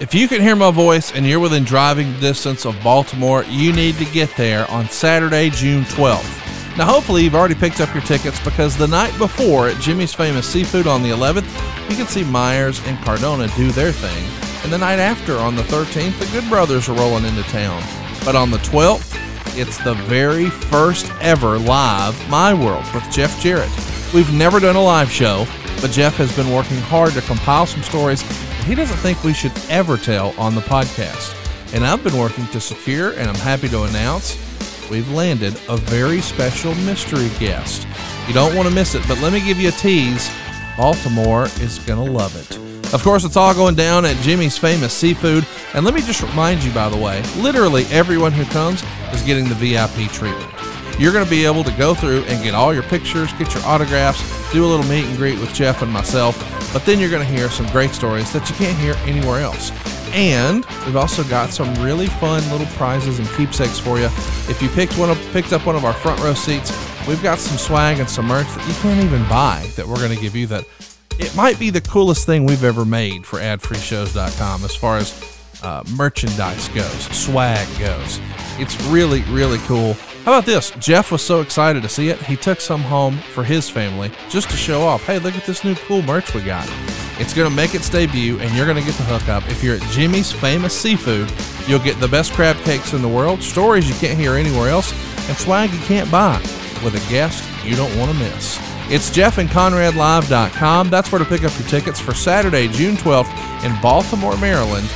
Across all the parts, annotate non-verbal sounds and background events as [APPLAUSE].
If you can hear my voice and you're within driving distance of Baltimore, you need to get there on Saturday, June 12th. Now, hopefully, you've already picked up your tickets because the night before at Jimmy's Famous Seafood on the 11th, you can see Myers and Cardona do their thing. And the night after, on the 13th, the Good Brothers are rolling into town. But on the 12th, it's the very first ever live My World with Jeff Jarrett. We've never done a live show, but Jeff has been working hard to compile some stories he doesn't think we should ever tell on the podcast. And I've been working to secure, and I'm happy to announce we've landed a very special mystery guest. You don't want to miss it, but let me give you a tease Baltimore is going to love it. Of course, it's all going down at Jimmy's Famous Seafood. And let me just remind you, by the way, literally everyone who comes is getting the VIP treatment. You're going to be able to go through and get all your pictures, get your autographs, do a little meet and greet with Jeff and myself. But then you're going to hear some great stories that you can't hear anywhere else. And we've also got some really fun little prizes and keepsakes for you. If you picked one of, picked up one of our front row seats, we've got some swag and some merch that you can't even buy that we're going to give you that it might be the coolest thing we've ever made for adfreeshows.com as far as uh, merchandise goes, swag goes. It's really, really cool. How about this? Jeff was so excited to see it, he took some home for his family just to show off. Hey, look at this new cool merch we got. It's going to make its debut, and you're going to get the hookup. If you're at Jimmy's Famous Seafood, you'll get the best crab cakes in the world, stories you can't hear anywhere else, and swag you can't buy with a guest you don't want to miss. It's jeffandconradlive.com. That's where to pick up your tickets for Saturday, June 12th in Baltimore, Maryland.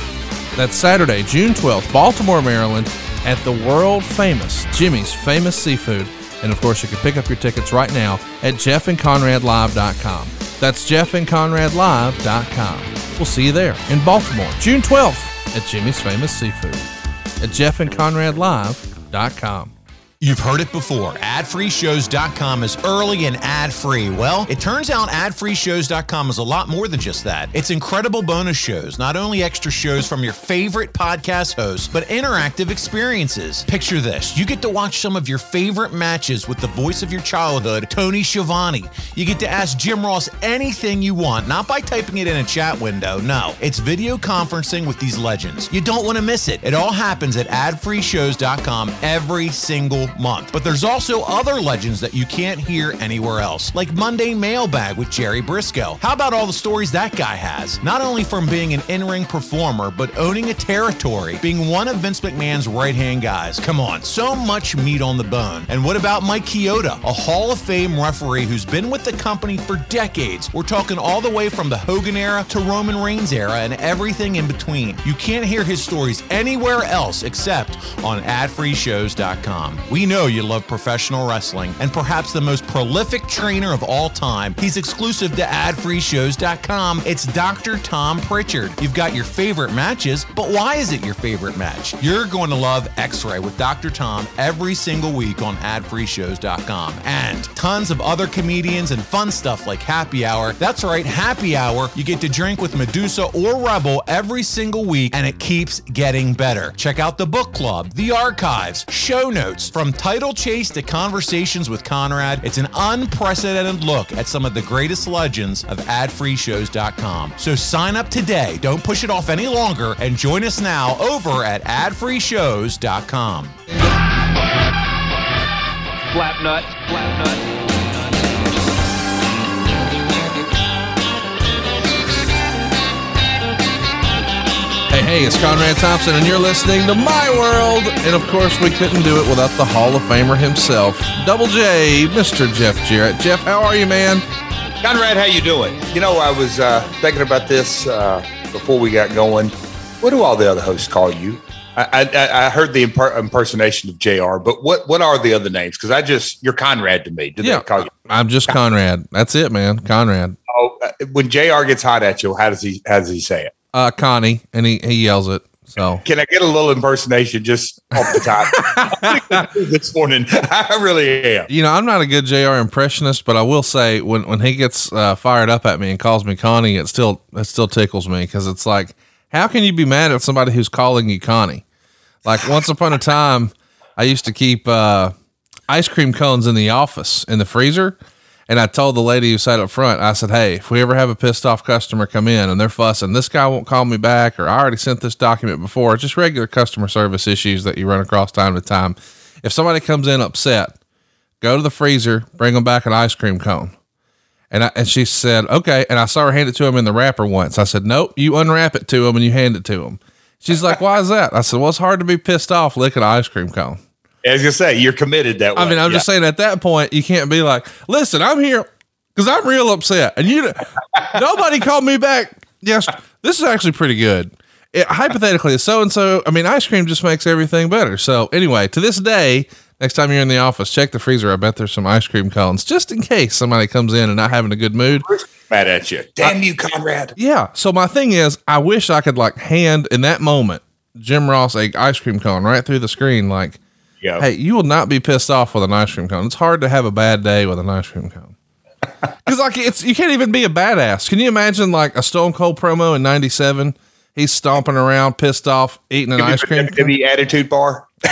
That's Saturday, June 12th, Baltimore, Maryland at the world famous Jimmy's Famous Seafood. And of course, you can pick up your tickets right now at jeffandconradlive.com. That's jeffandconradlive.com. We'll see you there in Baltimore, June 12th at Jimmy's Famous Seafood at jeffandconradlive.com. You've heard it before. AdFreeShows.com is early and ad free. Well, it turns out AdFreeShows.com is a lot more than just that. It's incredible bonus shows, not only extra shows from your favorite podcast hosts, but interactive experiences. Picture this you get to watch some of your favorite matches with the voice of your childhood, Tony Schiavone. You get to ask Jim Ross anything you want, not by typing it in a chat window. No, it's video conferencing with these legends. You don't want to miss it. It all happens at AdFreeShows.com every single month. But there's also other legends that you can't hear anywhere else, like Monday Mailbag with Jerry Brisco. How about all the stories that guy has? Not only from being an in ring performer, but owning a territory, being one of Vince McMahon's right hand guys. Come on, so much meat on the bone. And what about Mike Chioda, a Hall of Fame referee who's been with the company for decades? We're talking all the way from the Hogan era to Roman Reigns era and everything in between. You can't hear his stories anywhere else except on adfreeshows.com. We know you love professional wrestling and perhaps the most prolific trainer of all time. He's exclusive to adfreeshows.com. It's Dr. Tom Prichard. You've got your favorite matches, but why is it your favorite match? You're going to love X Ray with Dr. Tom every single week on adfreeshows.com and tons of other comedians and fun stuff like Happy Hour. That's right, Happy Hour. You get to drink with Medusa or Rebel every single week, and it keeps getting better. Check out the book club, the archives, show notes from title chase to conversations with Conrad. It's an unprecedented look at some of the greatest legends of adfreeshows.com. So sign up today. Don't push it off any longer and join us now over at adfreeshows.com. Flap nuts, flap nuts. Hey, it's Conrad Thompson, and you're listening to My World. And of course, we couldn't do it without the Hall of Famer himself, Double J, Mr. Jeff Jarrett. Jeff, how are you, man? Conrad, how you doing? You know, I was uh, thinking about this uh, before we got going. What do all the other hosts call you? I, I, I heard the imper- impersonation of Jr. But what what are the other names? Because I just you're Conrad to me. Do yeah, they call you? I'm just Conrad. That's it, man. Conrad. Oh, uh, when Jr. gets hot at you, how does he how does he say it? Uh, Connie, and he he yells it. So Can I get a little impersonation just off the top [LAUGHS] this morning? I really am. you know, I'm not a good Jr. impressionist, but I will say when when he gets uh, fired up at me and calls me Connie, it still it still tickles me because it's like, how can you be mad at somebody who's calling you Connie? Like once upon a time, I used to keep uh, ice cream cones in the office in the freezer, And I told the lady who sat up front, I said, Hey, if we ever have a pissed off customer come in and they're fussing, this guy won't call me back, or I already sent this document before, just regular customer service issues that you run across time to time. If somebody comes in upset, go to the freezer, bring them back an ice cream cone. And I, and she said, okay. And I saw her hand it to him in the wrapper once. I said, nope, you unwrap it to him and you hand it to him. She's like, why is that? I said, well, it's hard to be pissed off licking an ice cream cone. As you say, you're committed that way. I mean, I'm Yeah. just saying at that point, you can't be like, listen, I'm here because I'm real upset. And you, [LAUGHS] nobody called me back. Yes, this is actually pretty good. It, hypothetically, so and so, I mean, ice cream just makes everything better. So, anyway, to this day, next time you're in the office, check the freezer. I bet there's some ice cream cones just in case somebody comes in and not having a good mood. mad at you. Damn you, Conrad. Yeah. So, my thing is, I wish I could like hand in that moment Jim Ross a ice cream cone right through the screen, like, Hey, you will not be pissed off with an ice cream cone. It's hard to have a bad day with an ice cream cone. [LAUGHS] Cause like it's, you can't even be a badass. Can you imagine like a Stone Cold promo in 97? He's stomping around, pissed off, eating an ice cream. cone? The attitude bar. [LAUGHS]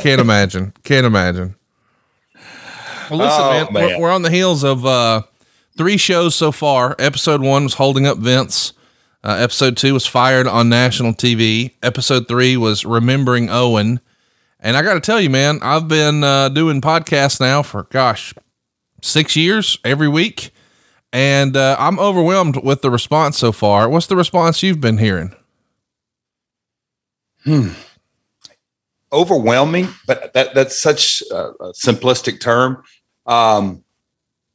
Can't imagine. Can't imagine. Well, listen, Oh, man, man. We're, we're on the heels of uh, three shows so far. Episode one was Holding Up Vince. Uh, episode two was Fired on national TV. Episode three was Remembering Owen. And I got to tell you, man, I've been uh, doing podcasts now for, gosh, six years every week. And uh, I'm overwhelmed with the response so far. What's the response you've been hearing? Hmm. Overwhelming, but that that's such a, a simplistic term. Um,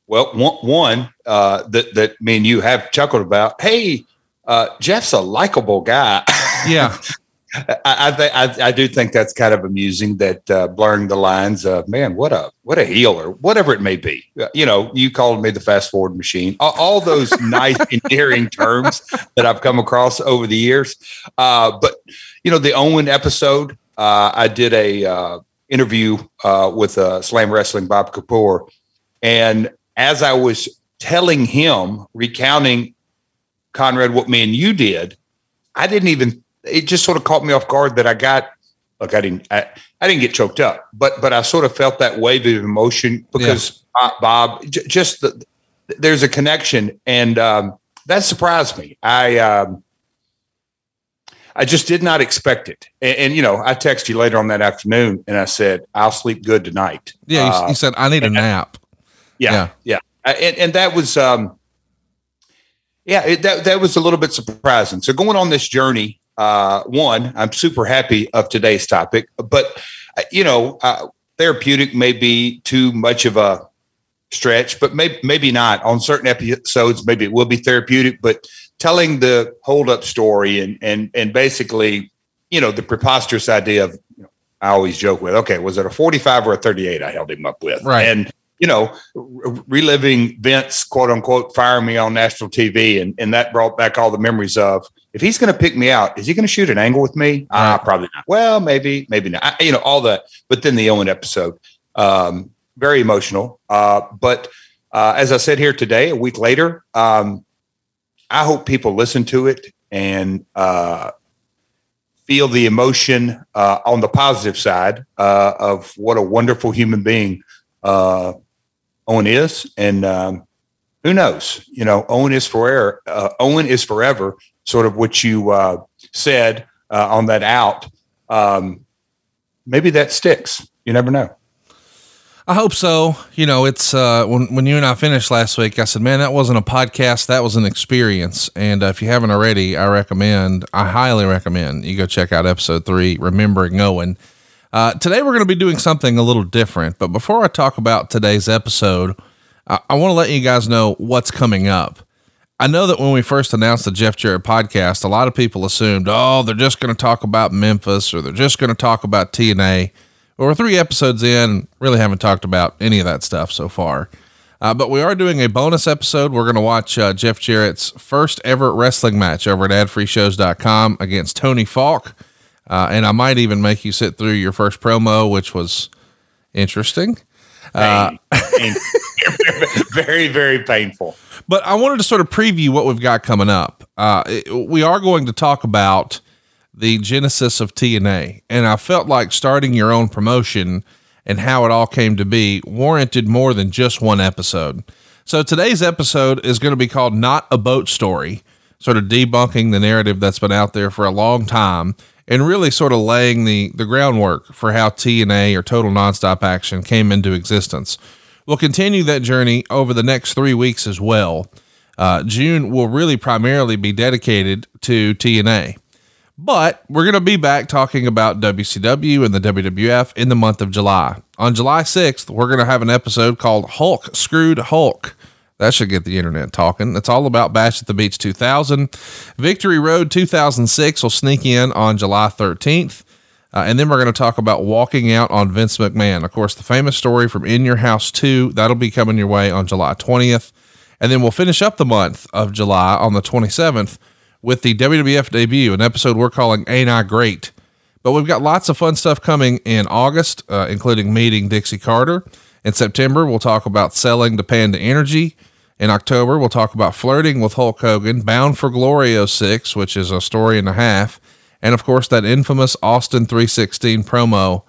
well, one, one uh, that that me and you have chuckled about. Hey, uh, Jeff's a likable guy. Yeah. [LAUGHS] I th- I I do think that's kind of amusing that uh, blurring the lines of man, what a what a healer, whatever it may be. Uh, You know, you called me the fast forward machine. All, all those [LAUGHS] nice endearing terms that I've come across over the years. Uh, but you know, the Owen episode, uh, I did a uh, interview uh, with uh, Slam Wrestling Bob Kapur, and as I was telling him, recounting Conrad what me and you did, I didn't even. It just sort of caught me off guard that I got. Look, I didn't. I, I didn't get choked up, but but I sort of felt that wave of emotion because uh, Bob, j- just the, there's a connection, and um, that surprised me. I um, I just did not expect it, and, and you know, I texted you later on that afternoon, and I said I'll sleep good tonight. Yeah. You, Uh, you said, I need a nap. yeah, Yeah. yeah, Uh, and, and that was, um, yeah, it, that that was a little bit surprising. So going on this journey, uh, one, I'm super happy of today's topic, but uh, you know, uh, therapeutic may be too much of a stretch, but maybe maybe not on certain episodes. Maybe it will be therapeutic, but telling the hold up story and and and basically, you know, the preposterous idea of. You know, I always joke with, okay, was it a 45 or a 38 I held him up with? Right. And you know, re- reliving Vince, quote unquote, firing me on national TV. And, and that brought back all the memories of if he's going to pick me out, is he going to shoot an angle with me? Ah, Right. probably not. Well, maybe, maybe not. I, you know, all that. But then the Owen episode, um, very emotional. Uh, but uh, as I said here today, a week later, um, I hope people listen to it and uh, feel the emotion uh, on the positive side uh, of what a wonderful human being uh, Owen is, and um, who knows? You know, Owen is forever. Uh, Owen is forever. Sort of what you uh, said uh, on that out. Um, maybe that sticks. You never know. I hope so. You know, it's uh, when when you and I finished last week. I said, "Man, that wasn't a podcast. That was an experience." And uh, if you haven't already, I recommend. I highly recommend you go check out episode three, "Remembering Owen." Uh, today we're going to be doing something a little different. But before I talk about today's episode, I, I want to let you guys know what's coming up. I know that when we first announced the Jeff Jarrett podcast, a lot of people assumed, oh, they're just going to talk about Memphis or they're just going to talk about TNA. Well, we're three episodes in, really haven't talked about any of that stuff so far. Uh, but we are doing a bonus episode. We're going to watch uh, Jeff Jarrett's first ever wrestling match over at adfreeshows.com against Tony Falk. Uh, and I might even make you sit through your first promo, which was interesting. Pain. [LAUGHS] Pain. [LAUGHS] very, very painful. But I wanted to sort of preview what we've got coming up. Uh, it- we are going to talk about the genesis of TNA, and I felt like starting your own promotion and how it all came to be warranted more than just one episode. So today's episode is going to be called Not a Boat Story, sort of debunking the narrative that's been out there for a long time and really sort of laying the, the groundwork for how TNA or Total Nonstop Action came into existence. We'll continue that journey over the next three weeks as well. Uh, June will really primarily be dedicated to TNA. But we're going to be back talking about WCW and the WWF in the month of July. On July 6th, we're going to have an episode called Hulk Screwed Hulk. That should get the internet talking. It's all about Bash at the Beach 2000. Victory Road 2006 will sneak in on July 13th. Uh, and then we're going to talk about walking out on Vince McMahon. Of course, the famous story from In Your House 2, that'll be coming your way on July 20th. And then we'll finish up the month of July on the 27th with the WWF debut, an episode we're calling Ain't I Great. But we've got lots of fun stuff coming in August, uh, including meeting Dixie Carter. In September, we'll talk about selling to Panda Energy. In October, we'll talk about flirting with Hulk Hogan, Bound for Glory 06, which is a story and a half. And of course, that infamous Austin 316 promo.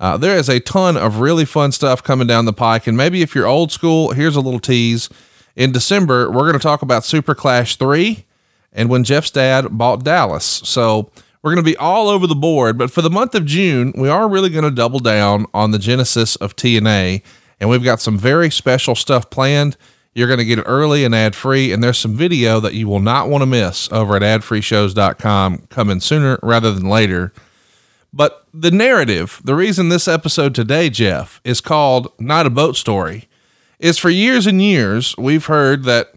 Uh, there is a ton of really fun stuff coming down the pike. And maybe if you're old school, here's a little tease. In December, we're going to talk about Super Clash 3 and when Jeff's dad bought Dallas. So we're going to be all over the board. But for the month of June, we are really going to double down on the genesis of TNA. And we've got some very special stuff planned. You're going to get it early and ad free. And there's some video that you will not want to miss over at adfreeshows.com coming sooner rather than later. But the narrative, the reason this episode today, Jeff, is called Not a Boat Story, is for years and years, we've heard that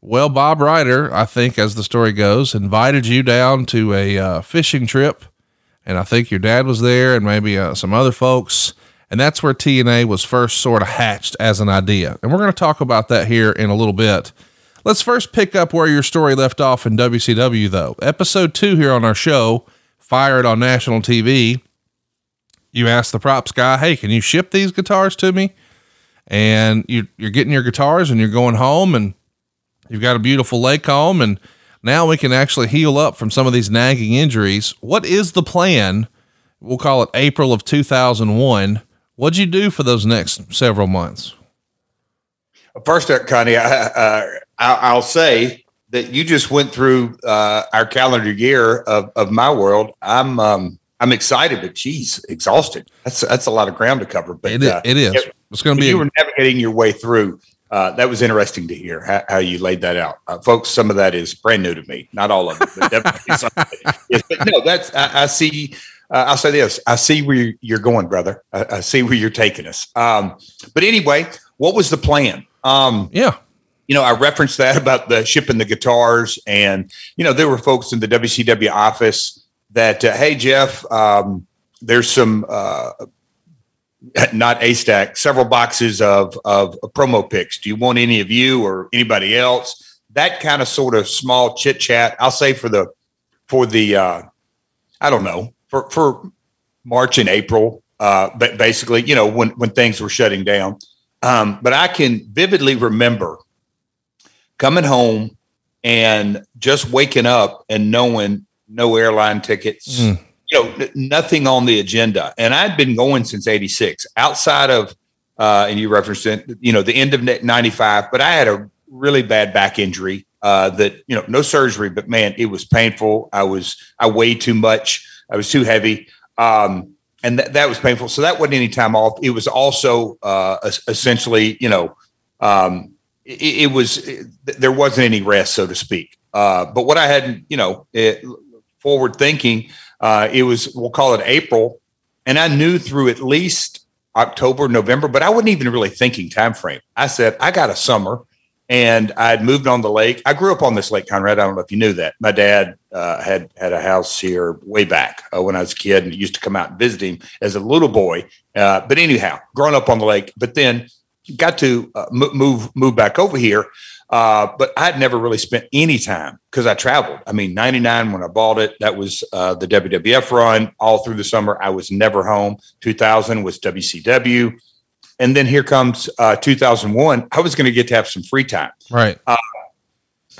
well, Bob Ryder, I think, as the story goes, invited you down to a uh, fishing trip, and I think your dad was there, and maybe uh, some other folks, and that's where TNA was first sort of hatched as an idea. And we're going to talk about that here in a little bit. Let's first pick up where your story left off in WCW, though. Episode two here on our show, fired on national TV. You asked the props guy, "Hey, can you ship these guitars to me?" And you, you're getting your guitars, and you're going home, and You've got a beautiful lake home, and now we can actually heal up from some of these nagging injuries. What is the plan? We'll call it April of 2001. What'd you do for those next several months? First, Connie, I, uh, I'll say that you just went through uh, our calendar year of, of my world. I'm um, I'm excited, but geez, exhausted. That's that's a lot of ground to cover. But it is. Uh, it is. It, it's going to be. You were navigating your way through uh, that was interesting to hear how, how you laid that out, uh, folks. Some of that is brand new to me, not all of it, but definitely some. Yes, [LAUGHS] but no, that's I, I see. Uh, I'll say this: I see where you're going, brother. I, I see where you're taking us. Um, but anyway, what was the plan? Um, yeah, you know, I referenced that about the shipping the guitars, and you know, there were folks in the WCW office that, uh, hey, Jeff, um, there's some uh, not a stack, several boxes of of promo picks. Do you want any of you or anybody else? That kind of sort of small chit chat. I'll say for the for the uh, I don't know for for March and April, uh, but basically, you know, when when things were shutting down. Um, but I can vividly remember coming home and just waking up and knowing no airline tickets. Mm you know, nothing on the agenda. And I'd been going since 86 outside of, uh, and you referenced it, you know, the end of 95, but I had a really bad back injury uh, that, you know, no surgery, but man, it was painful. I was, I weighed too much. I was too heavy. Um, and th- that was painful. So that wasn't any time off. It was also uh, essentially, you know, um, it, it was, it, there wasn't any rest, so to speak. Uh, but what I had, you know, it, forward thinking, uh, it was we'll call it April, and I knew through at least October, November, but I wasn't even really thinking time frame. I said I got a summer, and I had moved on the lake. I grew up on this lake, Conrad. I don't know if you knew that. My dad uh, had had a house here way back uh, when I was a kid, and used to come out and visit him as a little boy. Uh, but anyhow, growing up on the lake, but then got to uh, move move back over here. Uh, but I'd never really spent any time because I traveled. I mean, 99 when I bought it, that was uh, the WWF run all through the summer. I was never home. 2000 was WCW. And then here comes uh, 2001. I was going to get to have some free time. Right.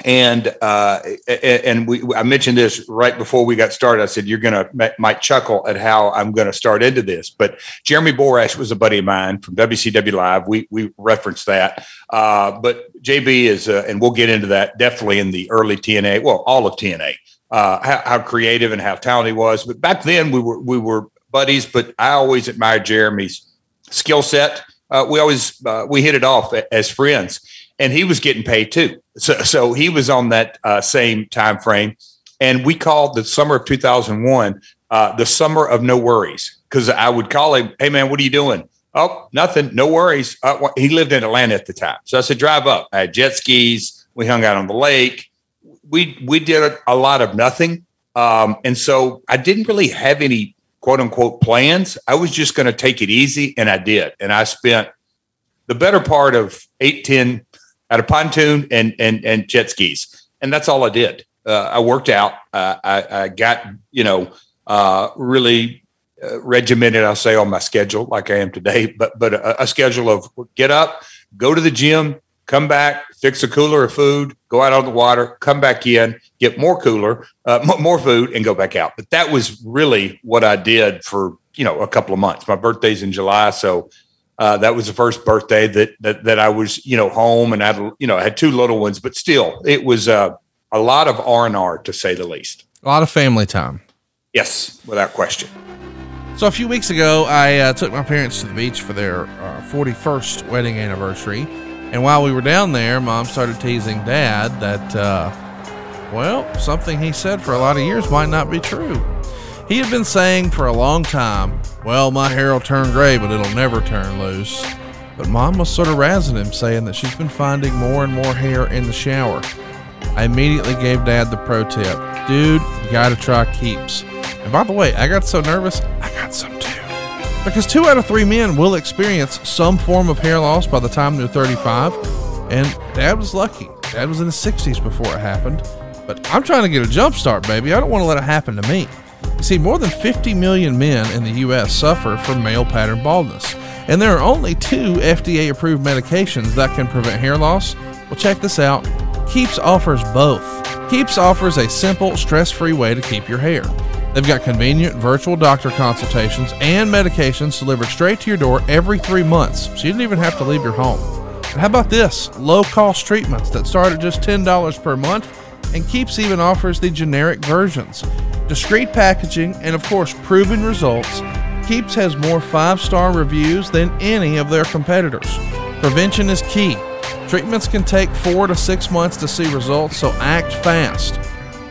And uh, and we I mentioned this right before we got started. I said you're gonna might chuckle at how I'm gonna start into this, but Jeremy Borash was a buddy of mine from WCW Live. We we referenced that, uh, but JB is, uh, and we'll get into that definitely in the early TNA. Well, all of TNA, uh, how, how, creative and how talented he was. But back then we were we were buddies. But I always admired Jeremy's skill set. Uh, we always uh, we hit it off as friends and he was getting paid too. So, so he was on that uh, same time frame, and we called the summer of 2001 uh, the summer of no worries because I would call him, "Hey man, what are you doing?" Oh, nothing, no worries. Uh, he lived in Atlanta at the time, so I said, "Drive up." I had jet skis. We hung out on the lake. We we did a, lot of nothing, um, and so I didn't really have any quote unquote plans. I was just going to take it easy, and I did. And I spent the better part of eight, ten had a pontoon and and and jet skis, and that's all I did. Uh, I worked out. Uh, I, I, got you know uh, really uh, regimented. I'll say on my schedule, like I am today, but but a, a, schedule of get up, go to the gym, come back, fix a cooler of food, go out on the water, come back in, get more cooler, uh, more food, and go back out. But that was really what I did for you know a couple of months. My birthday's in July, so uh, that was the first birthday that, that that I was, you know, home and I had, you know, I had two little ones, but still, it was uh, a lot of R and R to say the least. A lot of family time. Yes, without question. So a few weeks ago, I uh, took my parents to the beach for their 41st uh, wedding anniversary, and while we were down there, Mom started teasing Dad that, uh, well, something he said for a lot of years might not be true. He had been saying for a long time, Well, my hair will turn gray, but it'll never turn loose. But mom was sort of razzing him, saying that she's been finding more and more hair in the shower. I immediately gave dad the pro tip Dude, you gotta try keeps. And by the way, I got so nervous, I got some too. Because two out of three men will experience some form of hair loss by the time they're 35. And dad was lucky. Dad was in his 60s before it happened. But I'm trying to get a jump start, baby. I don't want to let it happen to me. You see, more than 50 million men in the U.S. suffer from male pattern baldness, and there are only two FDA approved medications that can prevent hair loss. Well, check this out Keeps offers both. Keeps offers a simple, stress free way to keep your hair. They've got convenient virtual doctor consultations and medications delivered straight to your door every three months, so you don't even have to leave your home. And how about this? Low cost treatments that start at just $10 per month and Keeps even offers the generic versions. Discreet packaging and, of course, proven results. Keeps has more five star reviews than any of their competitors. Prevention is key. Treatments can take four to six months to see results, so act fast.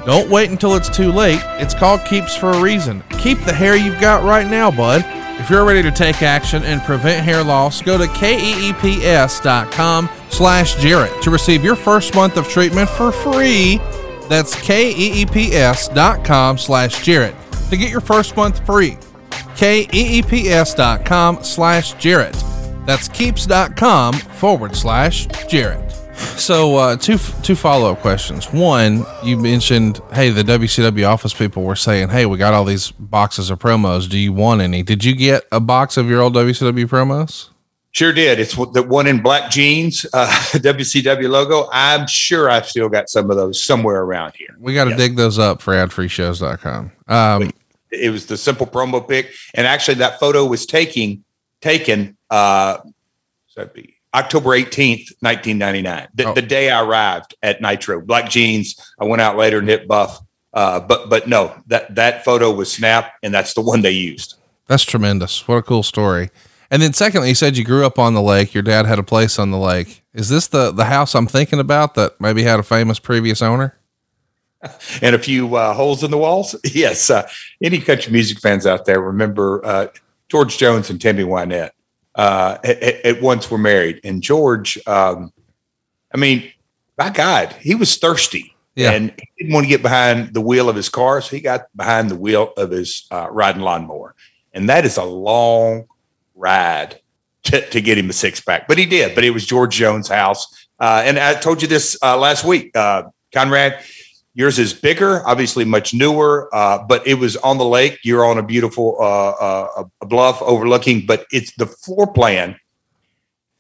Don't wait until it's too late. It's called Keeps for a reason. Keep the hair you've got right now, bud. If you're ready to take action and prevent hair loss, go to keeps.com slash Jarrett to receive your first month of treatment for free. That's keeps.com slash Jarrett to get your first month free. keeps.com slash Jarrett. That's keeps.com forward slash Jarrett. So, uh, two two follow up questions. One, you mentioned, hey, the WCW office people were saying, hey, we got all these boxes of promos. Do you want any? Did you get a box of your old WCW promos? Sure did. It's the one in black jeans, uh, [LAUGHS] WCW logo. I'm sure I've still got some of those somewhere around here. We got to yes. dig those up for adfreeshows.com. Um, it was the simple promo pic. And actually, that photo was taking, taken, uh, so that'd be October 18th, 1999, the, oh. the, day I arrived at Nitro. Black jeans. I went out later and hit buff. Uh, but but no, that that photo was snapped, and that's the one they used. That's tremendous. What a cool story. And then secondly, you said you grew up on the lake. Your dad had a place on the lake. Is this the the house I'm thinking about that maybe had a famous previous owner? [LAUGHS] and a few uh, holes in the walls. [LAUGHS] Yes. Uh, any country music fans out there remember uh, George Jones and Tammy Wynette? Uh, at, at, once were married, and George. Um, I mean, my God, he was thirsty. Yeah. And he didn't want to get behind the wheel of his car, so he got behind the wheel of his uh, riding lawnmower. And that is a long ride to, to get him a six pack. But he did. But it was George Jones' house. Uh, and I told you this uh, last week, uh, Conrad. Yours is bigger, obviously much newer, uh, but it was on the lake. You're on a beautiful uh, a bluff overlooking, but it's the floor plan.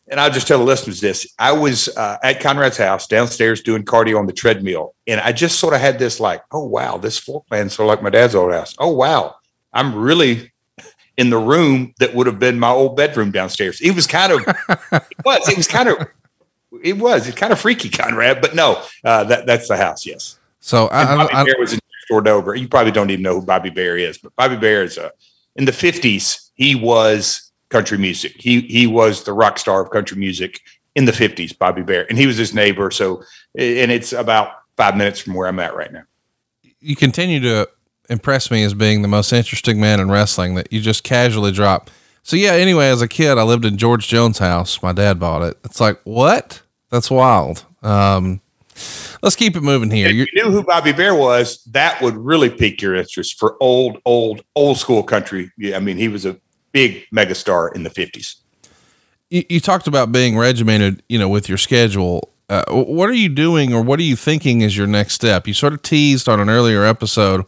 and I'll just tell the listeners this. I was uh, at Conrad's house downstairs doing cardio on the treadmill. And I just sort of had this like, oh, wow, this floor plan's sort of like my dad's old house. Oh, wow, I'm really in the room that would have been my old bedroom downstairs. It was kind of, it was, it was kind of, it was, it's kind of freaky, Conrad, but no, uh, that that's the house. Yes. So I, Bobby I, Bare was in door over. You probably don't even know who Bobby Bare is, but Bobby Bare is uh, in the fifties. He was country music. He he was the rock star of country music in the fifties. Bobby Bare, and he was his neighbor. So, and it's about five minutes from where I'm at right now. you continue to impress me as being the most interesting man in wrestling that you just casually drop. So yeah, anyway, as a kid, I lived in George Jones' house. My dad bought it. It's like, what? That's wild. Um, let's keep it moving here. If you knew who Bobby Bare was, that would really pique your interest for old, old, old school country. Yeah, I mean, he was a big megastar in the fifties. you, you talked about being regimented, you know, with your schedule. Uh, what are you doing or what are you thinking is your next step? You sort of teased on an earlier episode.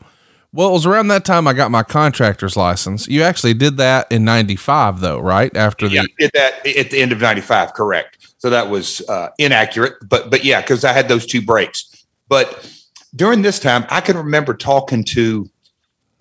Well, it was around that time I got my contractor's license. You actually did that in 95 though, right? After the, Yeah, I did that at the end of '95. Correct. So that was uh, inaccurate, but but yeah, because I had those two breaks. But during this time, I can remember talking to,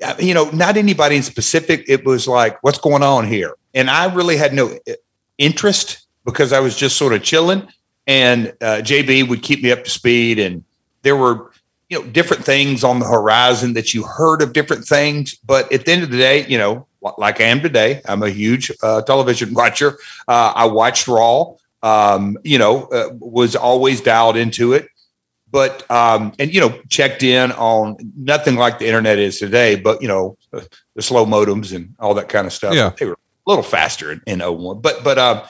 uh, you know, not anybody in specific. It was like, what's going on here? And I really had no uh, interest because I was just sort of chilling. And uh, JB would keep me up to speed, and there were you know different things on the horizon that you heard of different things. But at the end of the day, you know, like I am today, I'm a huge uh, television watcher. Uh, I watched Raw. Um, you know, uh, was always dialed into it but um, and you know checked in on nothing like the internet is today but you know the slow modems and all that kind of stuff Yeah. they were a little faster in, in 01 but but um,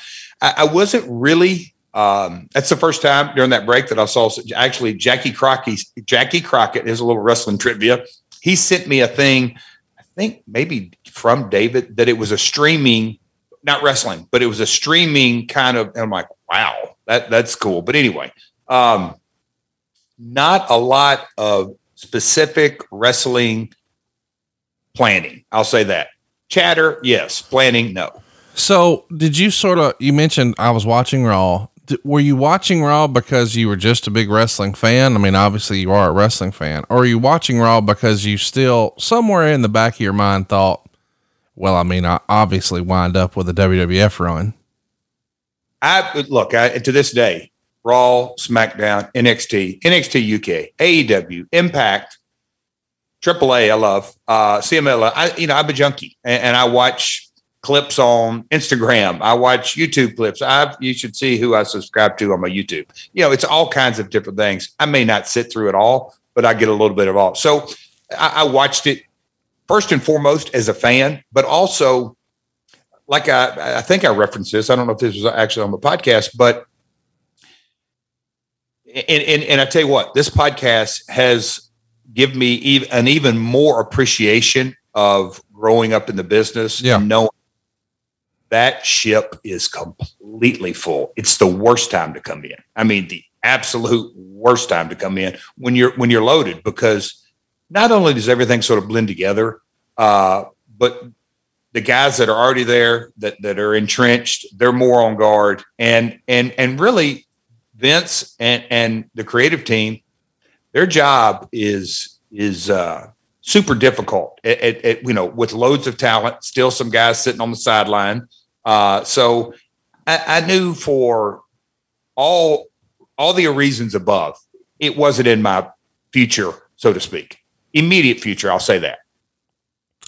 I, I wasn't really um, that's the first time during that break that I saw actually Jackie Crockett Jackie Crockett is a little wrestling trivia he sent me a thing I think maybe from David that it was a streaming not wrestling but it was a streaming kind of and I'm like wow that that's cool but anyway um not a lot of specific wrestling planning. I'll say that. Chatter, yes. Planning, no. So, did you sort of? You mentioned I was watching Raw. Were you watching Raw because you were just a big wrestling fan? I mean, obviously you are a wrestling fan. Or are you watching Raw because you still somewhere in the back of your mind thought, well, I mean, I obviously wind up with a WWF run. I look I, to this day, Raw, SmackDown, NXT, NXT UK, AEW, Impact, AAA. I love uh, CMLL. I you know I'm a junkie, and, and I watch clips on Instagram. I watch YouTube clips. I you should see who I subscribe to on my YouTube. You know, it's all kinds of different things. I may not sit through it all, but I get a little bit of all. So I, I watched it first and foremost as a fan, but also like I, I think I referenced this. I don't know if this was actually on the podcast, but and, and, and I tell you what, this podcast has given me an even more appreciation of growing up in the business Yeah. and knowing that ship is completely full. It's the worst time to come in. I mean, the absolute worst time to come in when you're when you're loaded because not only does everything sort of blend together, uh, but the guys that are already there that that are entrenched, they're more on guard, and and and really, Vince and and the creative team, their job is is uh, super difficult. At, at, at, you know, with loads of talent, still some guys sitting on the sideline. Uh, so I, I knew for all all the reasons above, it wasn't in my future, so to speak, immediate future. I'll say that.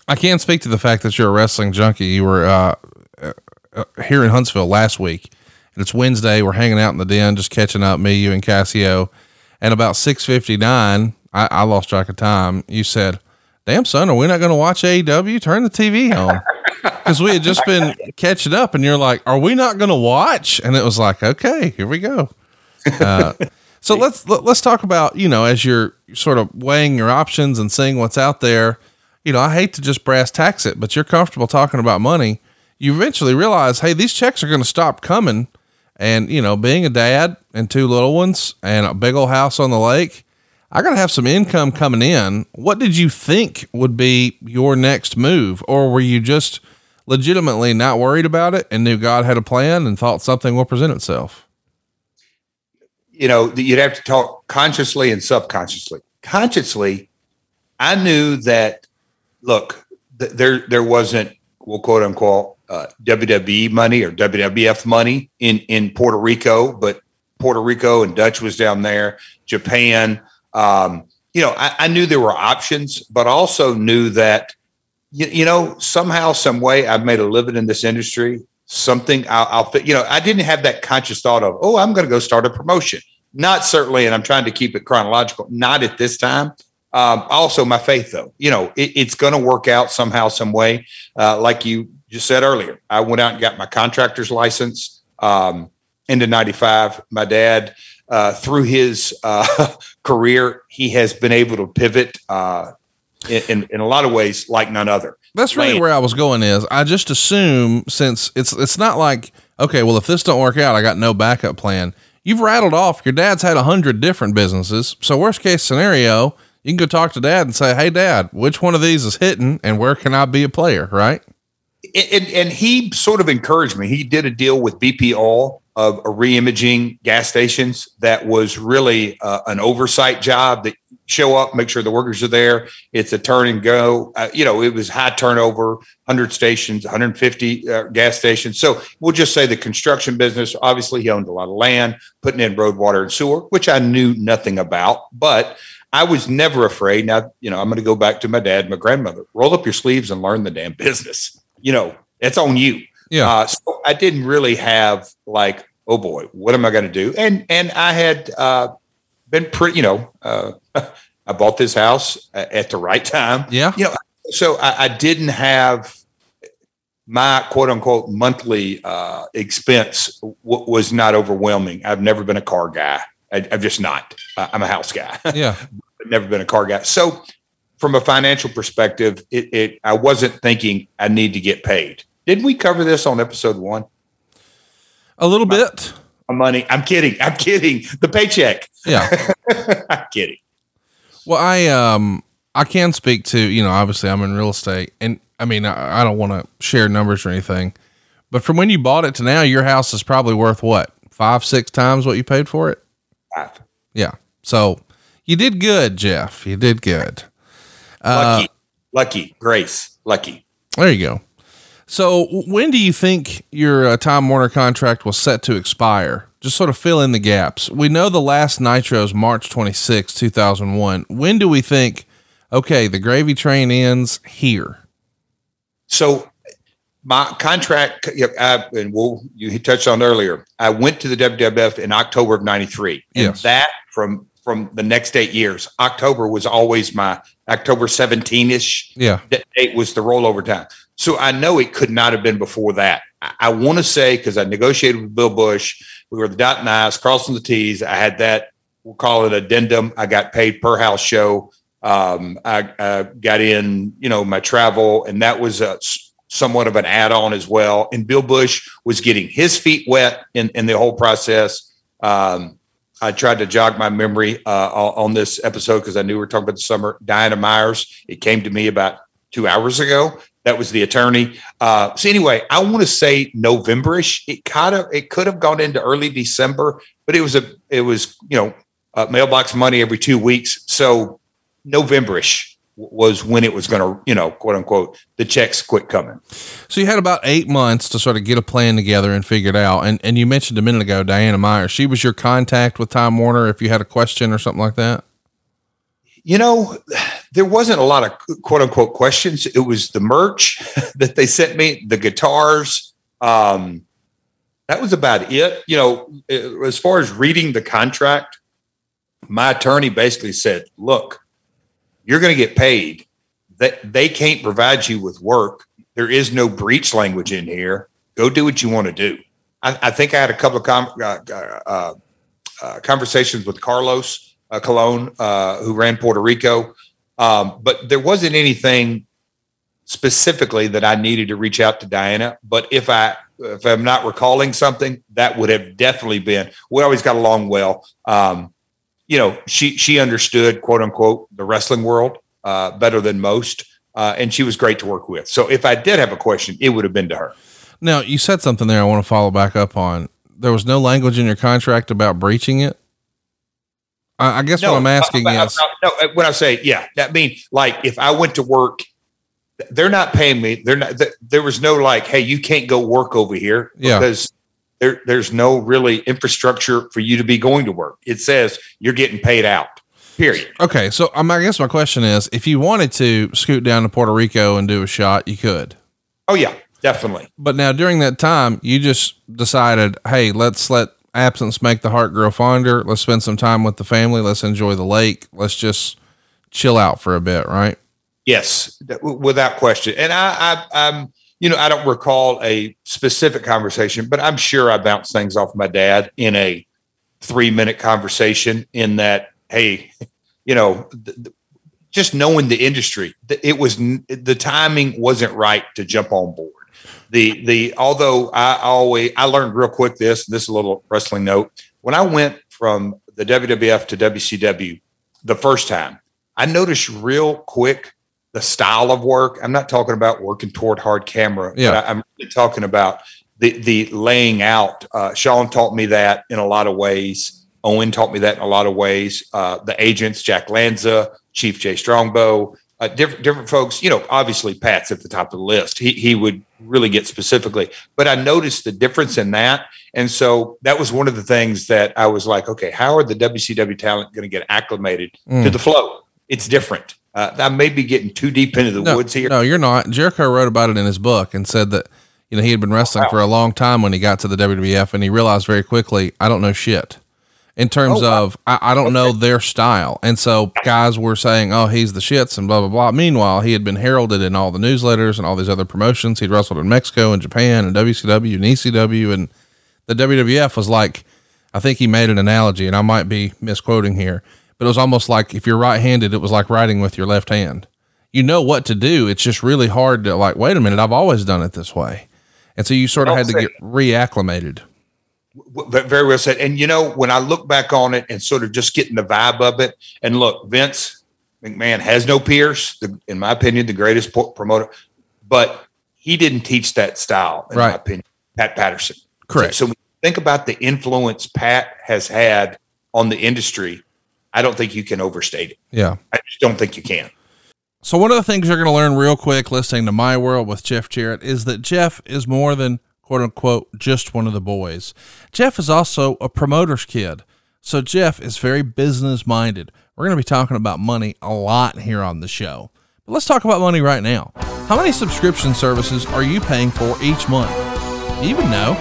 I can't speak to the fact that you're a wrestling junkie. You were uh, uh, uh, here in Huntsville last week, and it's Wednesday. We're hanging out in the den, just catching up. Me, you, and Cassio. And about six fifty nine, I, I lost track of time. You said, "Damn son, are we not going to watch AEW? Turn the TV on." [LAUGHS] Because we had just been catching up, and you're like, "Are we not going to watch?" And it was like, "Okay, here we go." Uh, [LAUGHS] so let's let, let's talk about you know as you're sort of weighing your options and seeing what's out there. You know, I hate to just brass tacks it, but you're comfortable talking about money. You eventually realize, hey, these checks are going to stop coming. And you know, being a dad and two little ones and a big old house on the lake, I got to have some income coming in. What did you think would be your next move, or were you just legitimately not worried about it and knew God had a plan and thought something will present itself? You know, you'd have to talk consciously and subconsciously. Consciously, I knew that. Look, th- there there wasn't, well, quote unquote, uh, WWE money or WWF money in in Puerto Rico, but Puerto Rico and Dutch was down there, Japan. Um, you know, I, I, knew there were options, but also knew that, you, you, know, somehow, some way, I've made a living in this industry. Something I'll, I'll fit. You know, I didn't have that conscious thought of, oh, I'm going to go start a promotion. Not certainly, and I'm trying to keep it chronological. Not at this time. Um, also, my faith, though, you know, it, it's going to work out somehow, some way. Uh, like you just said earlier, I went out and got my contractor's license. Um, into 95. My dad, uh, through his uh, [LAUGHS] career, he has been able to pivot uh, in, in a lot of ways like none other. That's really where I was going is I just assume since it's it's not like okay, well if this don't work out, I got no backup plan. You've rattled off your dad's had a hundred different businesses. So worst case scenario, you can go talk to dad and say, Hey dad, which one of these is hitting and where can I be a player? Right. And, and he sort of encouraged me. He did a deal with BP of a reimaging gas stations that was really uh, an oversight job that show up, make sure the workers are there. It's a turn and go. Uh, you know, it was high turnover, 100 stations, 150 uh, gas stations. So we'll just say the construction business, obviously, he owned a lot of land, putting in road, water, and sewer, which I knew nothing about. But I was never afraid. Now, you know, I'm going to go back to my dad, my grandmother. Roll up your sleeves and learn the damn business. You know, it's on you. Yeah. Uh, so I didn't really have like oh boy, what am I going to do? And and I had uh, been pretty, you know, uh, [LAUGHS] I bought this house at the right time. Yeah, you know, so I, I didn't have my quote unquote monthly uh, expense w- was not overwhelming. I've never been a car guy. I, am just not. I'm a house guy. [LAUGHS] Yeah, never been a car guy. So from a financial perspective, it, it I wasn't thinking I need to get paid. Didn't we cover this on episode one? A little my, bit. My money. I'm kidding. I'm kidding. The paycheck. Yeah. [LAUGHS] I'm kidding. Well, I um I can speak to, you know, obviously I'm in real estate and I mean I, I don't want to share numbers or anything. But from when you bought it to now, your house is probably worth what? Five, six times what you paid for it? Five. Yeah. So you did good, Jeff. You did good. Lucky. Uh, lucky. Grace. Lucky. There you go. So, when do you think your uh, Time Warner contract was set to expire? Just sort of fill in the gaps. We know the last Nitro is March 26, 2001. When do we think, okay, the gravy train ends here? So, my contract, I, and we'll, you touched on earlier, I went to the WWF in October of 93. And yes. that from from the next eight years, October was always my October 17 ish. Yeah. Date was the rollover time. So I know it could not have been before that. I, I want to say because I negotiated with Bill Busch, we were the dot and I's, crossing the T's. I had that, we'll call it addendum. I got paid per house show. Um, I, I, got in, you know, my travel, and that was a, somewhat of an add-on as well. And Bill Busch was getting his feet wet in, in the whole process. Um, I tried to jog my memory uh, on this episode because I knew we were talking about the summer. Diana Myers, it came to me about two hours ago. That was the attorney. Uh, so anyway, I want to say Novemberish. It kind of it could have gone into early December, but it was a it was you know uh, mailbox money every two weeks. So Novemberish was when it was going to you know quote unquote the checks quit coming. So you had about eight months to sort of get a plan together and figure it out. And and you mentioned a minute ago Diana Meyer. She was your contact with Time Warner if you had a question or something like that. You know, there wasn't a lot of quote unquote questions. It was the merch [LAUGHS] that they sent me, the guitars. Um, that was about it. You know, as far as reading the contract, my attorney basically said, look, you're going to get paid. That they can't provide you with work. There is no breach language in here. Go do what you want to do. I, I think I had a couple of com- uh, uh, uh, conversations with Carlos uh, Colon, uh, who ran Puerto Rico. Um, but there wasn't anything specifically that I needed to reach out to Diana. But if I if I'm not recalling something, that would have definitely been. We always got along well. Um, you know, she she understood quote unquote the wrestling world uh, better than most. uh, and she was great to work with. So if I did have a question, it would have been to her. Now, you said something there I want to follow back up on. There was no language in your contract about breaching it. I, I guess what I'm asking uh, uh, is no, uh, when I say yeah, that means like if I went to work, they're not paying me. They're not. th- There was no like, hey, you can't go work over here Yeah. because there there's no really infrastructure for you to be going to work. It says you're getting paid out. Period. okay. So um, I guess my question is if you wanted to scoot down to Puerto Rico and do a shot, you could. Oh yeah, definitely. But now during that time, you just decided, hey, let's let absence make the heart grow fonder. Let's spend some time with the family. Let's enjoy the lake. Let's just chill out for a bit, right? Yes, without question. And I, I, I'm, you know, I don't recall a specific conversation, but I'm sure I bounced things off my dad in a three minute conversation. In that, hey, [LAUGHS] you know, th- th- just knowing the industry, th- it was the timing wasn't right to jump on board. The the although I always I learned real quick this this is a little wrestling note when I went from the WWF to WCW the first time I noticed real quick the style of work. I'm not talking about working toward hard camera. Yeah. But I, am really talking about the the laying out. Uh, Sean taught me that in a lot of ways. Owen taught me that in a lot of ways. Uh, the agents, Jack Lanza, Chief Jay Strongbow, uh, different different folks. You know, obviously Pat's at the top of the list. He he would really get specifically, but I noticed the difference in that, and so that was one of the things that I was like, okay, how are the WCW talent going to get acclimated Mm. to the flow? It's different. Uh, I may be getting too deep into the no, woods here. No, you're not. Jericho wrote about it in his book and said that, you know, he had been wrestling Wow. for a long time when he got to the WWF and he realized very quickly, I don't know shit in terms Oh, wow. of, I, I don't know their style. And so guys were saying, oh, he's the shits and blah, blah, blah. Meanwhile, he had been heralded in all the newsletters and all these other promotions. He'd wrestled in Mexico and Japan and WCW and ECW. And the WWF was like, I think he made an analogy and I might be misquoting here, but it was almost like if you're right handed, it was like writing with your left hand you know what to do. It's just really hard to like, wait a minute, I've always done it this way. And so you sort of oh, had to get reacclimated. Very well said. And you know, when I look back on it and sort of just getting the vibe of it, and look, Vince McMahon has no peers, the, in my opinion, the greatest po- promoter, but he didn't teach that style, in my opinion. Pat Patterson. Correct. So, so when you think about the influence Pat has had on the industry, I don't think you can overstate it. Yeah. I just don't think you can. So one of the things you're going to learn real quick listening to My World with Jeff Jarrett is that Jeff is more than quote unquote just one of the boys. Jeff is also a promoter's kid. So Jeff is very business minded. We're going to be talking about money a lot here on the show. But let's talk about money right now. How many subscription services are you paying for each month? Do you even know?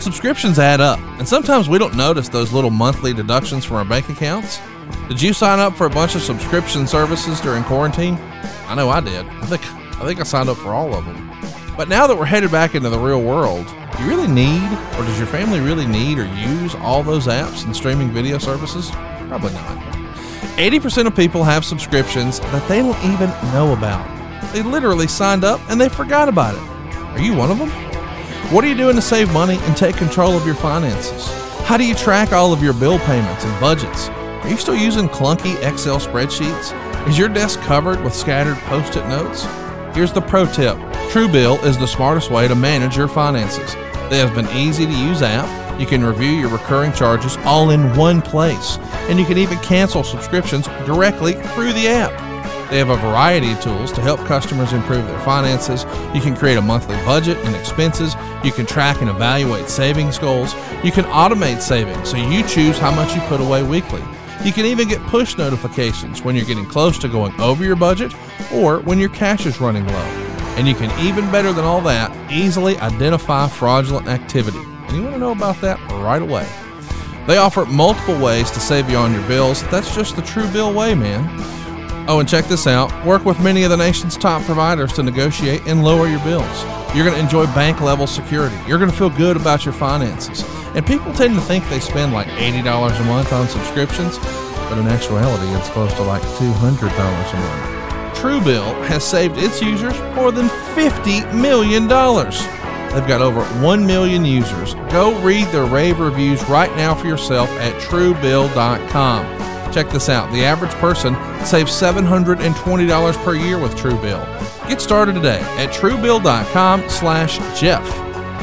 Subscriptions add up, and sometimes we don't notice those little monthly deductions from our bank accounts. Did you sign up for a bunch of subscription services during quarantine? I know I did. I think I think I signed up for all of them. But now that we're headed back into the real world, do you really need or does your family really need or use all those apps and streaming video services? Probably not. 80% of people have subscriptions that they don't even know about. They literally signed up and they forgot about it. Are you one of them? What are you doing to save money and take control of your finances? How do you track all of your bill payments and budgets? Are you still using clunky Excel spreadsheets? Is your desk covered with scattered post it notes? Here's the pro tip Truebill is the smartest way to manage your finances. They have an easy to use app. You can review your recurring charges all in one place, and you can even cancel subscriptions directly through the app. They have a variety of tools to help customers improve their finances. You can create a monthly budget and expenses. You can track and evaluate savings goals. You can automate savings so you choose how much you put away weekly. You can even get push notifications when you're getting close to going over your budget or when your cash is running low. And you can even better than all that, easily identify fraudulent activity. And you want to know about that right away. They offer multiple ways to save you on your bills. That's just the Truebill way, man. Oh, and check this out work with many of the nation's top providers to negotiate and lower your bills. You're going to enjoy bank level security. You're going to feel good about your finances. And people tend to think they spend like $80 a month on subscriptions, but in actuality, it's close to like $200 a month. Truebill has saved its users more than $50 million. They've got over 1 million users. Go read their rave reviews right now for yourself at truebill.com. Check this out. The average person saves $720 per year with Truebill. Get started today at truebill.com slash Jeff.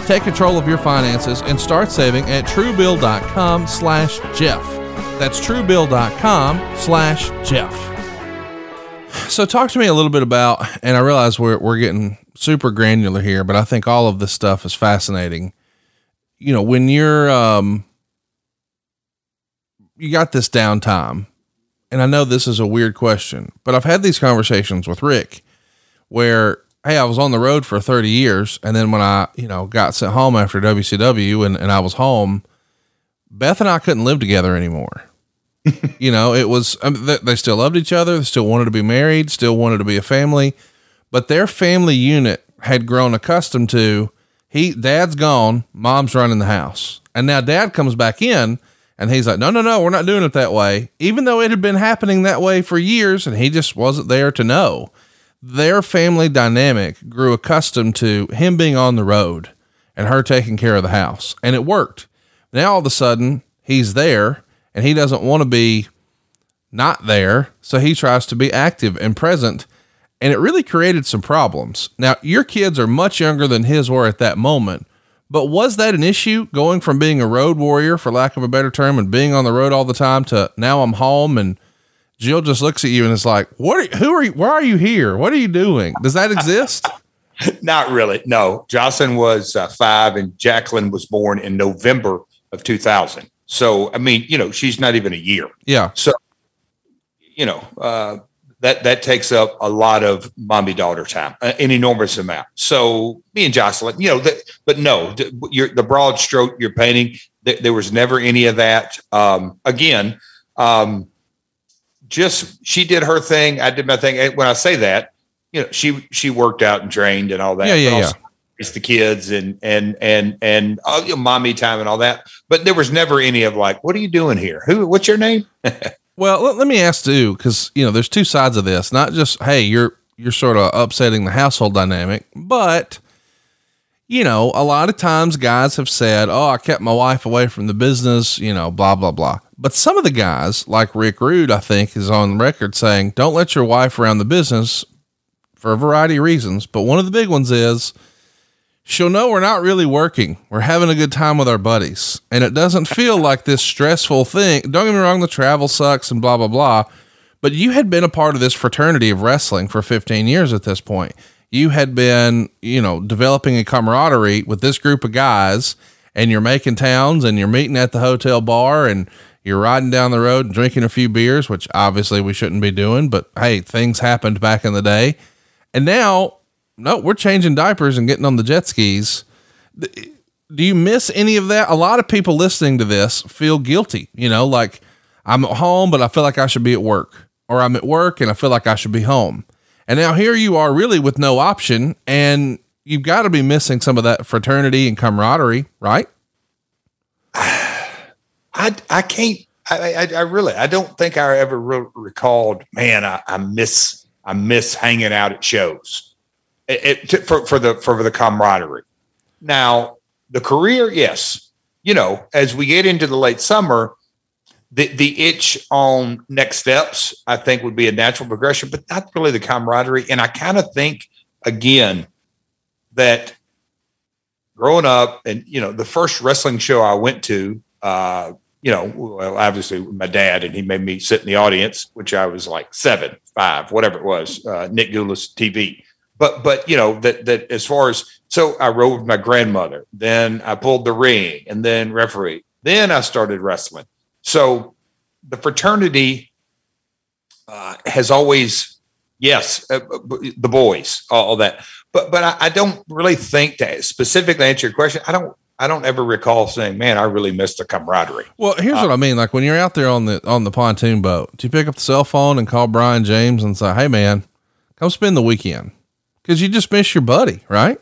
Take control of your finances and start saving at truebill.com slash Jeff. That's truebill.com slash Jeff. So talk to me a little bit about, and I realize we're, we're getting super granular here, but I think all of this stuff is fascinating. You know, when you're, um, you got this downtime, and I know this is a weird question, but I've had these conversations with Rick where, hey, I was on the road for 30 years. And then when I, you know, got sent home after WCW and, and I was home, Beth and I couldn't live together anymore. [LAUGHS] you know, it was, I mean, they, they still loved each other, still wanted to be married, still wanted to be a family, but their family unit had grown accustomed to he, dad's gone, mom's running the house. And now dad comes back in and he's like, no, no, no, we're not doing it that way. Even though it had been happening that way for years and he just wasn't there to know. Their family dynamic grew accustomed to him being on the road and her taking care of the house. And it worked. Now all of a sudden he's there and he doesn't want to be not there. So he tries to be active and present. And it really created some problems. Now, your kids are much younger than his were at that moment. But was that an issue going from being a road warrior, for lack of a better term, and being on the road all the time to now I'm home and Jill just looks at you and is like, "What? Are, who are you? Why are you here? What are you doing? Does that exist?" [LAUGHS] Not really. No. Jocelyn was uh, five, and Jacqueline was born in November of 2000. So, I mean, you know, she's not even a year. Yeah. So, you know, uh, that that takes up a lot of mommy daughter time, uh, an enormous amount. So me and Jocelyn, you know, the, but no, the, the broad stroke you're painting, th- there was never any of that. Um, again, um, just she did her thing, I did my thing. When I say that, you know, she she worked out and trained and all that. Yeah, yeah, yeah. It's the kids and and and and know, mommy time and all that. But there was never any of like, what are you doing here? Who? What's your name? [LAUGHS] Well, let, let me ask too, because you know, there's two sides of this. Not just hey, you're you're sort of upsetting the household dynamic, but you know, a lot of times guys have said, "Oh, I kept my wife away from the business," you know, blah blah blah. But some of the guys, like Rick Rude, I think, is on record saying, "Don't let your wife around the business." For a variety of reasons, but one of the big ones is she'll know we're not really working. We're having a good time with our buddies. And it doesn't feel like this stressful thing. Don't get me wrong, the travel sucks and blah, blah, blah. But you had been a part of this fraternity of wrestling for 15 years at this point. You had been, you know, developing a camaraderie with this group of guys, and you're making towns and you're meeting at the hotel bar and you're riding down the road and drinking a few beers, which obviously we shouldn't be doing, but hey, things happened back in the day. And now no, we're changing diapers and getting on the jet skis. Do you miss any of that? A lot of people listening to this feel guilty, you know, like I'm at home, but I feel like I should be at work, or I'm at work and I feel like I should be home. And now here you are really with no option, and you've got to be missing some of that fraternity and camaraderie, right? [SIGHS] I, I can't, I, I, I really, I don't think I ever re- recalled, man, I, I miss, I miss hanging out at shows it, it, for, for the for the camaraderie. Now, the career, yes, you know, as we get into the late summer, the the itch on next steps, I think, would be a natural progression, but not really the camaraderie. And I kind of think again that growing up, and you know, the first wrestling show I went to, uh, you know, well, obviously my dad, and he made me sit in the audience, which I was like seven, five, whatever it was, uh, Nick Gulas TV but but you know that that as far as so I rode with my grandmother, then I pulled the ring, and then referee. Then I started wrestling. So the fraternity uh, has always yes, uh, the boys, all, all, that. But but I, I don't really think to specifically answer your question. I don't I don't ever recall saying, "Man, I really miss the camaraderie." Well, here's uh, what I mean. Like when you're out there on the on the pontoon boat, do you pick up the cell phone and call Brian James and say, "Hey, man, come spend the weekend"? Because you just miss your buddy, right?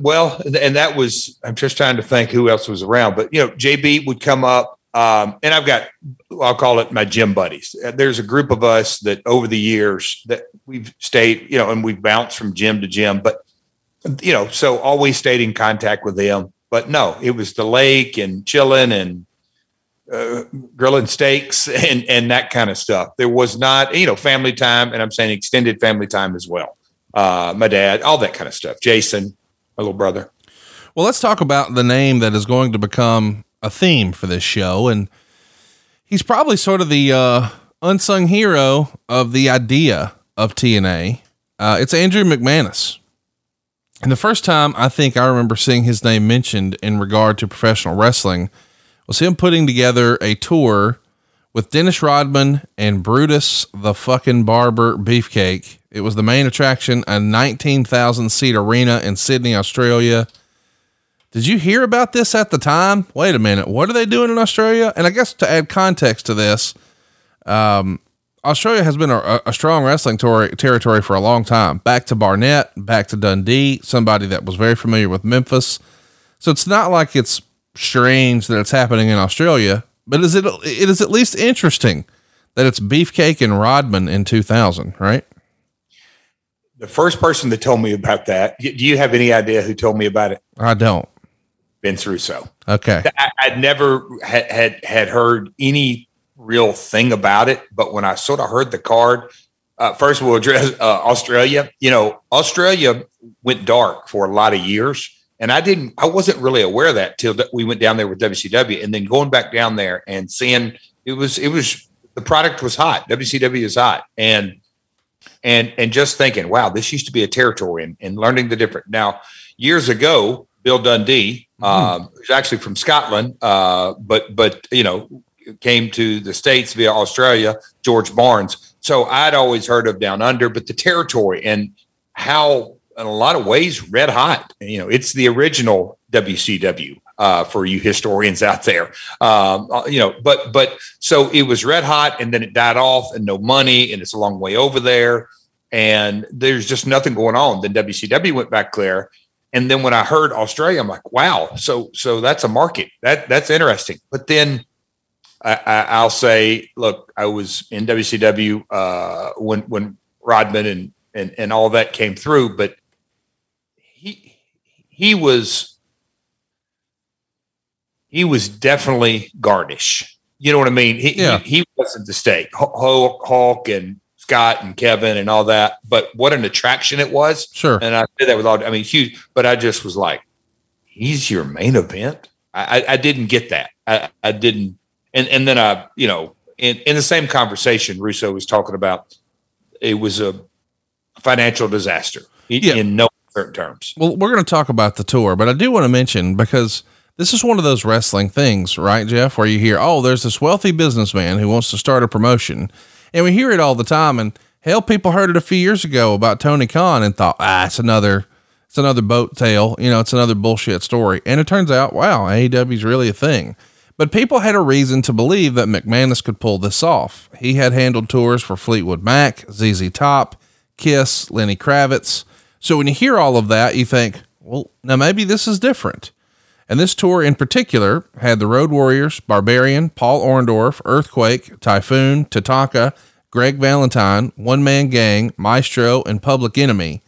Well, and that was, I'm just trying to think who else was around, but you know, JB would come up, um, and I've got, I'll call it my gym buddies. Uh, there's a group of us that over the years that we've stayed, you know, and we've bounced from gym to gym, but you know, so always stayed in contact with them. But no, it was the lake and chilling and uh, grilling steaks [LAUGHS] and and that kind of stuff. There was not, you know, family time, and I'm saying extended family time as well. Uh, my dad, all that kind of stuff. Jason, my little brother. Well, let's talk about the name that is going to become a theme for this show, and he's probably sort of the uh, unsung hero of the idea of TNA. Uh, it's Andrew McManus. And the first time I think I remember seeing his name mentioned in regard to professional wrestling was him putting together a tour with Dennis Rodman and Brutus the fucking Barber Beefcake. It was the main attraction, a 19,000 seat arena in Sydney, Australia. Did you hear about this at the time? Wait a minute. What are they doing in Australia? And I guess to add context to this, um, Australia has been a, a strong wrestling tor- territory for a long time. Back to Barnett, back to Dundee, somebody that was very familiar with Memphis. So it's not like it's strange that it's happening in Australia, but is it it is at least interesting that it's Beefcake and Rodman in 2000, right? The first person that told me about that, do you have any idea who told me about it? I don't. Vince Russo. Okay. I, would never had, had had heard any real thing about it, but when I sort of heard the card, uh, first we'll address uh, Australia. You know, Australia went dark for a lot of years and I didn't, I wasn't really aware of that till we went down there with WCW and then going back down there and seeing it was, it was, the product was hot. WCW is hot. And, and, and just thinking, wow, this used to be a territory and, and learning the different. Now, years ago, Bill Dundee, mm-hmm. um, who's actually from Scotland, uh, but, but, you know, came to the States via Australia, George Barnes. So I'd always heard of Down Under, but the territory and how in a lot of ways red hot. You know, it's the original WCW uh, for you historians out there. Um, uh, you know, but but so it was red hot, and then it died off, and no money, and it's a long way over there, and there's just nothing going on. Then WCW went back there, and then when I heard Australia, I'm like, wow, so so that's a market that that's interesting. But then. I, will say, look, I was in WCW uh, when when Rodman and and and all that came through, but he was he was definitely garnish. You know what I mean? He, yeah. he, he wasn't the stake. Hulk, Hulk and Scott and Kevin and all that. But what an attraction it was. Sure. And I did that with all, I mean, huge, but I just was like, he's your main event. I, I, I didn't get that. I, I didn't. And, and then I, you know, in, in the same conversation, Russo was talking about it was a financial disaster yeah. in no certain terms. Well, we're going to talk about the tour, but I do want to mention because this is one of those wrestling things, right, Jeff, where you hear, oh, there's this wealthy businessman who wants to start a promotion. And we hear it all the time. And hell, people heard it a few years ago about Tony Khan and thought, ah, it's another, it's another boat tale. You know, it's another bullshit story. And it turns out, wow, AEW is really a thing. But people had a reason to believe that McManus could pull this off. He had handled tours for Fleetwood Mac, ZZ Top, Kiss, Lenny Kravitz. So when you hear all of that, you think, well, now maybe this is different. And this tour in particular had the Road Warriors, Barbarian, Paul Orndorff, Earthquake, Typhoon, Tatanka, Greg Valentine, One Man Gang, Maestro, and Public Enemy.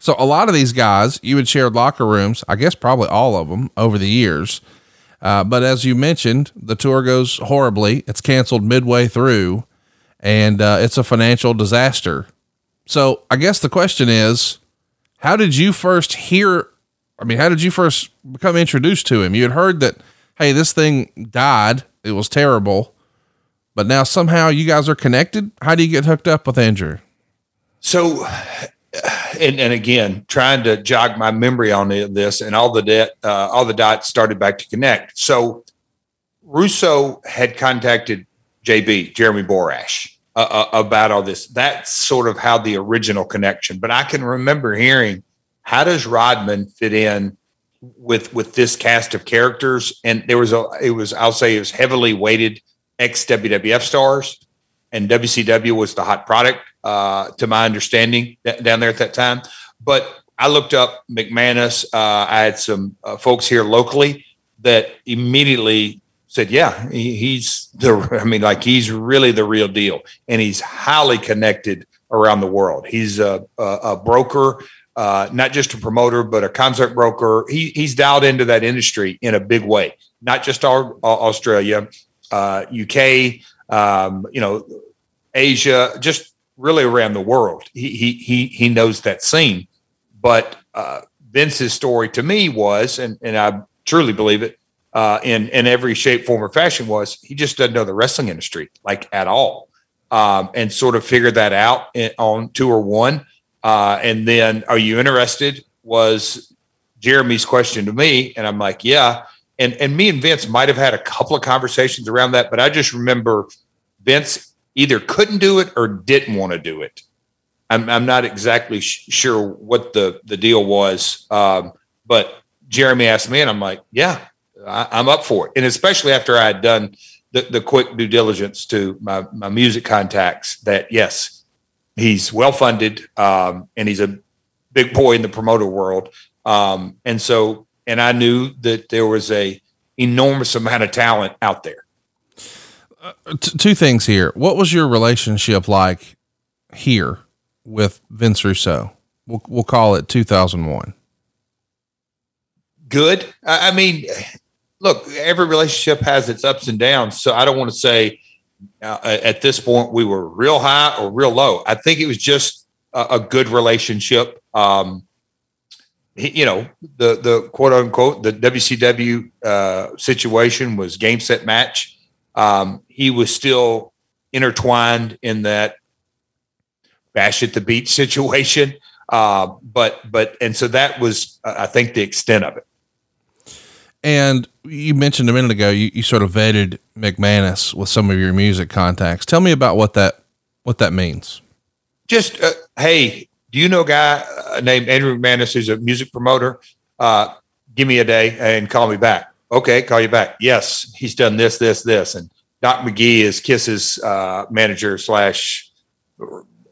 So a lot of these guys, you had shared locker rooms, I guess probably all of them over the years. Uh, but as you mentioned, the tour goes horribly. It's canceled midway through, and uh, it's a financial disaster. So I guess the question is, how did you first hear? I mean, how did you first become introduced to him? You had heard that, hey, this thing died. It was terrible. But now somehow you guys are connected. How do you get hooked up with Andrew? So, and, and again, trying to jog my memory on this, and all the debt, uh, all the dots started back to connect. So, Russo had contacted JB Jeremy Borash, uh, about all this. That's sort of how the original connection. But I can remember hearing, how does Rodman fit in with with this cast of characters? And there was a, it was I'll say it was heavily weighted ex WWF stars, and WCW was the hot product, uh, to my understanding, down there at that time. But I looked up McManus. Uh, I had some uh, folks here locally that immediately said, yeah, he, he's the, I mean, like he's really the real deal. And he's highly connected around the world. He's a, a, a broker, uh, not just a promoter, but a concert broker. He, he's dialed into that industry in a big way, not just our, Australia, uh, UK, um, you know, Asia, just really around the world. He he he he knows that scene. But uh, Vince's story to me was, and and I truly believe it, uh, in in every shape, form, or fashion, was he just doesn't know the wrestling industry like at all, um, and sort of figured that out in, on tour one. Uh, and then, are you interested? Was Jeremy's question to me, and I'm like, yeah. And and me and Vince might have had a couple of conversations around that, but I just remember Vince either couldn't do it or didn't want to do it. I'm, I'm not exactly sh- sure what the, the deal was. Um, but Jeremy asked me, and I'm like, yeah, I, am up for it. And especially after I had done the, the quick due diligence to my, my music contacts that, yes, he's well funded um, and he's a big boy in the promoter world. Um, and so, and I knew that there was a enormous amount of talent out there. Uh, t- two things here. What was your relationship like here with Vince Russo? We'll, we'll call it 2001. Good. I, I mean, look, every relationship has its ups and downs. So I don't want to say uh, at this point we were real high or real low. I think it was just a, a good relationship. Um, you know, the the quote unquote the WCW uh, situation was game set match. Um, he was still intertwined in that bash at the beach [LAUGHS] situation. Uh, but but and so that was I think the extent of it. And you mentioned a minute ago you, you sort of vetted McManus with some of your music contacts. Tell me about what that what that means. Just uh, hey, do you know a guy uh, named Andrew McManus who's a music promoter? Uh, give me a day and call me back. Okay, call you back. Yes, he's done this, this, this, and Doc McGhee is Kiss's uh, manager slash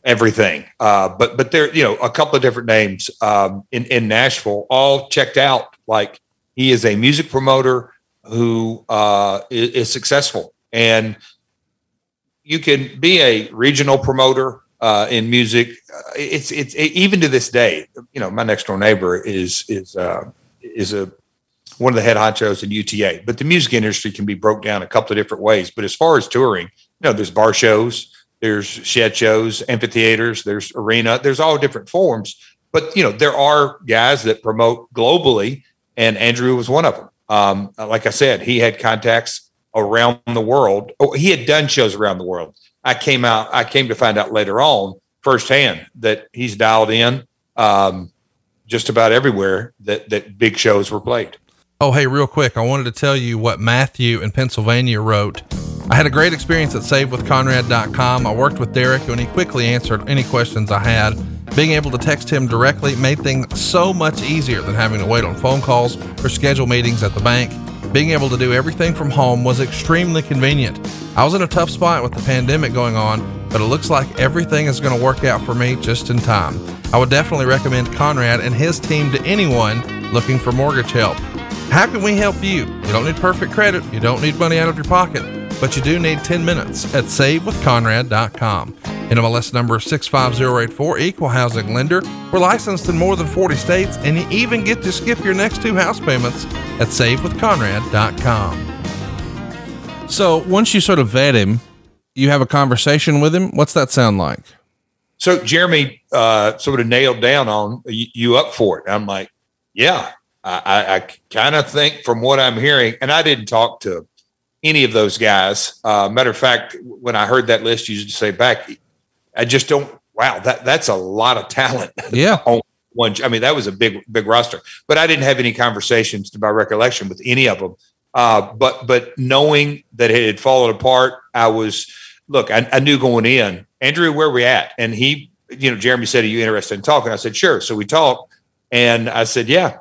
everything. Uh, but but there, you know, a couple of different names um, in in Nashville, all checked out. Like he is a music promoter who uh, is, is, successful, and you can be a regional promoter uh, in music. Uh, it's it's it, even to this day. You know, my next door neighbor is is uh, is a one of the head honchos in UTA. But the music industry can be broke down a couple of different ways. But as far as touring, you know, there's bar shows, there's shed shows, amphitheaters, there's arena, there's all different forms. But you know, there are guys that promote globally, and Andrew was one of them. Um, like I said, he had contacts around the world. Oh, he had done shows around the world. I came out. I came to find out later on firsthand that he's dialed in um, just about everywhere that that big shows were played. Oh, hey, real quick, I wanted to tell you what Matthew in Pennsylvania wrote. I had a great experience at SaveWithConrad.com. I worked with Derek and he quickly answered any questions I had. Being able to text him directly made things so much easier than having to wait on phone calls or schedule meetings at the bank. Being able to do everything from home was extremely convenient. I was in a tough spot with the pandemic going on, but it looks like everything is going to work out for me just in time. I would definitely recommend Conrad and his team to anyone looking for mortgage help. How can we help you? You don't need perfect credit, you don't need money out of your pocket, but you do need 10 minutes at savewithconrad.com. NMLS number 65084, equal housing lender. We're licensed in more than 40 states, and you even get to skip your next two house payments at savewithconrad.com. So once you sort of vet him, you have a conversation with him. What's that sound like? So Jeremy uh, sort of nailed down on you, up for it. I'm like, yeah, I, I kind of think from what I'm hearing, and I didn't talk to any of those guys. Uh, matter of fact, when I heard that list, you just say back, I just don't. Wow, that that's a lot of talent. Yeah. [LAUGHS] on one, I mean, that was a big big roster. But I didn't have any conversations to my recollection with any of them. Uh, but but knowing that it had fallen apart, I was look. I, I knew going in, Andrew, where we at? And he, you know, Jeremy said, "Are you interested in talking?" I said, "Sure." So we talked, and I said, "Yeah,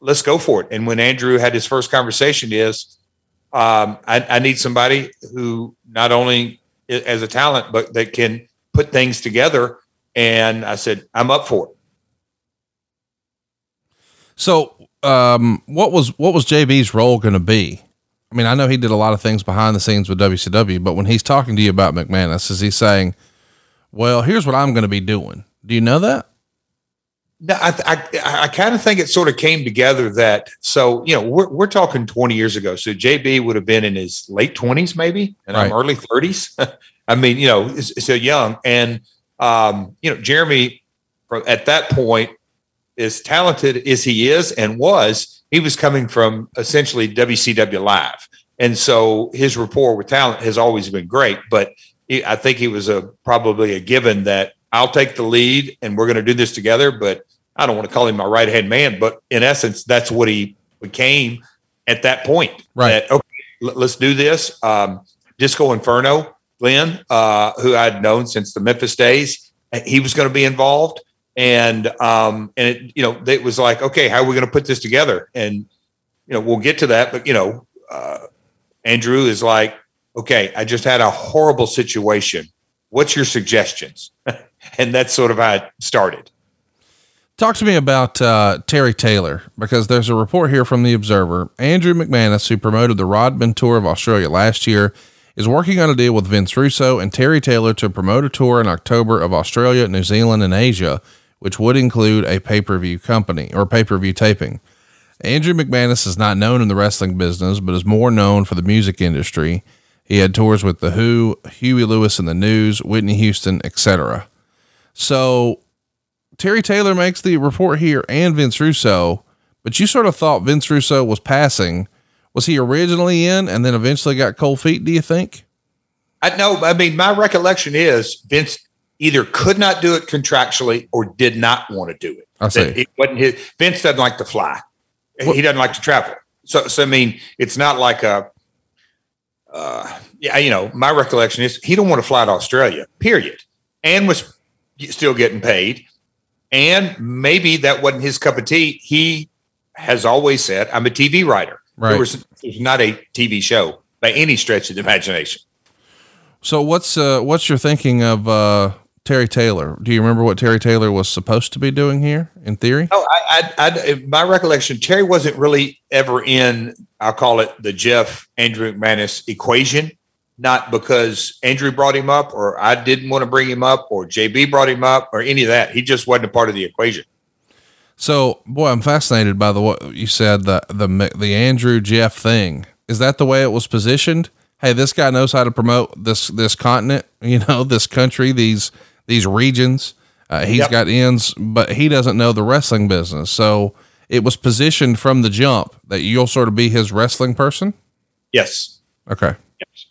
let's go for it. And when Andrew had his first conversation, is um, I, I, need somebody who not only as a talent, but that can put things together. And I said, I'm up for it. So, um, what was what was JB's role going to be? I mean, I know he did a lot of things behind the scenes with WCW, but when he's talking to you about McManus, is he saying, "Well, here's what I'm going to be doing"? Do you know that? No, I, I, I kind of think it sort of came together that so you know we're we're talking 20 years ago. So JB would have been in his late 20s maybe, and right. I'm early 30s. [LAUGHS] I mean, you know, so young, and um, you know, Jeremy at that point, as talented as he is and was, he was coming from essentially WCW Live, and so his rapport with talent has always been great. But I think he was a probably a given that I'll take the lead and we're going to do this together. But I don't want to call him my right hand man, but in essence, that's what he became at that point. Right. That, okay, let's do this. Um, Disco Inferno, Glenn, uh, who I'd known since the Memphis days, he was going to be involved. And um, and it, you know, it was like, okay, how are we going to put this together? And you know, we'll get to that. But you know, uh, Andrew is like, okay, I just had a horrible situation. What's your suggestions? [LAUGHS] and that's sort of how it started. Talk to me about uh, Terry Taylor because there's a report here from the Observer. Andrew McManus, who promoted the Rodman Tour of Australia last year, is working on a deal with Vince Russo and Terry Taylor to promote a tour in October of Australia, New Zealand, and Asia, which would include a pay per view company or pay per view taping. Andrew McManus is not known in the wrestling business, but is more known for the music industry. He had tours with The Who, Huey Lewis and the News, Whitney Houston, etc. So Terry Taylor makes the report here and Vince Russo, but you sort of thought Vince Russo was passing. Was he originally in and then eventually got cold feet, do you think? I know. I mean, my recollection is Vince either could not do it contractually or did not want to do it. I see. It wasn't his, Vince doesn't like to fly. What? He doesn't like to travel. So, so I mean, it's not like a, uh, yeah, you know, my recollection is he don't want to fly to Australia, period. And was still getting paid. And maybe that wasn't his cup of tea. He has always said, I'm a TV writer. Right. There was, was not a TV show by any stretch of the imagination. So what's uh, what's your thinking of uh, Terry Taylor? Do you remember what Terry Taylor was supposed to be doing here in theory? Oh, I, I, I, my recollection, Terry wasn't really ever in. I'll call it the Jeff Andrew McManus equation not because Andrew brought him up or I didn't want to bring him up or JB brought him up or any of that. He just wasn't a part of the equation. So, boy, I'm fascinated by the what you said the the the Andrew Jeff thing. Is that the way it was positioned? Hey, this guy knows how to promote this this continent, [LAUGHS] you know, this country, these these regions. Uh, he's yep. got ends, but he doesn't know the wrestling business. So it was positioned from the jump that you'll sort of be his wrestling person. Yes. Okay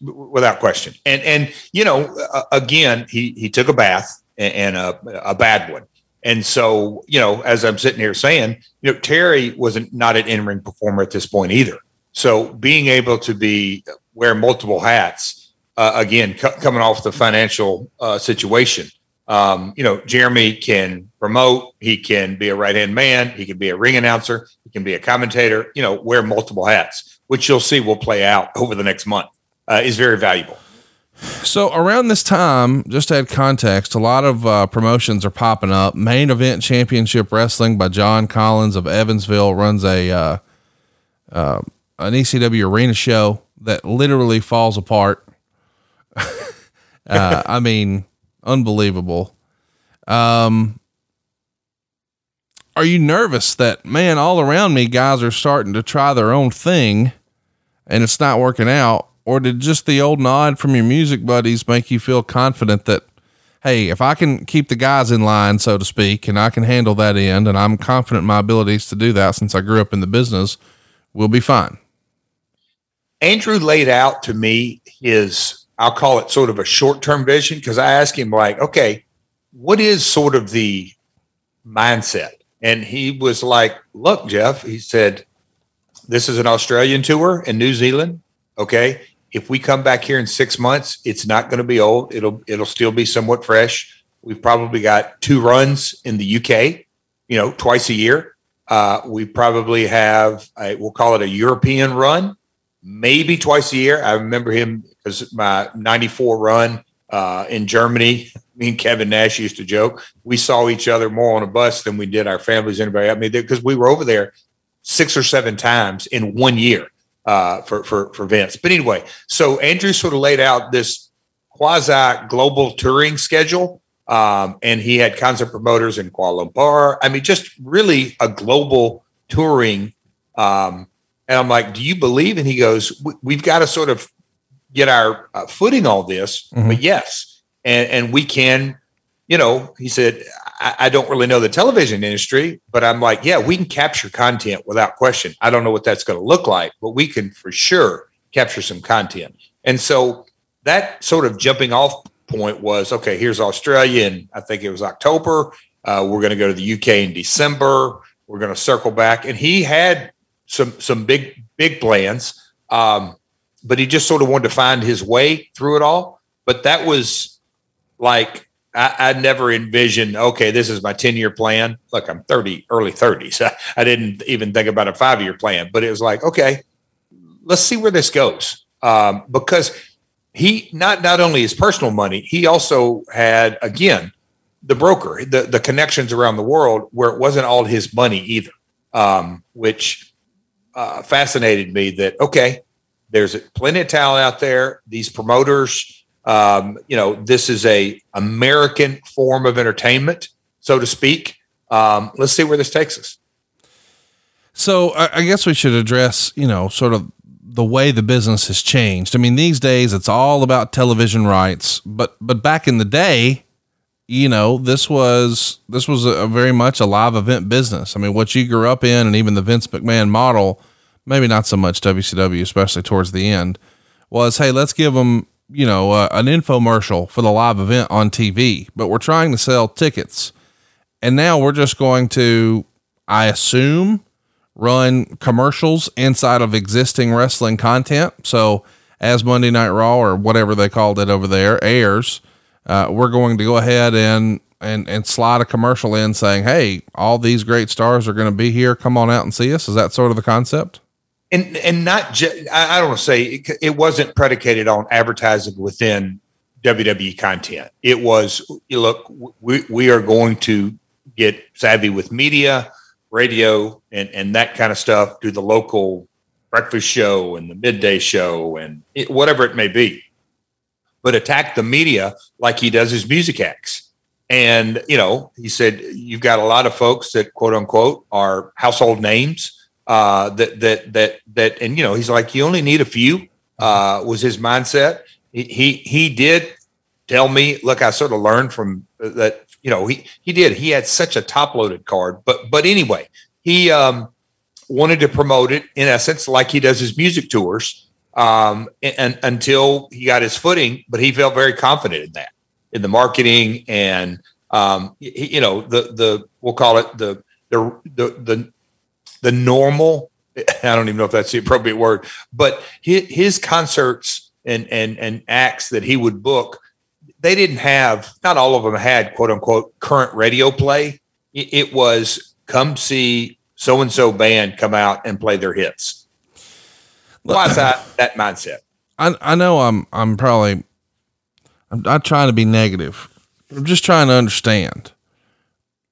without question. And and you know, uh, again, he he took a bath and, and a a bad one. And so, you know, as I'm sitting here saying, you know, Terry wasn't not an in ring performer at this point either. So being able to be wear multiple hats, uh, again, coming off the financial uh, situation, um, you know, Jeremy can promote, he can be a right hand man, he can be a ring announcer, he can be a commentator, you know, wear multiple hats, which you'll see will play out over the next month uh, is very valuable. So around this time, just to add context, a lot of uh, promotions are popping up. Main Event Championship Wrestling by John Collins of Evansville runs a uh, uh, an ECW arena show that literally falls apart. [LAUGHS] Uh, I mean, unbelievable. Um, are you nervous that man, all around me, guys are starting to try their own thing, and it's not working out? Or did just the old nod from your music buddies make you feel confident that hey if i can keep the guys in line so to speak and i can handle that end and i'm confident my abilities to do that since i grew up in the business we'll be fine. Andrew laid out to me his i'll call it sort of a short-term vision because i asked him like okay what is sort of the mindset? And he was like look jeff he said this is an australian tour in new zealand okay if we come back here in six months, it's not going to be old. It'll it'll still be somewhat fresh. We've probably got two runs in the UK, you know, twice a year. Uh, we probably have a, we'll call it a European run, maybe twice a year. I remember him because my '94 run uh, in Germany. [LAUGHS] Me and Kevin Nash used to joke. We saw each other more on a bus than we did our families. Anybody? I mean, because we were over there six or seven times in one year uh, for, for, for Vince. But anyway, so Andrew sort of laid out this quasi global touring schedule Um, and he had concert promoters in Kuala Lumpur. I mean, just really a global touring. Um, and I'm like, "Do you believe?" And he goes, "We've got to sort of get our uh, footing on this, mm-hmm. but yes, and and we can." You know, he said, I, don't really know the television industry, but I'm like, yeah, we can capture content without question. I don't know what that's going to look like, but we can for sure capture some content. And so that sort of jumping off point was okay, here's Australia, and I think it was October. Uh, we're going to go to the UK in December. We're going to circle back, and he had some some big big plans, um, but he just sort of wanted to find his way through it all. But that was like I, I never envisioned. Okay, this is my ten year plan. Look, I'm 30, early 30s. I, [LAUGHS] I didn't even think about a five year plan, but it was like, okay, let's see where this goes, um, because he not not only his personal money, he also had again the broker, the the connections around the world where it wasn't all his money either, um, which uh, fascinated me. That okay, there's plenty of talent out there. These promoters, um, you know, this is a American form of entertainment, so to speak. Um, let's see where this takes us. So I guess we should address, you know, sort of the way the business has changed. I mean, these days it's all about television rights, but but back in the day, you know, this was this was a, very much a live event business. I mean, what you grew up in, and even the Vince McMahon model, maybe not so much WCW, especially towards the end, was hey, let's give them you know uh, an infomercial for the live event on TV, but we're trying to sell tickets, and now we're just going to, I assume run commercials inside of existing wrestling content. So as Monday Night Raw or whatever they called it over there airs, uh, we're going to go ahead and and and slide a commercial in saying, "Hey, all these great stars are going to be here. Come on out and see us." Is that sort of the concept? And and not just I, don't want to say it, it wasn't predicated on advertising within WWE content. It was you look, we we are going to get savvy with media radio and, and that kind of stuff, do the local breakfast show and the midday show and it, whatever it may be, but attack the media like he does his music acts. And, you know, he said, you've got a lot of folks that quote unquote are household names uh, that, that, that, that, and, you know, he's like, you only need a few, uh, was his mindset. He, he, he did tell me, look, I sort of learned from that you know, he he did. He had such a top loaded card. But but anyway, he um, wanted to promote it in essence like he does his music tours. Um, and, and, until he got his footing, but he felt very confident in that, in the marketing and um, you know the the we'll call it the the the the, the normal. I don't even know if that's the appropriate word, but his, his concerts and and and acts that he would book they didn't have, not all of them had quote unquote current radio play. It was come see so and so band come out and play their hits. Why is that that mindset? I I know I'm I'm probably I'm not trying to be negative. I'm just trying to understand.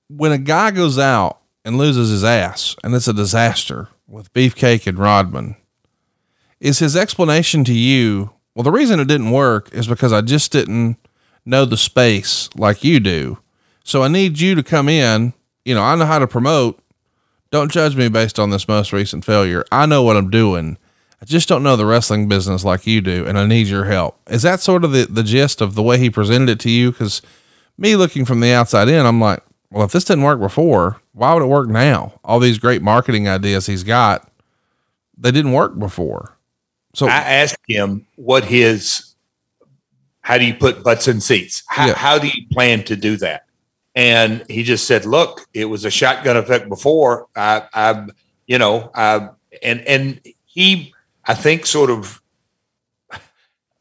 When a guy goes out and loses his ass and it's a disaster with Beefcake and Rodman, is his explanation to you, well, the reason it didn't work is because I just didn't know the space like you do. So I need you to come in. You know, I know how to promote. Don't judge me based on this most recent failure. I know what I'm doing. I just don't know the wrestling business like you do, and I need your help. Is that sort of the, the gist of the way he presented it to you? Because me looking from the outside in, I'm like, well, if this didn't work before, why would it work now? All these great marketing ideas he's got, they didn't work before. So I asked him what his how do you put butts in seats? How, yeah. how do you plan to do that? And he just said, look, it was a shotgun effect before. I, I you know, I, and, and he, I think sort of,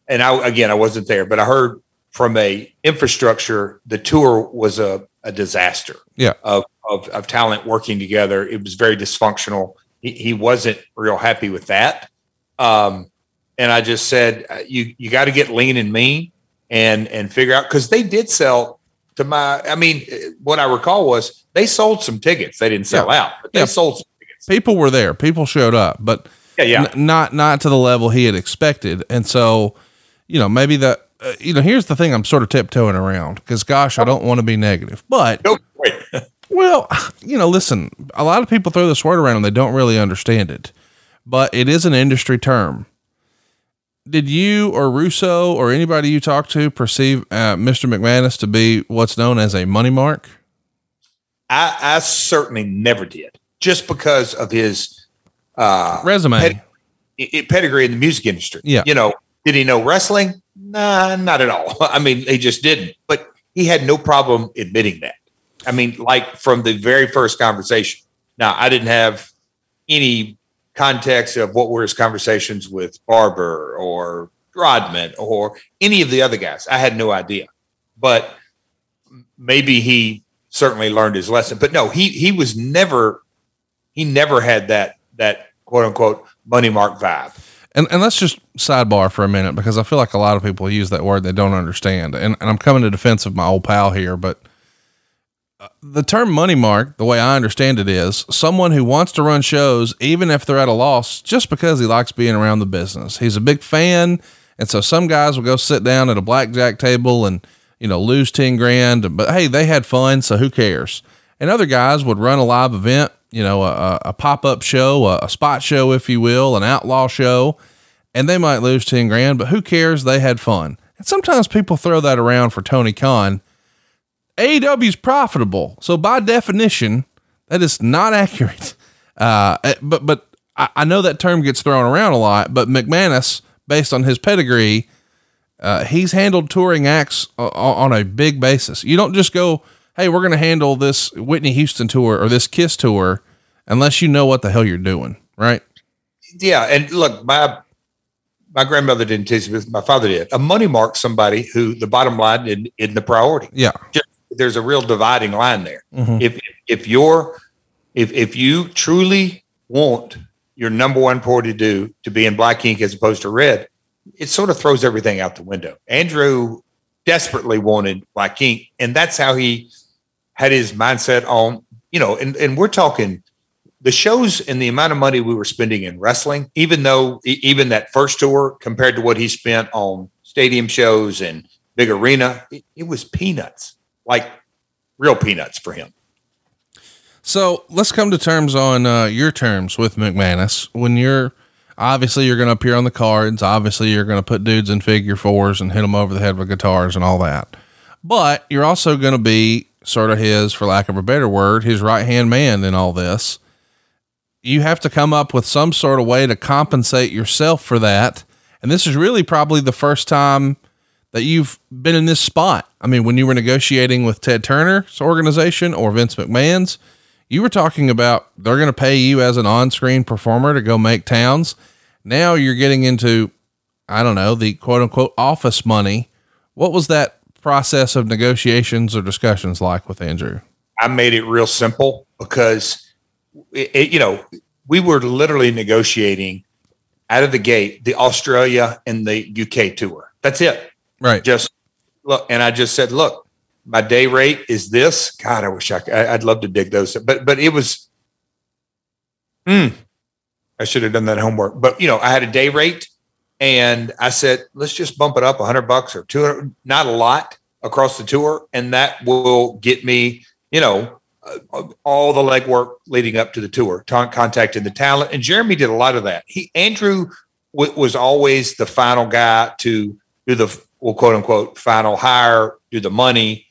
and I, again, I wasn't there, but I heard from a infrastructure, the tour was a, a disaster yeah. of, of, of talent working together. It was very dysfunctional. He, he wasn't real happy with that. Um, and I just said, uh, you, you got to get lean and mean and and figure out because they did sell to my. I mean, what I recall was they sold some tickets. They didn't sell yeah. out, but they yeah. sold some tickets. People were there. People showed up, but yeah, yeah. N- not not to the level he had expected. And so, you know, maybe that uh, you know, here's the thing I'm sort of tiptoeing around because, gosh, I don't want to be negative, but it. [LAUGHS] well, you know, listen, a lot of people throw this word around and they don't really understand it, but it is an industry term. Did you or Russo or anybody you talked to perceive uh, Mr. McManus to be what's known as a money mark? I, I certainly never did, just because of his uh, Resume. ped- pedigree in the music industry. Yeah. You know, did he know wrestling? Nah, not at all. [LAUGHS] I mean, he just didn't. But he had no problem admitting that. I mean, like from the very first conversation. Now, I didn't have any context of what were his conversations with Barber or Rodman or any of the other guys. I had no idea. But maybe he certainly learned his lesson. But no, he he was never he never had that that quote unquote money mark vibe. And, and let's just sidebar for a minute because I feel like a lot of people use that word they don't understand. And, and I'm coming to defense of my old pal here, but uh, the term money mark, the way I understand it is someone who wants to run shows, even if they're at a loss, just because he likes being around the business. He's a big fan. And so some guys will go sit down at a blackjack table and, you know, lose 10 grand, but hey, they had fun. So who cares? And other guys would run a live event, you know, a, a pop up show, a, a spot show, if you will, an outlaw show, and they might lose 10 grand, but who cares? They had fun. And sometimes people throw that around for Tony Khan. AEW is profitable. So by definition, that is not [LAUGHS] accurate. Uh, eh, but, but I, I know that term gets thrown around a lot, but McManus, based on his pedigree, uh, he's handled touring acts on a big basis. You don't just go, Hey, we're going to handle this Whitney Houston tour or this Kiss tour unless you know what the hell you're doing. Right. Yeah, and look, my my grandmother didn't teach me, my father did. A money mark somebody who the bottom line isn't, isn't the priority. Yeah. Just, there's a real dividing line there. Mhm. If if you're if if you truly want your number one priority to do to be in black ink as opposed to red, it sort of throws everything out the window. Andrew desperately wanted black ink, and that's how he had his mindset on. You know, and and we're talking the shows and the amount of money we were spending in wrestling, even though even that first tour compared to what he spent on stadium shows and big arena, it, it was peanuts, like real peanuts for him. So let's come to terms on uh, your terms with McManus. When you're obviously you're going to appear on the cards, obviously you're going to put dudes in figure fours and hit them over the head with guitars and all that. But you're also going to be sort of his, for lack of a better word, his right hand man in all this. You have to come up with some sort of way to compensate yourself for that. And this is really probably the first time that you've been in this spot. I mean, when you were negotiating with Ted Turner's organization or Vince McMahon's, you were talking about they're going to pay you as an on-screen performer to go make towns. Now you're getting into, I don't know, the quote unquote office money. What was that process of negotiations or discussions like with Andrew? I made it real simple because, it, it- you know, we were literally negotiating out of the gate the Australia and the UK tour. That's it. Right. Just look, and I just said, look, my day rate is this. God, I wish I could. I- I'd love to dig those, but but it was. Hmm. I should have done that homework, but you know, I had a day rate, and I said, let's just bump it up a hundred bucks or two hundred, not a lot across the tour, and that will get me, you know, uh, all the legwork leading up to the tour, ta- contacting the talent, and Jeremy did a lot of that. He Andrew w- was always the final guy to do the well, quote unquote final hire, do the money,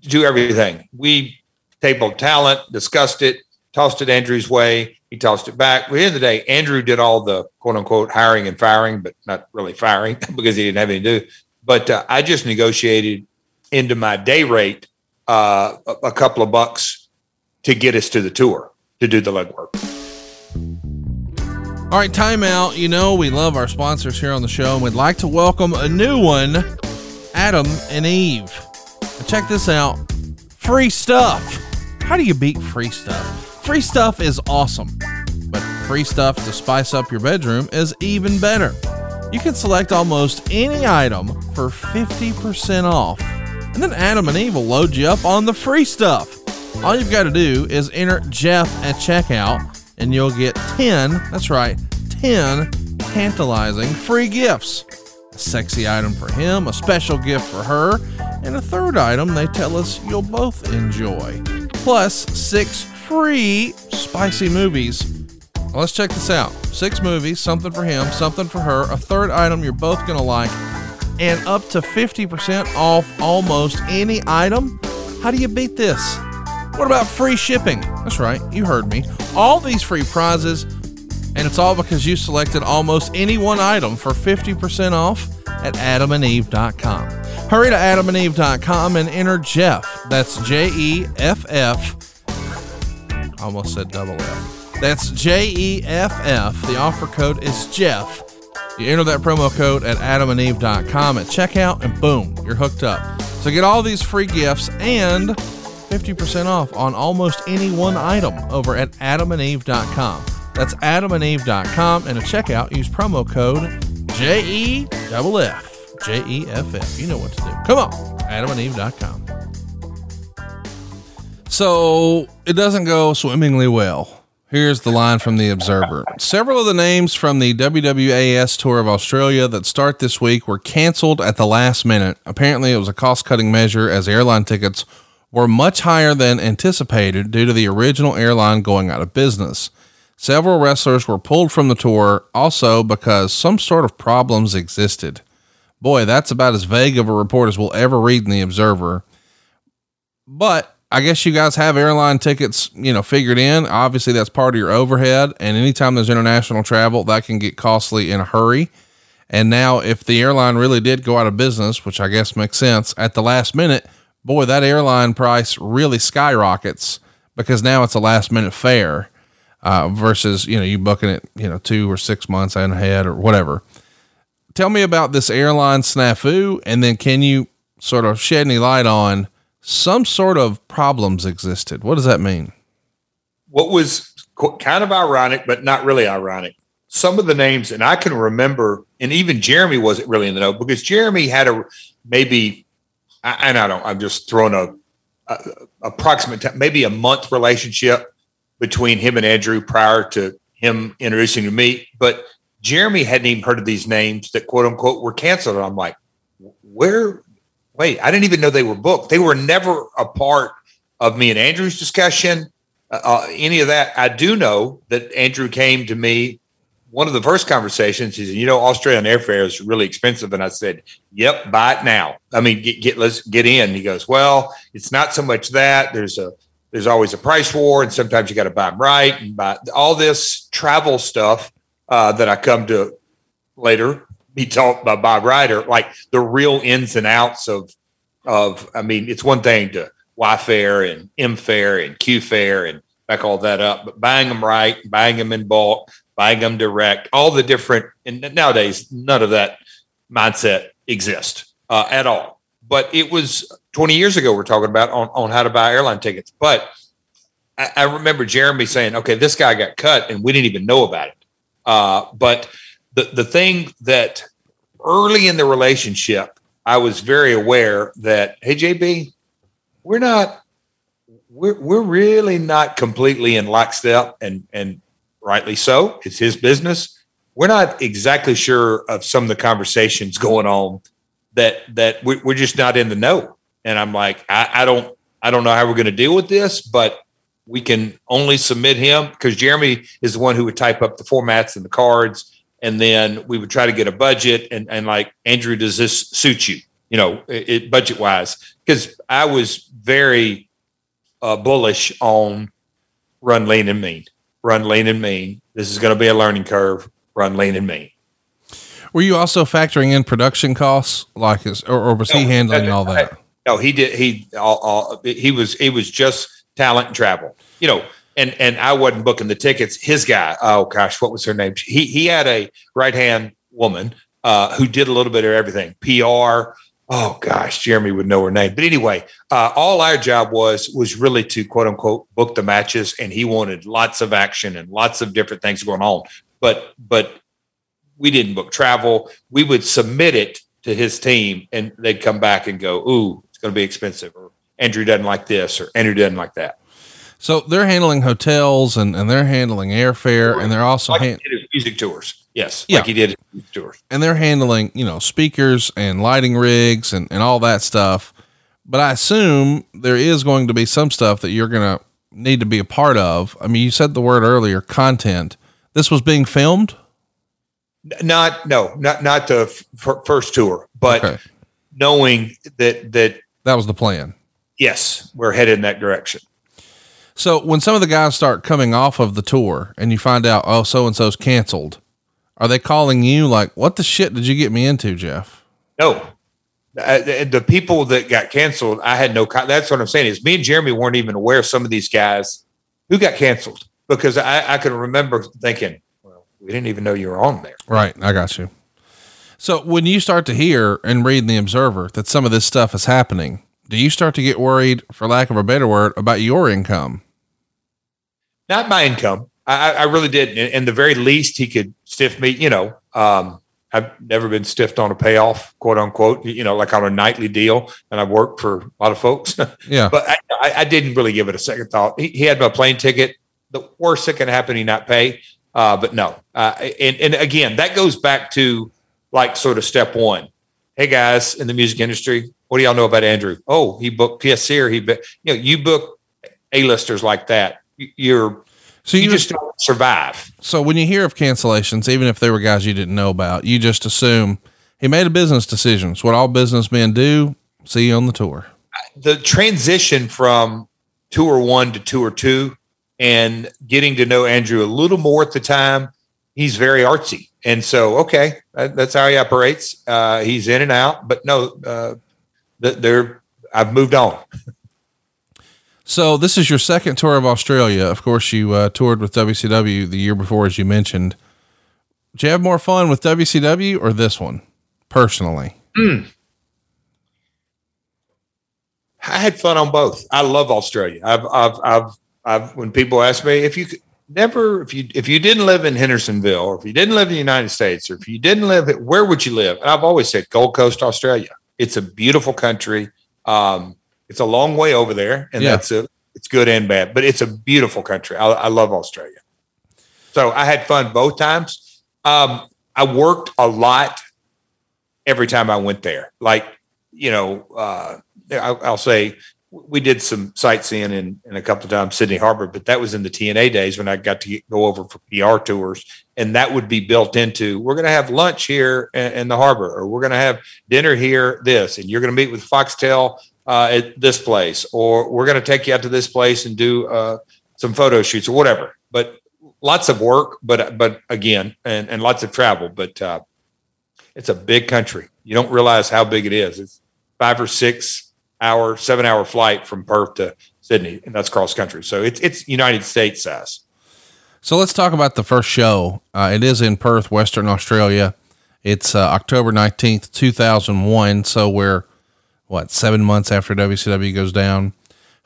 do everything. We tabled talent, discussed it, tossed it Andrew's way. He tossed it back. At the end of the day, Andrew did all the quote unquote hiring and firing, but not really firing [LAUGHS] because he didn't have anything to do. But uh, I just negotiated into my day rate uh, a, couple of bucks to get us to the tour to do the legwork. All right, timeout. You know, we love our sponsors here on the show, and we'd like to welcome a new one, Adam and Eve. Check this out free stuff. How do you beat free stuff? Free stuff is awesome, but free stuff to spice up your bedroom is even better. You can select almost any item for 50% off, and then Adam and Eve will load you up on the free stuff. All you've got to do is enter Jeff at checkout and you'll get 10, that's right, 10 tantalizing free gifts. A sexy item for him, a special gift for her, and a third item they tell us you'll both enjoy. Plus, six free spicy movies. Let's check this out six movies, something for him, something for her, a third item you're both going to like, and up to 50% off almost any item. How do you beat this? What about free shipping? That's right, you heard me. All these free prizes, and it's all because you selected almost any one item for 50% off at adamandeve.com. Hurry to adamandeve.com and enter Jeff. That's J E F F. Almost said double F. That's J E F F. The offer code is Jeff. You enter that promo code at adamandeve.com at checkout, and boom, you're hooked up. So get all these free gifts and 50% off on almost any one item over at adamandeve.com. That's adamandeve.com, and at checkout, use promo code J E F F. J E F F. You know what to do. Come on, adamandeve.com. So it doesn't go swimmingly well. Here's the line from the Observer. Several of the names from the WWA's Tour of Australia that start this week were canceled at the last minute. Apparently, it was a cost cutting measure as airline tickets were much higher than anticipated due to the original airline going out of business. Several wrestlers were pulled from the tour also because some sort of problems existed. Boy, that's about as vague of a report as we'll ever read in the Observer. But I guess you guys have airline tickets, you know, figured in. Obviously, that's part of your overhead. And anytime there's international travel, that can get costly in a hurry. And now, if the airline really did go out of business, which I guess makes sense at the last minute, boy, that airline price really skyrockets because now it's a last minute fare uh, versus, you know, you booking it, you know, two or six months ahead or whatever. Tell me about this airline snafu. And then can you sort of shed any light on some sort of problems existed. What does that mean? What was kind of ironic, but not really ironic. Some of the names, and I can remember, and even Jeremy wasn't really in the know because Jeremy had a maybe, and I don't, I'm just throwing a, a approximate, maybe a month relationship between him and Andrew prior to him introducing to me. But Jeremy hadn't even heard of these names that quote unquote were canceled. And I'm like, where wait, I didn't even know they were booked. They were never a part of me and Andrew's discussion, uh, uh, any of that. I do know that Andrew came to me. One of the first conversations, he said, "You know, Australian airfare is really expensive," and I said, "Yep, buy it now. I mean, get, get let's get in." He goes, "Well, it's not so much that there's a there's always a price war, and sometimes you got to buy them right and buy all this travel stuff uh, that I come to later be taught by Bob Ryder, like the real ins and outs of of. I mean, it's one thing to Y fare and M fare and Q fare and back all that up, but buying them right, buying them in bulk, buying them direct, all the different. And nowadays, none of that mindset exists uh, at all. But it was 20 years ago. We're talking about on on how to buy airline tickets, but. I, I remember Jeremy saying, "Okay, this guy got cut, and we didn't even know about it." Uh, but the the thing that early in the relationship, I was very aware that hey JB, we're not we're we're really not completely in lockstep, and and rightly so. It's his business. We're not exactly sure of some of the conversations going on that that we're just not in the know. And I'm like, I, I don't I don't know how we're going to deal with this, but we can only submit him because Jeremy is the one who would type up the formats and the cards and then we would try to get a budget and, and like andrew does this suit you? You know it, it budget wise because i was very uh, bullish on run lean and mean run lean and mean. This is going to be a learning curve run lean and mean. Were you also factoring in production costs like or, or was no, he handling all that? no he did he all, all, he was he was just talent and travel. You know and and I wasn't booking the tickets. His guy, oh gosh, what was her name? He he had a right hand woman uh, who did a little bit of everything, PR. Oh gosh, Jeremy would know her name. But anyway, uh, all our job was was really to quote unquote book the matches, and he wanted lots of action and lots of different things going on. But but we didn't book travel. We would submit it to his team, and they'd come back and go, "Ooh, it's going to be expensive," or Andrew doesn't like this, or Andrew doesn't like that. So they're handling hotels and, and they're handling airfare and they're also like hand- music tours. Yes, Yeah. like he did music tours. and they're handling you know speakers and lighting rigs and, and all that stuff but i assume there is going to be some stuff that you're going to need to be a part of i mean you said the word earlier content this was being filmed Not no, not not the f- first tour, but Okay. knowing that that that was the plan yes, we're headed in that direction. So when some of the guys start coming off of the tour and you find out oh so and so's canceled are they calling you like what the shit did you get me into jeff No, Uh, the, the people that got canceled, I had no. con- That's what I'm saying is me and Jeremy weren't even aware of some of these guys who got canceled because I, I can remember thinking, well, we didn't even know you were on there. Right. I got you. So when you start to hear and read in the Observer that some of this stuff is happening, do you start to get worried, for lack of a better word, about your income? Not my income. I, I really didn't. And, and the very least he could stiff me, you know, um, I've never been stiffed on a payoff, quote unquote, you know, like on a nightly deal. And I've worked for a lot of folks, [LAUGHS] Yeah. but I, I, I didn't really give it a second thought. He, he had my plane ticket. The worst that can happen, he not pay. Uh, but no. Uh, and, and again, that goes back to like sort of step one. Hey guys in the music industry, what do y'all know about Andrew? Oh, he booked PSC or he, you know, you book A-listers like that. You- You're, so you you, just don't survive. so when you hear of cancellations, even if they were guys you didn't know about, you just assume he made a business decision. It's what all businessmen do. See you on the tour. The transition from tour one to tour two and getting to know Andrew a little more at the time, he's very artsy. And so, okay, that's how he operates. Uh, he's in and out, but no, uh, they're, I've moved on. So this is your second tour of Australia. Of course, you uh, toured with WCW the year before, as you mentioned. Did you have more fun with WCW or this one, personally? I had fun on both. I love Australia. I've, I've, I've, I've, when people ask me if you could never, if you, if you didn't live in Hendersonville or if you didn't live in the United States or if you didn't live, where would you live? And I've always said Gold Coast, Australia. It's a beautiful country. Um, it's a long way over there and Yeah. that's a, it's good and bad, but it's a beautiful country. I, I love Australia. So I had fun both times. Um, I worked a lot every time I went there. Like, you know, uh, I'll, I'll say we did some sightseeing in, in a couple of times Sydney Harbor, but that was in the TNA days when I got to go over for PR tours, and that would be built into. We're going to have lunch here in, in the harbor, or we're going to have dinner here. This, and you're going to meet with Foxtel uh, at this place, or we're going to take you out to this place and do uh, some photo shoots or whatever. But lots of work, but but again, and, and lots of travel. But uh, it's a big country. You don't realize how big it is. It's five or six hour, seven hour flight from Perth to Sydney, and that's cross country. So it's it's United States size. So let's talk about the first show. Uh, it is in Perth, Western Australia. It's uh, October 19th, 2001. So we're, what, seven months after WCW goes down.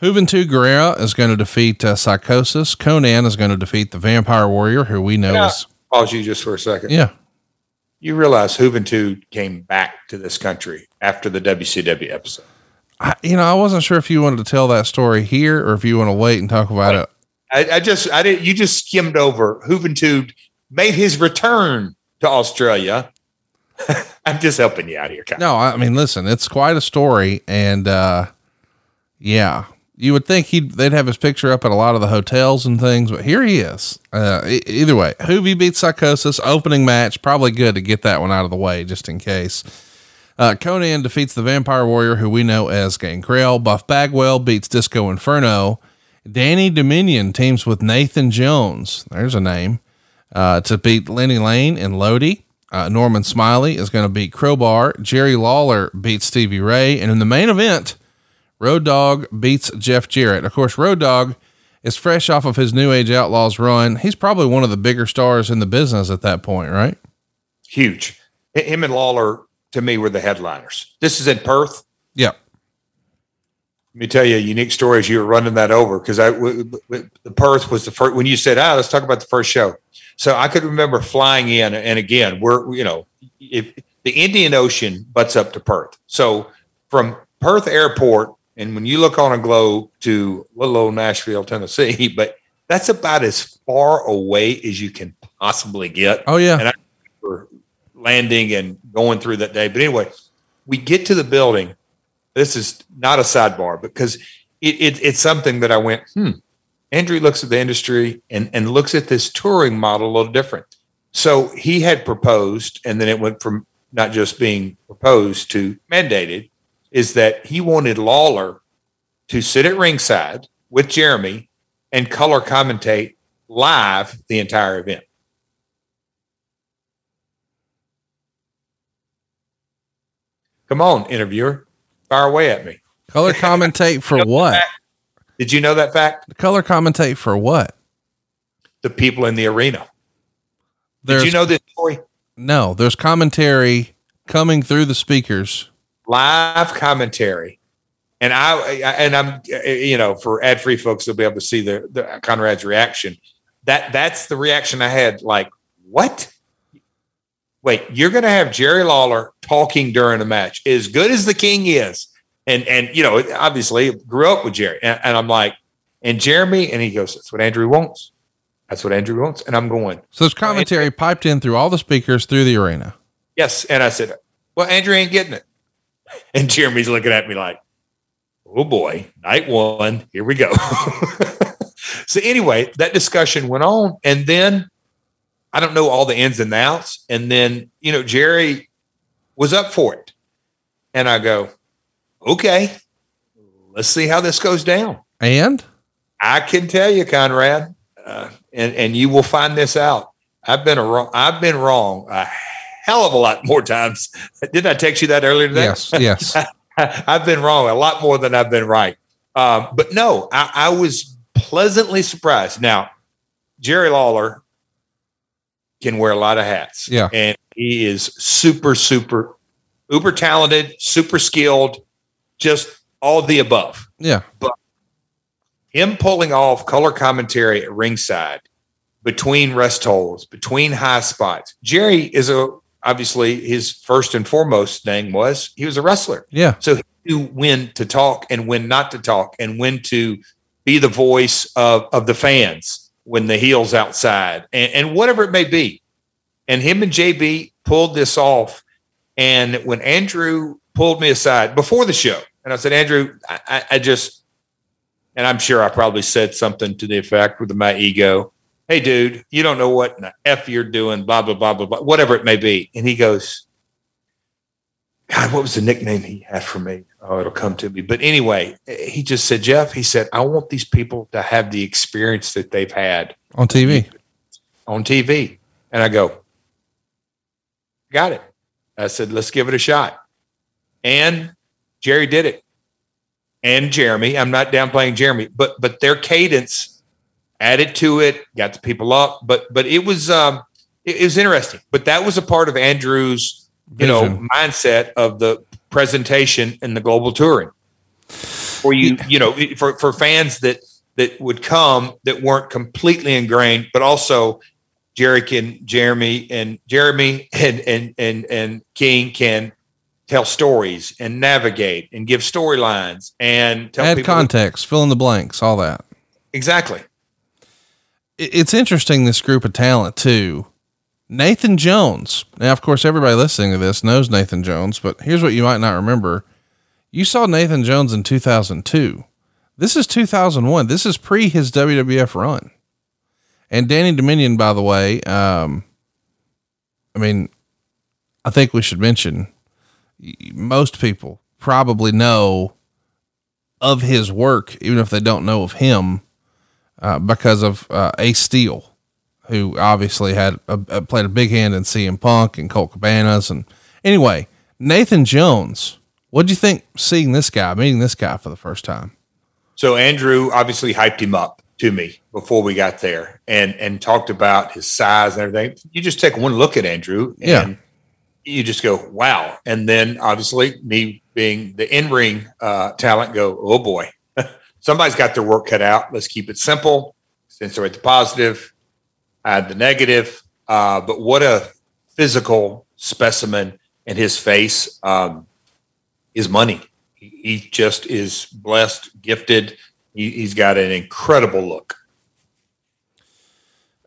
Juventud Guerrera is going to defeat uh, Psicosis. Konnan is going to defeat the Vampire Warrior, who we know Yeah. is. Pause you just for a second. Yeah. You realize Juventud came back to this country after the WCW episode. I, you know, I wasn't sure if you wanted to tell that story here or if you want to wait and talk about it. I, I just I didn't. You just skimmed over. Juventud made his return to Australia. [LAUGHS] I'm just helping you out here, Kyle. No, I mean, listen, it's quite a story. And, uh, yeah, you would think he'd, they'd have his picture up at a lot of the hotels and things, but here he is. Uh, e- either way, Juvi beats Psicosis opening match. Probably good to get that one out of the way just in case. Uh, Konnan defeats the Vampire Warrior, who we know as Gangrel. Buff Bagwell beats Disco Inferno. Danny Dominion teams with Nathan Jones. There's a name. Uh, to beat Lenny Lane and Lodi. Uh, Norman Smiley is going to beat Crowbar. Jerry Lawler beats Stevie Ray. And in the main event, Road Dog beats Jeff Jarrett. Of course, Road Dog is fresh off of his New Age Outlaws run. He's probably one of the bigger stars in the business at that point, right? Huge. Him and Lawler to me were the headliners. This is in Perth. Yeah. Let me tell you a unique story as you were running that over because I w- w- the Perth was the first when you said, "Ah, let's talk about the first show." So I could remember flying in, and again, we're you know, if the Indian Ocean butts up to Perth, so from Perth Airport, and when you look on a globe to little old Nashville, Tennessee, [LAUGHS] but that's about as far away as you can possibly get. Oh yeah. And I landing and going through that day. But anyway, we get to the building. This is not a sidebar because it, it, it's something that I went, hmm. Andrew looks at the industry and, and looks at this touring model a little different. So he had proposed, and then it went from not just being proposed to mandated, is that he wanted Lawler to sit at ringside with Jeremy and color commentate live the entire event. Come on, interviewer, fire away at me. Color [LAUGHS] commentate for what? Did you know that fact? Color commentate for what? The people in the arena. There's, Did you know this story? No, there's commentary coming through the speakers. Live commentary. And I, and I'm, you know, for ad free folks, they'll be able to see the, the Conrad's reaction. That that's the reaction I had. Like, what? Wait, you're going to have Jerry Lawler talking during a match, as good as the King is, and and you know, obviously grew up with Jerry, and, and I'm like, and Jeremy, and he goes, that's what Andrew wants. That's what Andrew wants, and I'm going. So there's commentary piped in through all the speakers through the arena. Yes, and I said, well, Andrew ain't getting it, [LAUGHS] and Jeremy's looking at me like, oh boy, night one, here we go. [LAUGHS] so anyway, that discussion went on, and then I don't know all the ins and outs. And then, you know, Jerry was up for it. And I go, okay, let's see how this goes down. And I can tell you, Conrad, uh, and, and you will find this out. I've been a wrong, I've been wrong a hell of a lot more times. [LAUGHS] Didn't I text you that earlier today? Yes, yes. [LAUGHS] I've been wrong a lot more than I've been right. Um, but no, I, I was pleasantly surprised. Now, Jerry Lawler can wear a lot of hats. Yeah. And he is super, super, uber talented, super skilled, just all the above. Yeah. But him pulling off color commentary at ringside between rest holds, between high spots. Jerry is a obviously his first and foremost thing was he was a wrestler. Yeah. So he knew when to talk and when not to talk and when to be the voice of, of the fans when the heels outside and, and whatever it may be. And him and JB pulled this off. And when Andrew pulled me aside before the show, and I said, Andrew, I, I just, and I'm sure I probably said something to the effect with my ego. Hey, dude, you don't know what the F you're doing, blah, blah, blah, blah, blah, whatever it may be. And he goes, God, what was the nickname he had for me? Oh, it'll come to me. But anyway, he just said, Jeff, he said, I want these people to have the experience that they've had On TV. on TV. And I go, got it. I said, let's give it a shot. And Jerry did it. And Jeremy, I'm not downplaying Jeremy, but but their cadence added to it, got the people up. But but it was um it, it was interesting. But that was a part of Andrew's, you know, mindset of the presentation and the global touring. For you, you know, for for fans that that would come that weren't completely ingrained, but also Jerry can Jeremy and Jeremy and and and and King can tell stories and navigate and give storylines and tell Add people context, fill in the blanks, all that. exactly. It's interesting, this group of talent, too. Nathan Jones. Now, of course, everybody listening to this knows Nathan Jones, but here's what you might not remember. You saw Nathan Jones in 2002. This is 2001. This is pre his WWF run. And Danny Dominion, by the way, um, I mean, I think we should mention most people probably know of his work, even if they don't know of him, uh, because of uh, Ace Steel, who obviously had a, a- played a big hand in CM Punk and Colt Cabana's. And anyway, Nathan Jones, what do you think seeing this guy, meeting this guy for the first time? So Andrew obviously hyped him up to me before we got there and and talked about his size and everything. You just take one look at Andrew and Yeah. you just go, wow. And then obviously me being the in-ring uh, talent go, oh boy, [LAUGHS] somebody's got their work cut out. Let's keep it simple, accentuate the positive, the negative. Uh, but what a physical specimen in his face um, is money. He, he just is blessed, gifted. He, he's got an incredible look.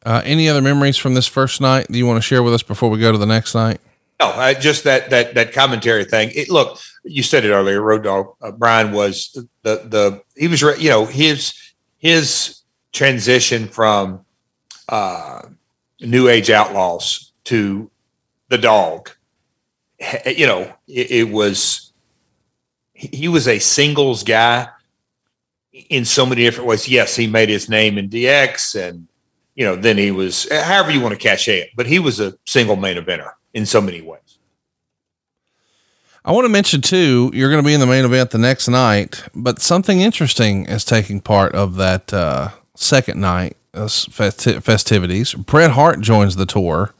Uh, any other memories from this first night that you want to share with us before we go to the next night? No, I, just that that that commentary thing. It, look, you said it earlier. Road Dog uh, Brian was the the he was you know his his transition from uh, New Age Outlaws to the Dog. You know, it, it was he was a singles guy in so many different ways. Yes, he made his name in DX, and you know, then he was however you want to cash it, but he was a single main eventer in so many ways. I want to mention too, you're going to be in the main event the next night, but something interesting is taking part of that uh, second night festi- festivities. Bret Hart joins the tour.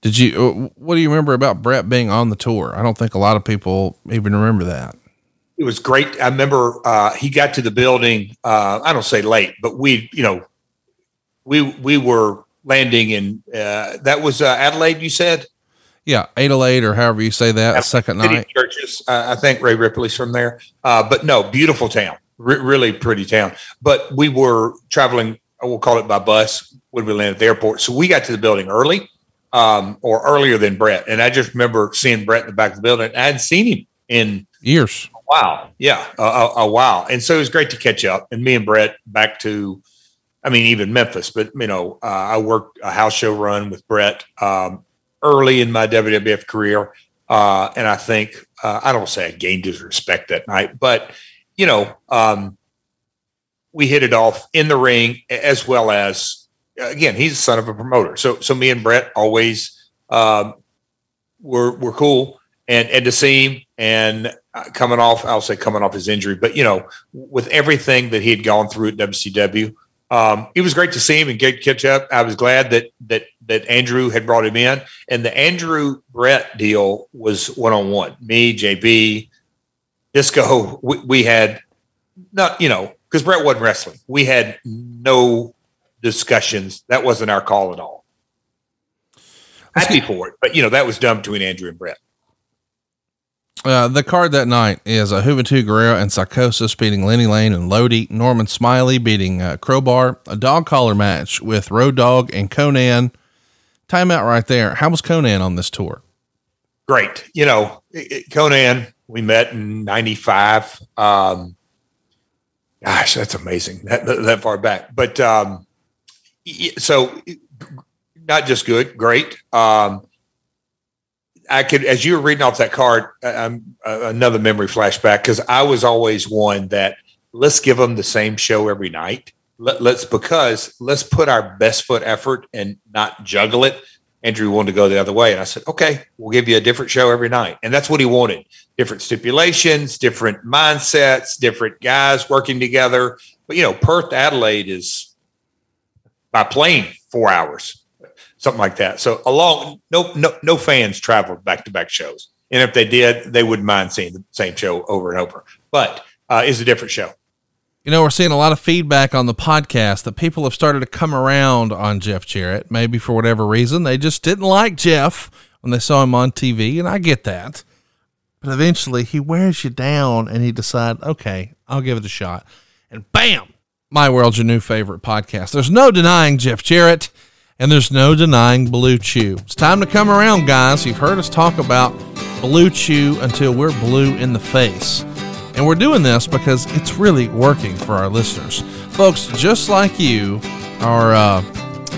Did you? Uh, what do you remember about Bret being on the tour? I don't think a lot of people even remember that. It was great. I remember uh, he got to the building. Uh, I don't say late, but we, you know, we we were landing in. Uh, that was uh, Adelaide. You said. Yeah, Adelaide or however you say that. second night. Churches. Uh, I think Rhea Ripley's from there. Uh, but no, beautiful town. R- really pretty town. But we were traveling. We'll call it by bus when we landed at the airport. So we got to the building early, um, or earlier than Bret. And I just remember seeing Bret in the back of the building. I hadn't seen him in years. Wow. Yeah. A, a, a while. And so it was great to catch up. And me and Bret back to, I mean, even Memphis, but you know, uh, I worked a house show run with Bret Um, early in my WWF career. Uh, and I think, uh, I don't say I gained his respect that night, but, you know, um, we hit it off in the ring as well as, again, he's a son of a promoter. So, so me and Bret always um, were, were cool. And, and to see him and coming off, I'll say coming off his injury, but, you know, with everything that he had gone through at WCW, um, it was great to see him and get catch up. I was glad that that that Andrew had brought him in, and the Andrew Bret deal was one on one. Me, JB, Disco, we, we had not you know because Bret wasn't wrestling. We had no discussions. That wasn't our call at all. Happy for it, but you know that was done between Andrew and Bret. Uh, the card that night is uh, Juventud Guerrera and Psicosis beating Lenny Lane and Lodi. Norman Smiley beating uh, Crowbar. A dog collar match with Road Dog and Konnan. Timeout right there. How was Konnan on this tour? Great. You know, Konnan. we met in 95. Um, gosh, that's amazing. That, that far back. But um, so not just good, great. Um, I could, as you were reading off that card, um, uh, another memory flashback because I was always one that let's give them the same show every night. Let, let's because let's put our best foot effort and not juggle it. Andrew wanted to go the other way, and I said, "Okay, we'll give you a different show every night," and that's what he wanted: different stipulations, different mindsets, different guys working together. But you know, Perth Adelaide is by plane four hours something like that. So along, no, no, no fans traveled back to back shows, and if they did, they wouldn't mind seeing the same show over and over. But uh, it's a different show. You know, we're seeing a lot of feedback on the podcast that people have started to come around on Jeff Jarrett. Maybe for whatever reason, they just didn't like Jeff when they saw him on TV, and I get that. But eventually, he wears you down, and he decides, okay, I'll give it a shot. And bam, my world's your new favorite podcast. There's no denying Jeff Jarrett and there's no denying Blue Chew. It's time to come around, guys. You've heard us talk about Blue Chew until we're blue in the face. And we're doing this because it's really working for our listeners. Folks, just like you are, uh,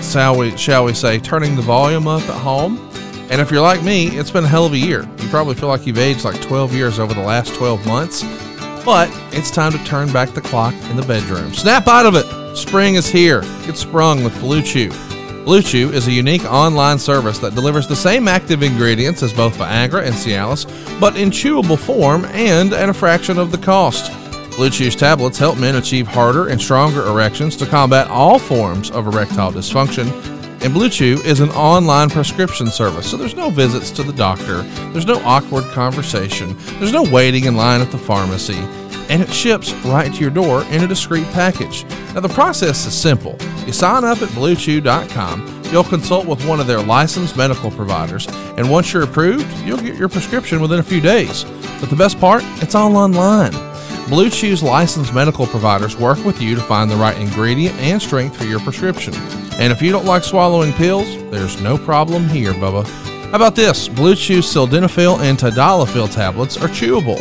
shall, we, shall we say, turning the volume up at home. And if you're like me, it's been a hell of a year. You probably feel like you've aged like 12 years over the last 12 months. But it's time to turn back the clock in the bedroom. Snap out of it. Spring is here. Get sprung with Blue Chew. Blue Chew is a unique online service that delivers the same active ingredients as both Viagra and Cialis, but in chewable form and at a fraction of the cost. Blue Chew's tablets help men achieve harder and stronger erections to combat all forms of erectile dysfunction. And Blue Chew is an online prescription service, so there's no visits to the doctor, there's no awkward conversation, there's no waiting in line at the pharmacy and it ships right to your door in a discreet package. Now, the process is simple. You sign up at bluechew.com, you'll consult with one of their licensed medical providers, and once you're approved, you'll get your prescription within a few days. But the best part, it's all online. Blue Chew's licensed medical providers work with you to find the right ingredient and strength for your prescription. And if you don't like swallowing pills, there's no problem here, Bubba. How about this? Blue Chew sildenafil and tadalafil tablets are chewable.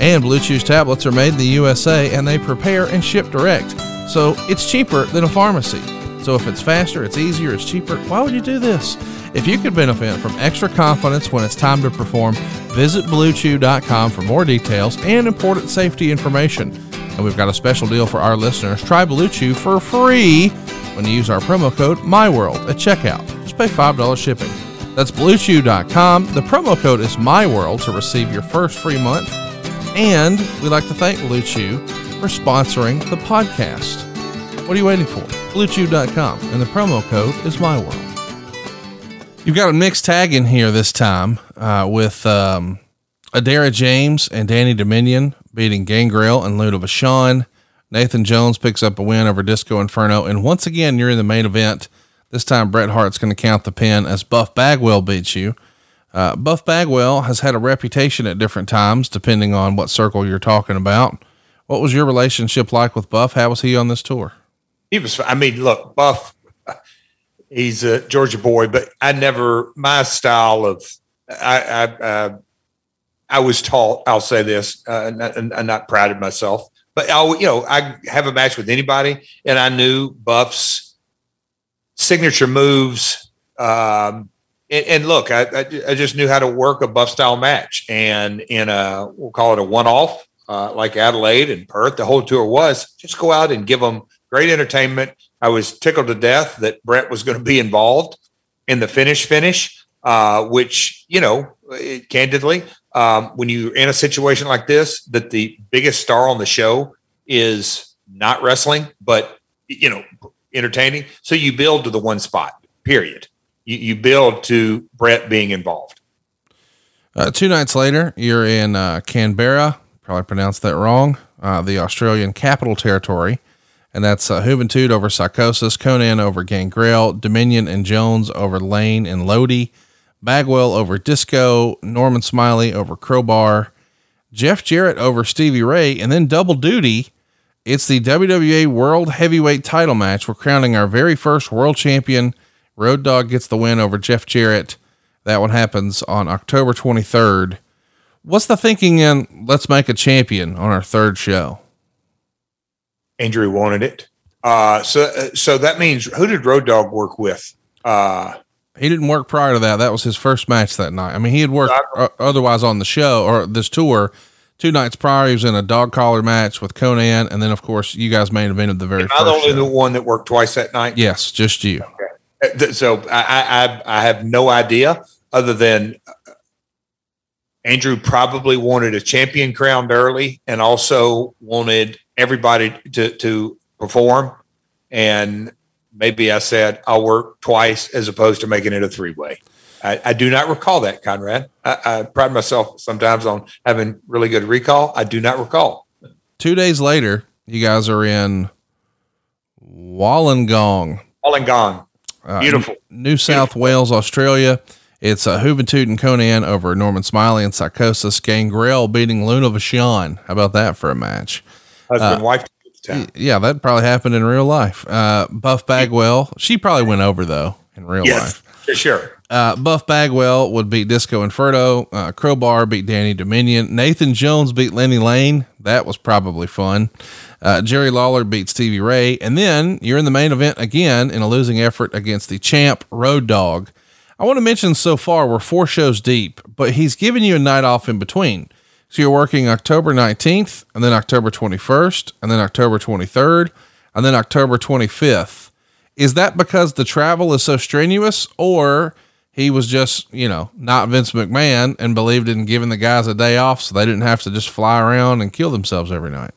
And Blue Chew's tablets are made in the USA and they prepare and ship direct. So it's cheaper than a pharmacy. So if it's faster, it's easier, it's cheaper, why would you do this? If you could benefit from extra confidence when it's time to perform, visit BlueChew.com for more details and important safety information. And we've got a special deal for our listeners. Try Blue Chew for free when you use our promo code MyWorld at checkout. Just pay $5 shipping. That's BlueChew.com. The promo code is MyWorld to receive your first free month. And we'd like to thank Blue Chew for sponsoring the podcast. What are you waiting for? BlueChew.com. And the promo code is MyWorld. You've got a mixed tag in here this time uh, with um, Adara James and Danny Dominion beating Gangrel and Luna Vachon. Nathan Jones picks up a win over Disco Inferno. And once again, you're in the main event. This time, Bret Hart's going to count the pin as Buff Bagwell beats you. Uh, Buff Bagwell has had a reputation at different times, depending on what circle you're talking about. What was your relationship like with Buff? How was he on this tour? He was, I mean, look, Buff he's a Georgia boy, but I never my style of I I, uh, I was taught. I'll say this, uh, and, I'm not proud of myself, but I you know I have a match with anybody, and I knew Buff's signature moves. Um, and, and look, I, I, just knew how to work a Buff style match, and in a we'll call it a one off. Uh, like Adelaide and Perth, the whole tour was just go out and give them great entertainment I was tickled to death that Bret was going to be involved in the finish finish, uh, which, you know, candidly, um, when you're in a situation like this, that the biggest star on the show is not wrestling, but, you know, entertaining. So you build to the one spot, period. You, you build to Bret being involved. Uh, two nights later, you're in uh, Canberra, probably pronounced that wrong, uh, the Australian Capital Territory and that's uh, Juventud over Psicosis, Konnan over Gangrel, Dominion and Jones over Lane and Lodi, Bagwell over Disco, Norman Smiley over Crowbar, Jeff Jarrett over Stevie Ray, and then double duty. It's the WWA World Heavyweight Title match. We're crowning our very first world champion. Road Dog gets the win over Jeff Jarrett. That one happens on October 23rd. What's the thinking in let's make a champion on our third show? Andrew wanted it. Uh, so uh, so that means who did Road Dog work with? Uh, he didn't work prior to that. That was his first match that night. I mean, he had worked uh, otherwise on the show or this tour. Two nights prior, he was in a dog collar match with Konnan, and then of course you guys main evented the very. Am I the only show. the one that worked twice that night? Yes, just you. Okay. Uh, so I, I I have no idea other than Andrew probably wanted a champion crowned early, and also wanted everybody to to perform. And maybe I said I'll work twice as opposed to making it a three way. I, I, do not recall that, Conrad. I, I, pride myself sometimes on having really good recall. I do not recall. Two days later, you guys are in Wollongong. Wollongong. Uh, Beautiful. New South Beautiful. Wales, Australia. It's uh, Juventud and Konnan over Norman Smiley and Psicosis. Gangrel beating Luna Vachon. How about that for a match? husband, uh, wife. Yeah, that probably happened in real life. Uh, Buff Bagwell, she probably went over though in real yes, life. For sure. Uh, Buff Bagwell would beat Disco Inferno. Uh, Crowbar beat Danny Dominion. Nathan Jones beat Lenny Lane. That was probably fun. Uh, Jerry Lawler beats Stevie Ray. And then you're in the main event again in a losing effort against the champ Road Dog. I want to mention so far we're four shows deep, but he's given you a night off in between. So you're working October 19th and then October 21st and then October 23rd and then October 25th. Is that because the travel is so strenuous or he was just, you know, not Vince McMahon and believed in giving the guys a day off so they didn't have to just fly around and kill themselves every night?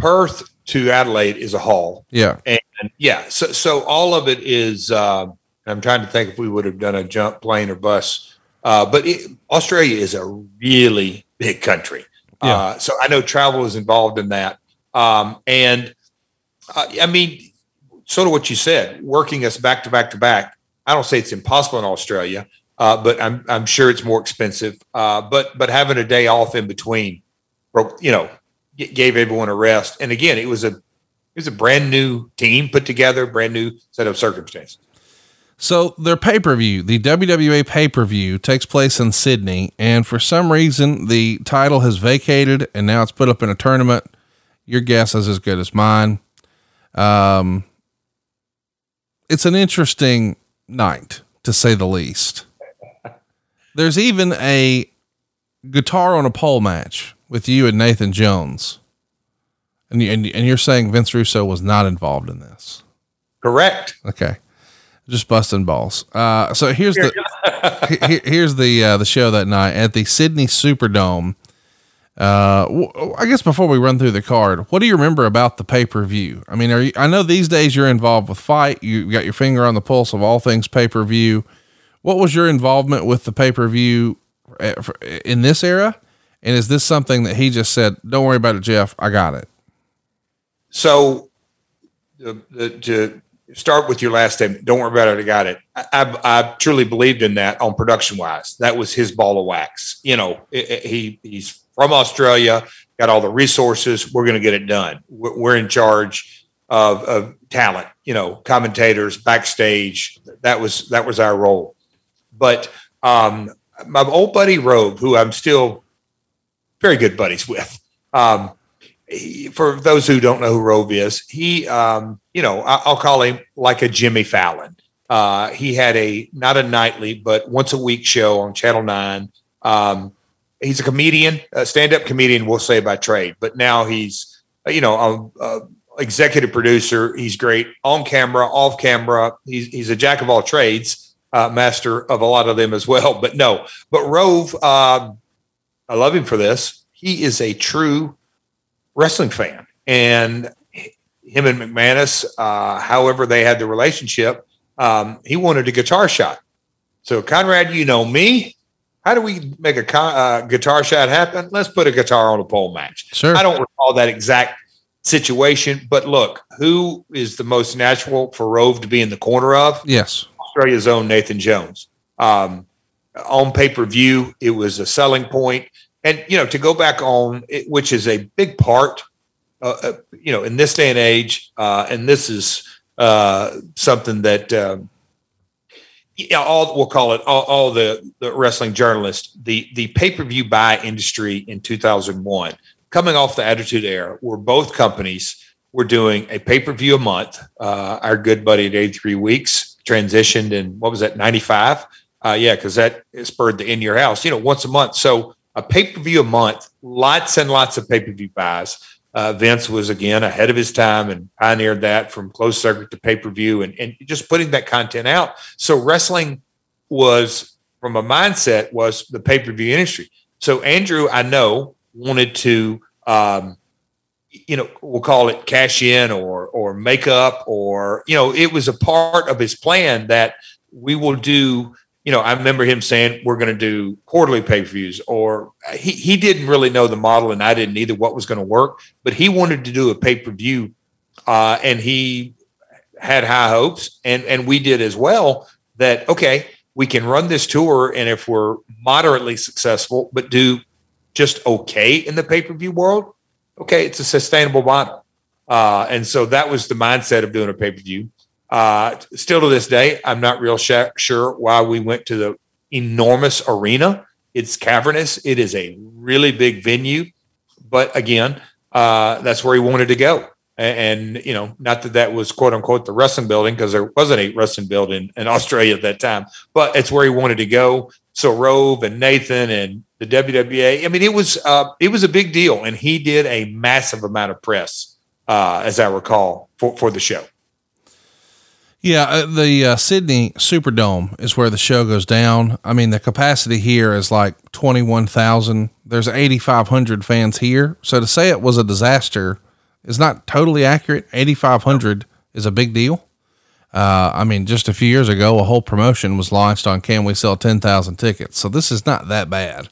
Perth to Adelaide is a haul. Yeah. And yeah, so so all of it is uh, I'm trying to think if we would have done a jump plane or bus. Uh, but it, Australia is a really big country. Yeah. Uh, so I know travel is involved in that. Um, and uh, I mean, sort of what you said, working us back to back to back. I don't say it's impossible in Australia, uh, but I'm I'm sure it's more expensive. Uh, but but having a day off in between, you know, gave everyone a rest. And again, it was a it was a brand new team put together, brand new set of circumstances. So their pay per view, the WWA pay per view, takes place in Sydney, and for some reason the title has vacated, and now it's put up in a tournament. Your guess is as good as mine. Um, it's an interesting night to say the least. There's even a guitar on a pole match with you and Nathan Jones. And, you, and, and you're saying Vince Russo was not involved in this. Correct. Okay. Just busting balls. Uh, so here's the, [LAUGHS] here, here's the, uh, the show that night at the Sydney Superdome. Uh, I guess before we run through the card, what do you remember about the pay per view? I mean, are you, I know these days you're involved with fight. You got your finger on the pulse of all things pay per view. What was your involvement with the pay per view uh, in this era? And is this something that he just said, don't worry about it, Jeff, I got it? So the, to start with your last statement, don't worry about it, I got it. I, I, I truly believed in that on production wise. That was his ball of wax. You know, it, it, he he's from Australia, got all the resources. We're going to get it done. We're, we're in charge of, of talent, you know, commentators, backstage. That was that was our role. But um, my old buddy Rove, who I'm still very good buddies with. Um, he, for those who don't know who Rove is, he, um, you know, I, will call him like a Jimmy Fallon. Uh, he had a not a nightly, but once a week show on Channel Nine. Um, he's a comedian, a stand-up comedian, we'll say by trade, but now he's, you know, a, a executive producer. He's great on camera, off camera. He's he's a jack of all trades, uh, master of a lot of them as well. [LAUGHS] But no, but Rove, um, I love him for this. He is a true wrestling fan, and him and McManus, uh, however they had the relationship, um, he wanted a guitar shot. So Conrad, you know me. How do we make a uh, guitar shot happen? Let's put a guitar on a pole match. Sure. I don't recall that exact situation, but look, who is the most natural for Rove to be in the corner of? Yes, Australia's own Nathan Jones. Um, on pay per view, it was a selling point. And you know to go back on it, which is a big part uh, uh, you know in this day and age uh, and this is uh, something that um, yeah, all we'll call it all, all, the, the wrestling journalists the the pay-per-view buy industry in 2001 coming off the attitude era where both companies were doing a pay-per-view a month uh, our good buddy at 83 weeks transitioned in what was that 95 uh, yeah because that spurred the in your house you know once a month so a pay per view a month, lots and lots of pay per view buys. Uh, Vince was again ahead of his time and pioneered that from closed circuit to pay per view and, and just putting that content out. So wrestling was, from a mindset, was the pay per view industry. So Andrew, I know, wanted to, um, you know, we'll call it cash in or or make up or you know, it was a part of his plan that we will do you know, I remember him saying we're going to do quarterly pay per views, or he, he didn't really know the model, and I didn't either what was going to work, but he wanted to do a pay per view, uh, and he had high hopes, and and we did as well. That okay, we can run this tour, and if we're moderately successful, but do just okay in the pay per view world, okay, it's a sustainable model, uh, and so that was the mindset of doing a pay per view. Uh, still to this day, I'm not real sh- sure why we went to the enormous arena. It's cavernous. It is a really big venue, but again, uh, that's where he wanted to go. And, and, you know, not that that was quote unquote the wrestling building because there wasn't a wrestling building in [LAUGHS] Australia at that time, but it's where he wanted to go. So Rove and Nathan and the WWA. I mean, it was uh, it was a big deal, and he did a massive amount of press, uh, as I recall, for for the show. Yeah, uh, the uh, Sydney Superdome is where the show goes down. I mean, the capacity here is like 21,000. There's 8,500 fans here. So to say it was a disaster is not totally accurate. 8,500 is a big deal. Uh, I mean, just a few years ago, a whole promotion was launched on can we sell 10,000 tickets? So this is not that bad.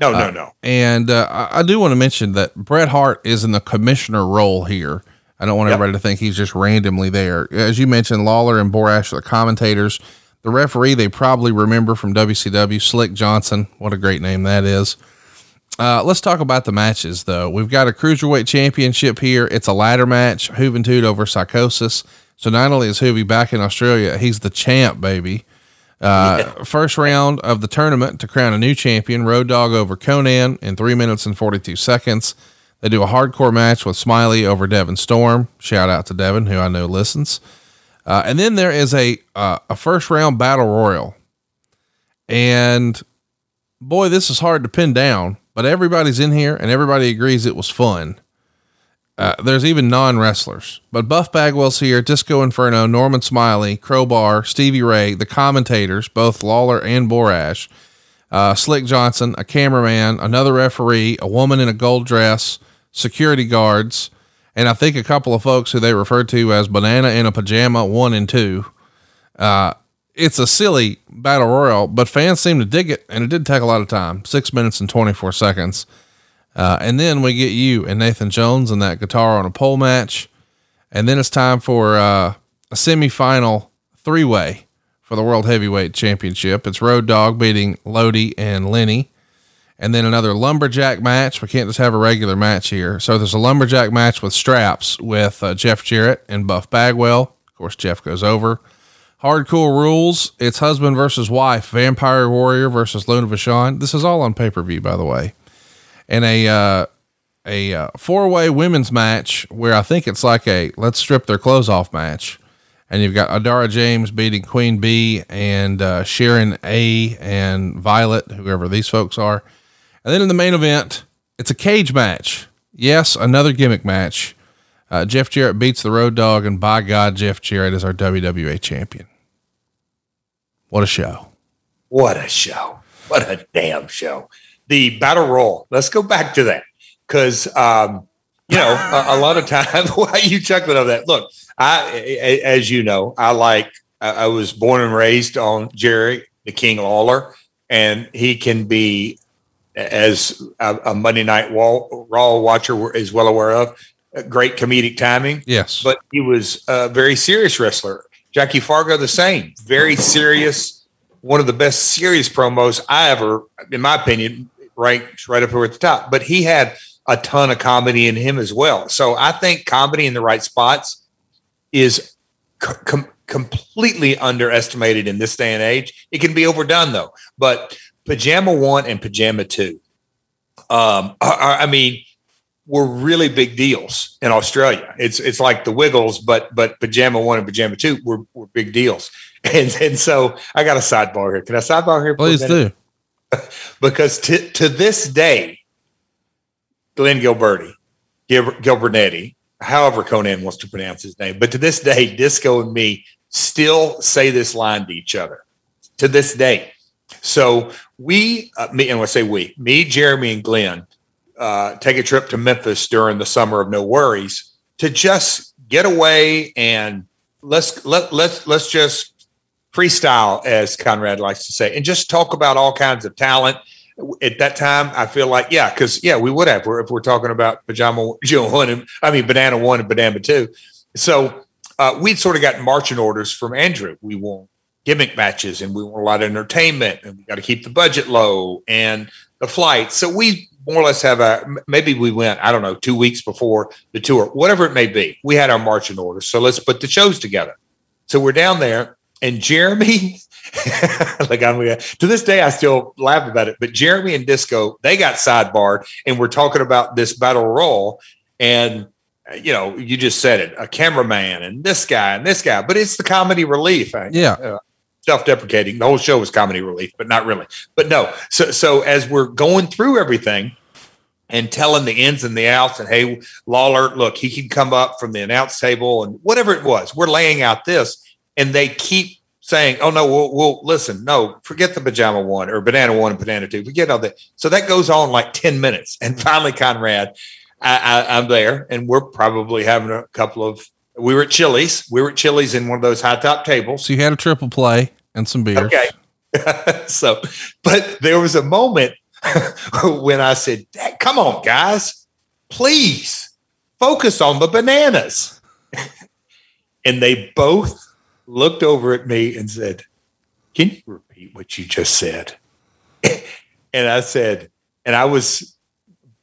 No, no, no. And uh, I do want to mention that Bret Hart is in the commissioner role here. I don't want yep. everybody to think he's just randomly there. As you mentioned, Lawler and Borash are the commentators. The referee they probably remember from WCW, Slick Johnson. What a great name that is. Uh, let's talk about the matches, though. We've got a cruiserweight championship here. It's a ladder match, Juventud over Psicosis. So not only is Juvi back in Australia, he's the champ, baby. Uh, yeah. First round of the tournament to crown a new champion, Road Dog over Konnan in three minutes and 42 seconds. They do a hardcore match with Smiley over Devon Storm. Shout out to Devon, who I know listens. Uh, and then there is a uh, a first round battle royal, and boy, this is hard to pin down. But everybody's in here, and everybody agrees it was fun. Uh, there's even non wrestlers, but Buff Bagwell's here, Disco Inferno, Norman Smiley, Crowbar, Stevie Ray, the commentators, both Lawler and Borash, uh, Slick Johnson, a cameraman, another referee, a woman in a gold dress, security guards, and I think a couple of folks who they refer to as Banana in a Pajama one and two. Uh, it's a silly battle royal, but fans seem to dig it, and it did take a lot of time six minutes and 24 seconds. Uh, and then we get you and Nathan Jones in that guitar on a pole match. And then it's time for uh, a semifinal three way for the World Heavyweight Championship. It's Road Dog beating Lodi and Lenny and then another lumberjack match. We can't just have a regular match here. So there's a lumberjack match with straps with uh, Jeff Jarrett and Buff Bagwell. Of course, Jeff goes over. Hardcore rules. It's husband versus wife, Vampire Warrior versus Luna Vachon. This is all on pay per view, by the way. And a uh, a uh, four way women's match where I think it's like a let's strip their clothes off match. And you've got Adara James beating Queen B and uh, Sharon A and Violet, whoever these folks are. And then in the main event, it's a cage match. Yes, another gimmick match. Uh, Jeff Jarrett beats the Road Dog, and by God, Jeff Jarrett is our WWA champion. What a show! What a show! What a damn show! The battle roll. Let's go back to that because um, you know a, a, lot of times. [LAUGHS] Why you chuckling over that? Look, I, as you know, I like. I was born and raised on Jerry the King Lawler, and he can be as a, a Monday Night Raw watcher is well aware of. Great comedic timing. Yes. But he was a very serious wrestler. Jackie Fargo, the same. Very serious. One of the best serious promos I ever, in my opinion, ranks right up here at the top. But he had a ton of comedy in him as well. So I think comedy in the right spots is com- completely underestimated in this day and age. It can be overdone though. But Pajama One and Pajama Two, um, are, are, I mean, were really big deals in Australia. It's it's like the Wiggles, but but Pajama One and Pajama Two were, were big deals. [LAUGHS] And and so I got a sidebar here. Can I sidebar here? Please do. [LAUGHS] because to to this day, Glenn Gilbertti, Gil, Gilbernetti, however Konnan wants to pronounce his name, but to this day, Disco and me still say this line to each other. To this day. So we, uh, me, and I say we, me, Jeremy, and Glenn, uh, take a trip to Memphis during the summer of No Worries to just get away and let's let let's let's just freestyle, as Conrad likes to say, and just talk about all kinds of talent. At that time, I feel like yeah, because yeah, we would have if we're talking about pajama [LAUGHS] Joe one and I mean banana one and banana two. So uh, we'd sort of gotten marching orders from Andrew. We want gimmick matches and we want a lot of entertainment and we got to keep the budget low and the flight. So we more or less have a maybe we went, I don't know, two weeks before the tour, whatever it may be. We had our marching orders. So let's put the shows together. So we're down there and Jeremy, [LAUGHS] like I'm to this day, I still laugh about it. But Jeremy and Disco, they got sidebarred and we're talking about this battle roll. And you know, you just said it, a cameraman and this guy and this guy, but it's the comedy relief. Yeah. Uh, self-deprecating. The whole show was comedy relief, but not really. But no. So so as we're going through everything and telling the ins and the outs, and hey, Lawler, look, he can come up from the announce table and whatever it was, we're laying out this, and they keep saying, "Oh no, we'll, we'll listen. No, forget the pajama one or banana one and banana two. Forget all that." So that goes on like ten minutes, and [LAUGHS] finally, Conrad, I, I, I'm there, and we're probably having a couple of we were at Chili's. We were at Chili's in one of those high top tables. So you had a triple play and some beers. Okay. [LAUGHS] so, but there was a moment [LAUGHS] when I said, "Come on, guys, please focus on the bananas." [LAUGHS] and they both looked over at me and said, "Can you repeat what you just said?" and I said, and I was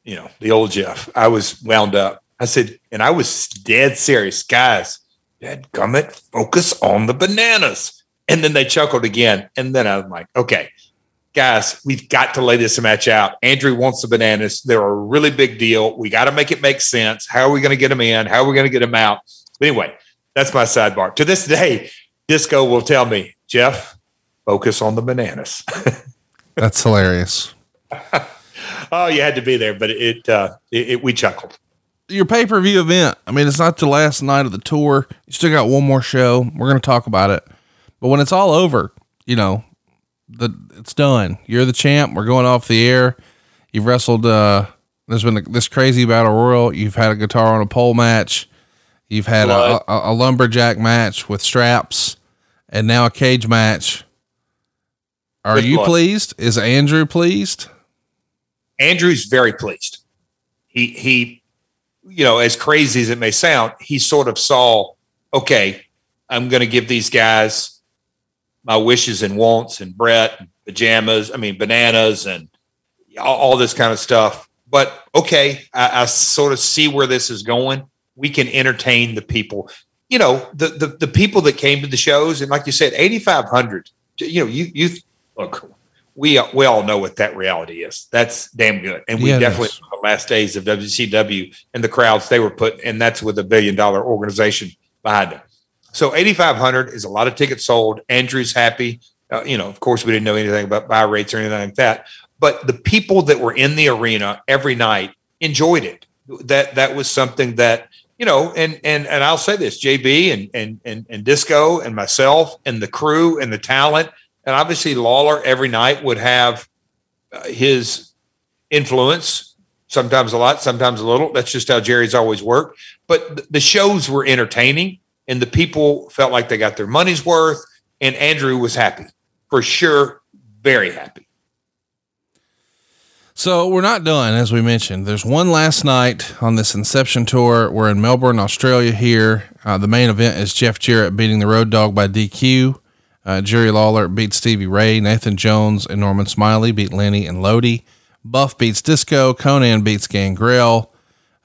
you know, the old Jeff. I was wound up. I said, and I was dead serious, guys. dead gummit, focus on the bananas. And then they chuckled again. And then I'm like, okay, guys, we've got to lay this match out. Andrew wants the bananas. They're a really big deal. We got to make it make sense. How are we going to get them in? How are we going to get them out? But anyway, that's my sidebar. To this day, Disco will tell me, Jeff, focus on the bananas. [LAUGHS] that's hilarious. [LAUGHS] oh, you had to be there, but it, uh, it, it we chuckled. Your pay per view event. I mean, it's not the last night of the tour. You still got one more show. We're going to talk about it. But when it's all over, you know, the it's done. You're the champ. We're going off the air. You've wrestled. Uh, there's been a, this crazy battle royal. You've had a guitar on a pole match. You've had a, a, a, lumberjack match with straps, and now a cage match. Are Good you pleased? Is Andrew pleased? Andrew's very pleased. He he, you know, as crazy as it may sound, he sort of saw, okay, I'm going to give these guys my wishes and wants and Bret and pajamas, I mean, bananas and all, all this kind of stuff. But okay, I, I, sort of see where this is going. We can entertain the people. You know, the, the, the people that came to the shows, and like you said, 8,500. You know, you you oh, look, we we all know what that reality is. That's damn good, and we yeah, definitely the last days of WCW and the crowds they were put, and that's with a billion dollar organization behind them. So 8,500 is a lot of tickets sold. Andrew's happy. Uh, you know, of course, we didn't know anything about buy rates or anything like that. But the people that were in the arena every night enjoyed it. That that was something that you know, and and and I'll say this: JB and and and, and Disco and myself and the crew and the talent, and obviously Lawler every night would have uh, his influence. Sometimes a lot, sometimes a little. That's just how Jerry's always worked. But the shows were entertaining and the people felt like they got their money's worth. And Andrew was happy for sure, very happy. So we're not done, as we mentioned. There's one last night on this Inception tour. We're in Melbourne, Australia. Here, uh, the main event is Jeff Jarrett beating the Road Dog by DQ. Uh, Jerry Lawler beats Stevie Ray. Nathan Jones and Norman Smiley beat Lenny and Lodi. Buff beats Disco. Konnan beats Gangrel.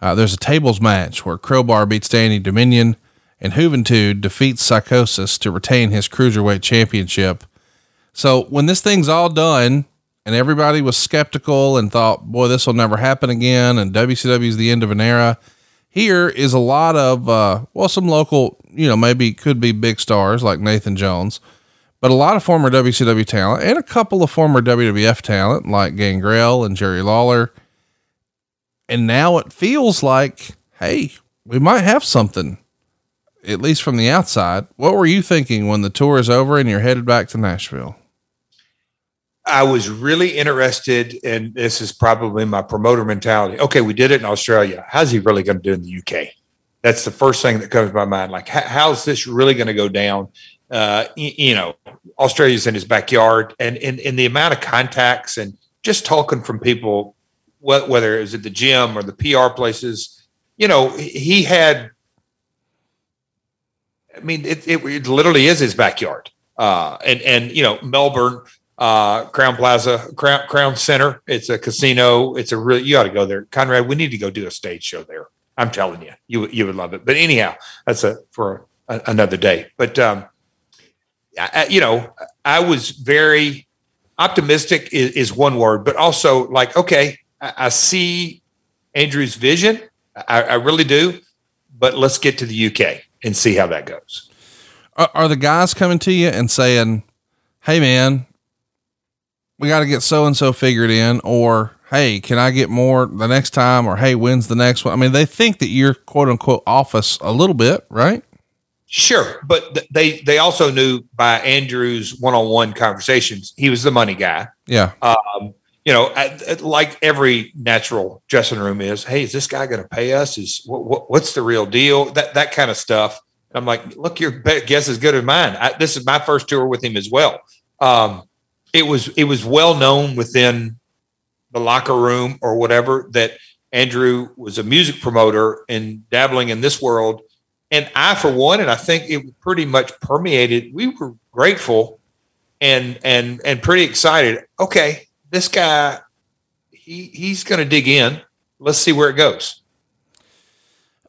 Uh, there's a tables match where Crowbar beats Danny Dominion and Juventud defeats Psicosis to retain his cruiserweight championship. So when this thing's all done and everybody was skeptical and thought, boy, this will never happen again, and WCW is the end of an era, here is a lot of, uh, well, some local, you know, maybe could be big stars like Nathan Jones, but a lot of former WCW talent and a couple of former WWF talent like Gangrel and Jerry Lawler. And now it feels like, hey, we might have something at least from the outside. What were you thinking when the tour is over and you're headed back to Nashville? I was really interested, and this is probably my promoter mentality. Okay, we did it in Australia. How's he really going to do in the UK? That's the first thing that comes to my mind. Like, how's this really going to go down? Uh, you know, Australia's in his backyard, and in, the amount of contacts and just talking from people, whether it was at the gym or the PR places, you know, he had I mean, it, it, it literally is his backyard. Uh, and and you know Melbourne, uh, Crowne Plaza, Crown Crown Center. It's a casino. It's a real. You ought to go there, Conrad. We need to go do a stage show there. I'm telling you, you you would love it. But anyhow, that's a for a, another day. But um, I, you know, I was very optimistic is, is, one word, but also like, okay, I, I see Andrew's vision. I, I really do. But let's get to the UK and see how that goes. Are, are the guys coming to you and saying, Hey man, we got to get so and so figured in, or Hey, can I get more the next time? Or Hey, when's the next one? I mean, they think that you're quote unquote office a little bit, right? Sure, but th- they they also knew by Andrew's one on one conversations, he was the money guy. Yeah. Um, you know, like every natural dressing room is, hey, is this guy going to pay us? Is what, what, what's the real deal? That that kind of stuff. I'm like, look, your guess is good as mine. I, this is my first tour with him as well. Um, it was it was well known within the locker room or whatever that Andrew was a music promoter and dabbling in this world. And I, for one, and I think it pretty much permeated. We were grateful and and and pretty excited. Okay, this guy, he he's going to dig in. let's see where it goes.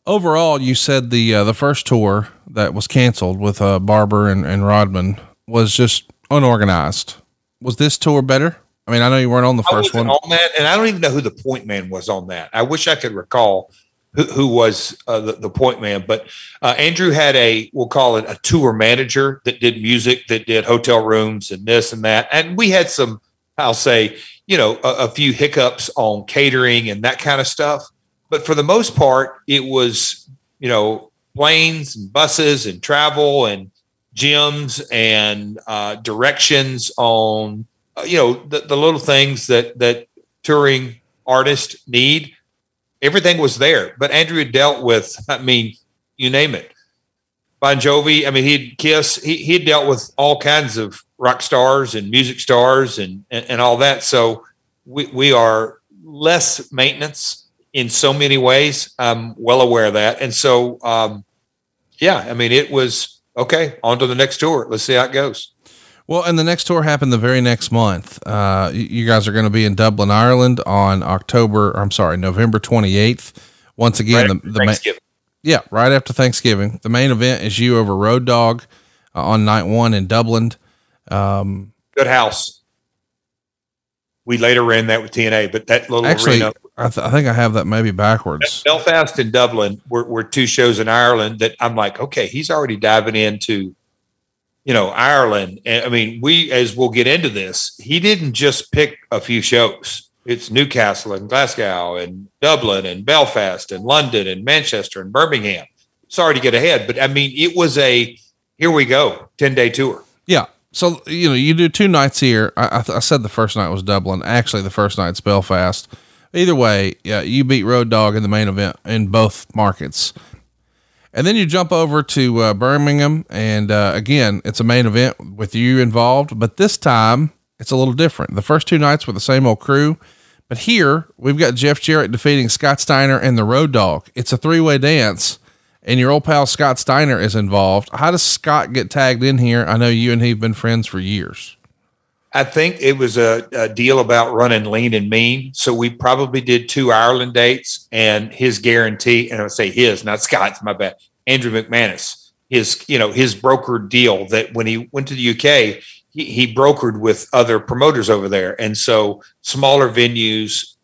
Overall, you said the uh, the first tour that was canceled with uh, Barber and, and Rodman was just unorganized. Was this tour better? I mean, I know you weren't on the first one. On that, and I don't even know who the point man was on that. I wish I could recall who, was uh, the, the point man, but uh, Andrew had a we'll call it a tour manager that did music, that did hotel rooms and this and that, and we had some, I'll say, you know, a, a few hiccups on catering and that kind of stuff. But for the most part, it was you know planes and buses and travel and gyms and uh, directions on uh, you know the, the little things that that touring artists need everything was there but andrew had dealt with i mean you name it. Bon jovi i mean he'd kiss he, he dealt with all kinds of rock stars and music stars and and, and all that. So we, we are less maintenance in so many ways. I'm well aware of that. And so um yeah i mean it was okay on to the next tour. Let's see how it goes well, and the next tour happened the very next month. Uh, you guys are going to be in Dublin, Ireland on October, I'm sorry, November 28th. Once again, right the, the main, yeah, right after Thanksgiving. The main event is you over Road Dog uh, on night one in Dublin. Um, Good house. We later ran that with TNA, but that little actually, arena, I, th- I, think I have that maybe backwards. Belfast and Dublin were, were two shows in Ireland that I'm like, okay, he's already diving into you know, Ireland. I mean, we, as we'll get into this, he didn't just pick a few shows. It's Newcastle and Glasgow and Dublin and Belfast and London and Manchester and Birmingham. Sorry to get ahead, but I mean, it was a here we go 10 day tour. Yeah. So, you know, you do two nights here. I, I, I said the first night was Dublin. Actually, the first night's Belfast. Either way, yeah, you beat Road Dog in the main event in both markets. And then you jump over to uh, Birmingham, and uh, again, it's a main event with you involved, but this time it's a little different. The first two nights were the same old crew, but here we've got Jeff Jarrett defeating Scott Steiner and the Road Dog. It's a three way dance, and your old pal Scott Steiner is involved. How does Scott get tagged in here? I know you and he have been friends for years. I think it was a, a, deal about running lean and mean. So we probably did two Ireland dates and his guarantee, and I would say his, not Scott's, my bad, Andrew McManus, his, you know, his broker deal that when he went to the UK, he, he brokered with other promoters over there. And so smaller venues,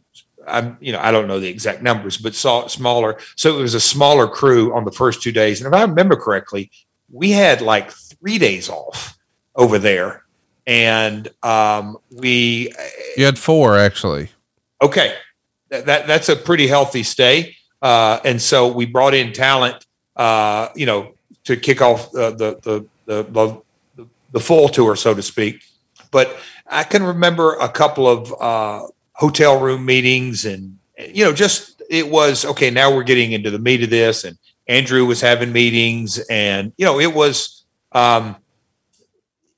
I'm, you know, I don't know the exact numbers, but saw smaller. So it was a smaller crew on the first two days. And if I remember correctly, we had like three days off over there and um, we you had four actually. Okay, that, that that's a pretty healthy stay, uh, and so we brought in talent, uh, you know, to kick off uh, the, the, the the the full tour, so to speak. But I can remember a couple of uh, hotel room meetings, and you know, just it was okay. Now we're getting into the meat of this, and Andrew was having meetings, and you know, it was. Um,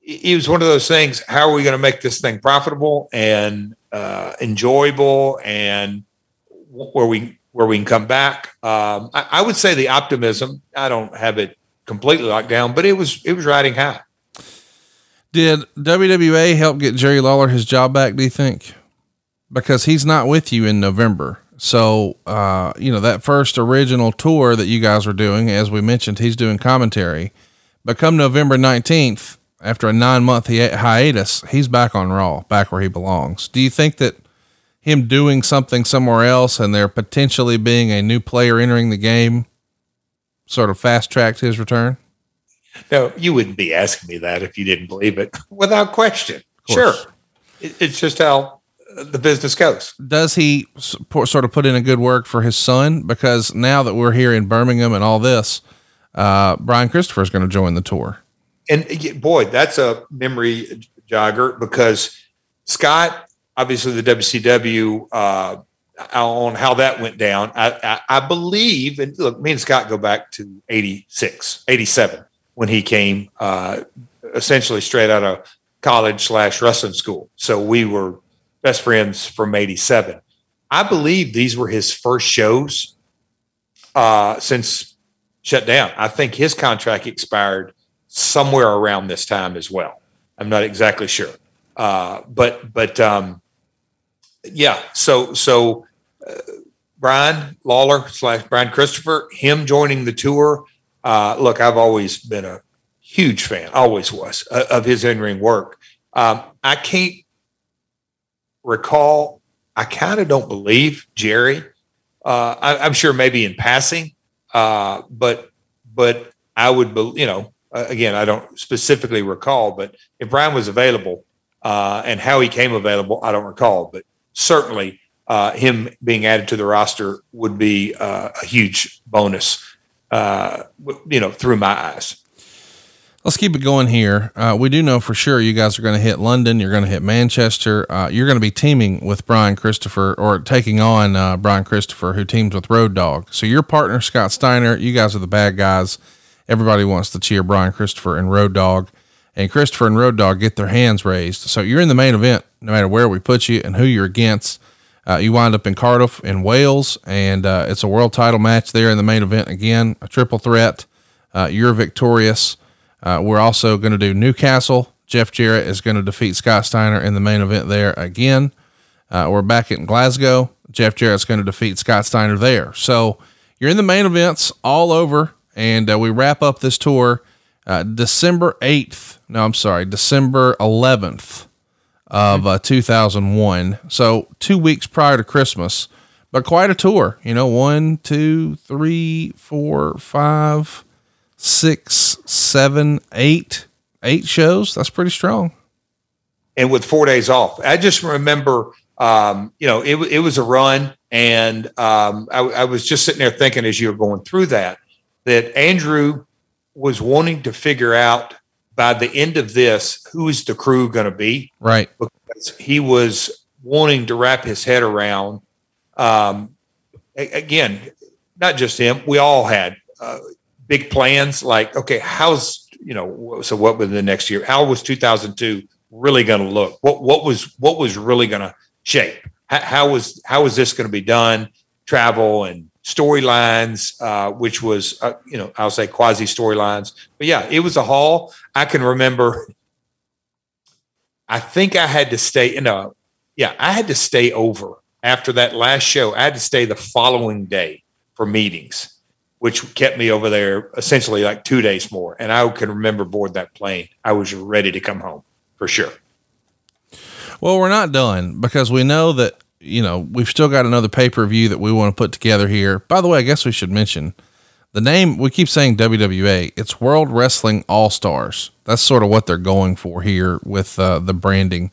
it was one of those things. How are we going to make this thing profitable and uh, enjoyable, and where we where we can come back? Um, I, I, would say the optimism. I don't have it completely locked down, but it was it was riding high. Did WWA help get Jerry Lawler his job back? Do you think? Because he's not with you in November. So, uh, you know, that first original tour that you guys were doing, as we mentioned, he's doing commentary. But come November 19th, after a nine month hiatus, he's back on Raw, back where he belongs. Do you think that him doing something somewhere else and there potentially being a new player entering the game sort of fast tracked his return? No, you wouldn't be asking me that if you didn't believe it [LAUGHS] without question. Sure. It's just how the business goes. Does he sort of put in a good work for his son? Because now that we're here in Birmingham and all this, uh, Brian Christopher is going to join the tour and boy, that's a memory jogger because Scott, obviously the WCW, uh, on how that went down. I, I, I, believe, and look, me and Scott go back to 86, 87 when he came uh, essentially straight out of college slash wrestling school. So we were best friends from 87. I believe these were his first shows uh, since shut down. I think his contract expired somewhere around this time as well. I'm not exactly sure, uh, but but um, yeah. So so uh, Brian Lawler slash Brian Christopher, him joining the tour. Uh, look, I've always been a huge fan, always was, uh, of his in ring work. Um, I can't recall, I kind of don't believe Jerry. Uh, I, am sure maybe in passing, uh, but but I would, be, you know, again, I don't specifically recall, but if Brian was available uh, and how he came available, I don't recall, but certainly uh, him being added to the roster would be uh, a huge bonus, uh, you know, through my eyes. Let's keep it going here. Uh, we do know for sure you guys are going to hit London. You're going to hit Manchester. Uh, you're going to be teaming with Brian Christopher or taking on uh, Brian Christopher, who teams with Road Dog. So your partner, Scott Steiner, you guys are the bad guys. Everybody wants to cheer Brian Christopher and Road Dog. And Christopher and Road Dog get their hands raised. So you're in the main event, no matter where we put you and who you're against. Uh, you wind up in Cardiff in Wales, and uh, it's a world title match there in the main event again, a triple threat. Uh, you're victorious. Uh, we're also going to do Newcastle. Jeff Jarrett is going to defeat Scott Steiner in the main event there again. Uh, we're back in Glasgow. Jeff Jarrett's going to defeat Scott Steiner there. So you're in the main events all over, and uh, we wrap up this tour December 8th. No, I'm sorry, December 11th of uh, 2001. So two weeks prior to Christmas, but quite a tour. You know, one, two, three, four, five, six, seven, eight, eight shows. That's pretty strong. And with four days off, I just remember, um, you know, it, it was a run, and um, I, I was just sitting there thinking as you were going through that that Andrew was wanting to figure out by the end of this, who is the crew going to be? Right. Because he was wanting to wrap his head around. Um, again, not just him. We all had uh, big plans. Like, okay, how's you know? So what was the next year? How was 2002 really going to look? What what was what was really going to shape? How, how was how was this going to be done? Travel and storylines, uh, which was, uh, you know, I'll say quasi storylines. But yeah, it was a haul. I can remember, I think I had to stay, you know, yeah, I had to stay over after that last show. I had to stay the following day for meetings, which kept me over there essentially like two days more. And I can remember board that plane. I was ready to come home for sure. Well, we're not done because we know that you know, we've still got another pay per view that we want to put together here. By the way, I guess we should mention the name. We keep saying WWA. It's World Wrestling All Stars. That's sort of what they're going for here with uh, the branding.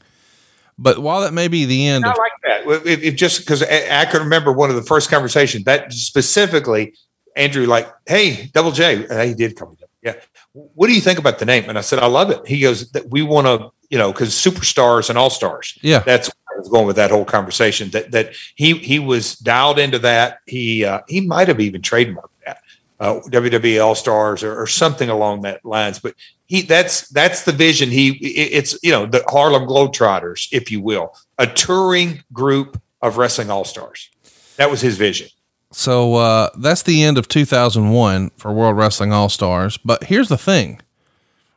But while that may be the end, I of, like that. It, it just because I, I can remember one of the first conversations that specifically Andrew like, "Hey, Double J, uh, he did come. Yeah, what do you think about the name?" And I said, "I love it." He goes, that "We want to, you know, because superstars and all stars. Yeah, that's was going with that whole conversation that that he he was dialed into that. He uh, he might have even trademarked that uh, WWE All Stars or, or, something along that lines. But he that's that's the vision. He it's you know the Harlem Globetrotters, if you will, a touring group of wrestling all stars. That was his vision. So uh, that's the end of 2001 for World Wrestling All Stars. But here's the thing.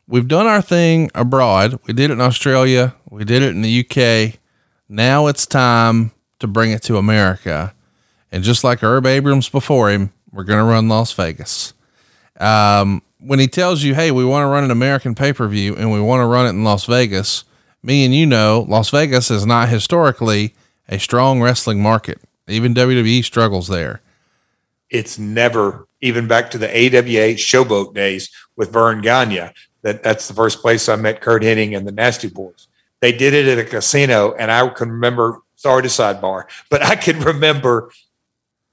We've done our thing abroad. We did it in Australia. We did it in the UK. Now it's time to bring it to America. And just like Herb Abrams before him, we're going to run Las Vegas. Um, when he tells you, hey, we want to run an American pay per view and we want to run it in Las Vegas, me and you know, Las Vegas is not historically a strong wrestling market. Even WWE struggles there. It's never, even back to the AWA showboat days with Verne Gagne, that that's the first place I met Curt Hennig and the Nasty Boys. They did it at a casino, and I can remember. Sorry to sidebar, but I can [LAUGHS] remember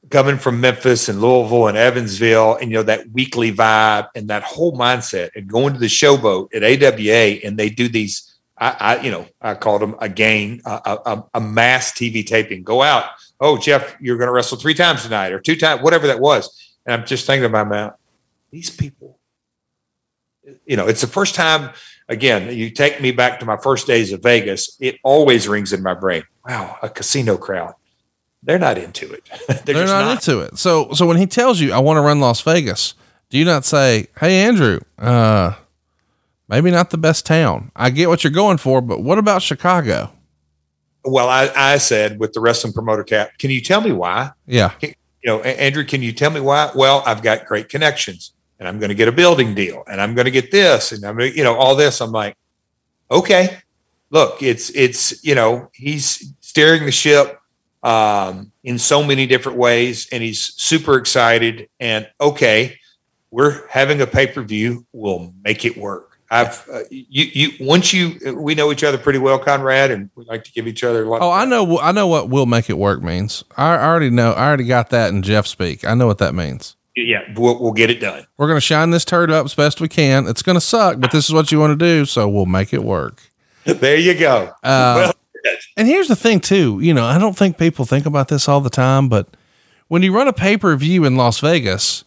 coming from Memphis and Louisville and Evansville, and you know that weekly vibe and that whole mindset, and going to the showboat at AWA, and they do these. I, I you know, I called them again a, a, a mass TV taping. Go out. Oh, Jeff, you're going to wrestle three times tonight or two times, whatever that was. And I'm just thinking about my these people. You know, it's the first time again, you take me back to my first days of Vegas, it always rings in my brain. Wow, a casino crowd. They're not into it. [LAUGHS] They're, They're not, not, into it. So so when he tells you I want to run Las Vegas, do you not say, "Hey Andrew, uh maybe not the best town. I get what you're going for, but what about Chicago?" well, I, I said with the wrestling promoter cap, can you tell me why? Yeah. You know, Andrew, can you tell me why? Well, I've got great connections and I'm going to get a building deal and I'm going to get this and I'm, you know, all this. I'm like, okay, look, it's, it's, you know, he's steering the ship um, in so many different ways and he's super excited and okay, we're having a pay-per-view. We'll make it work. I've uh, you you once you we know each other pretty well, Conrad, and we like to give each other. A lot oh, I know, I know what "we'll make it work" means. I, I already know. I already got that in Jeff speak. I know what that means. Yeah, we'll, we'll get it done. We're gonna shine this turd up as best we can. It's gonna suck, but this is what you want to do, so we'll make it work. [LAUGHS] There you go. Uh, [LAUGHS] well, and here's the thing, too. You know, I don't think people think about this all the time, but when you run a pay per view in Las Vegas,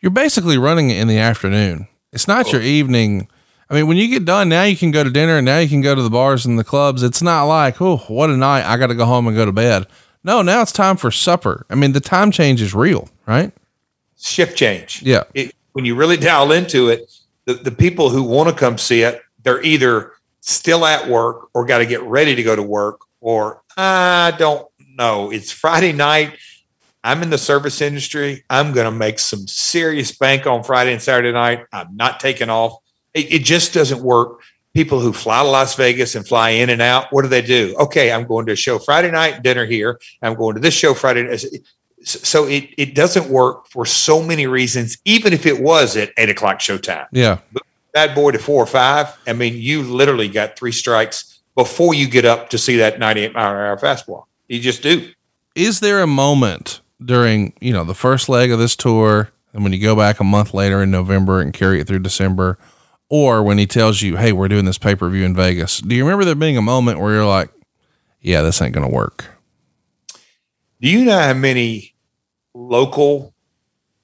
you're basically running it in the afternoon. It's not oh. your evening I mean, when you get done, now you can go to dinner and now you can go to the bars and the clubs. It's not like, oh, what a night. I got to go home and go to bed. No, now it's time for supper. I mean, the time change is real, right? Shift change. Yeah. It, when you really dial into it, the, the people who want to come see it, they're either still at work or got to get ready to go to work or I don't know. It's Friday night. I'm in the service industry. I'm going to make some serious bank on Friday and Saturday night. I'm not taking off. It, it just doesn't work. People who fly to Las Vegas and fly in and out, what do they do? Okay, I'm going to a show Friday night, dinner here. I'm going to this show Friday. So it, it doesn't work for so many reasons, even if it was at eight o'clock showtime. Yeah. Bad boy to four or five. I mean, you literally got three strikes before you get up to see that 98 mile an hour fastball. You just do. Is there a moment during, you know, the first leg of this tour and when you go back a month later in November and carry it through December or when he tells you, "Hey, we're doing this pay per view in Vegas." Do you remember there being a moment where you're like, "Yeah, this ain't going to work"? Do you know how many local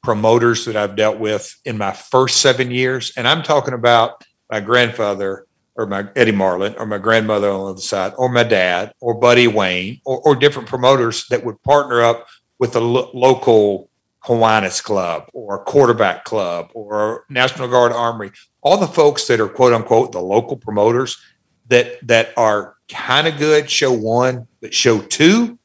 promoters that I've dealt with in my first seven years? And I'm talking about my grandfather or my Eddie Marlin or my grandmother on the other side or my dad or Buddy Wayne or, or different promoters that would partner up with a lo- local Kiwanis Club or a quarterback club or National Guard Armory, all the folks that are quote unquote the local promoters that that are kind of good show one, but show two,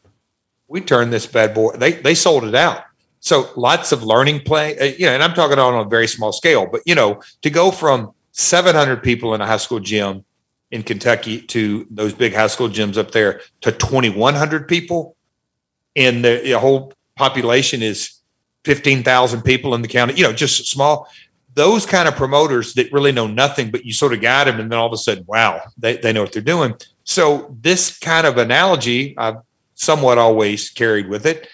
we turned this bad boy. They they sold it out. So lots of learning play, uh, you know, and I'm talking on a very small scale, but you know, to go from 700 people in a high school gym in Kentucky to those big high school gyms up there to 2,100 people, and the, the whole population is 15,000 people in the county, you know, just small. Those kind of promoters that really know nothing, but you sort of got them, and then all of a sudden, wow, they, they know what they're doing. So this kind of analogy I've somewhat always carried with it.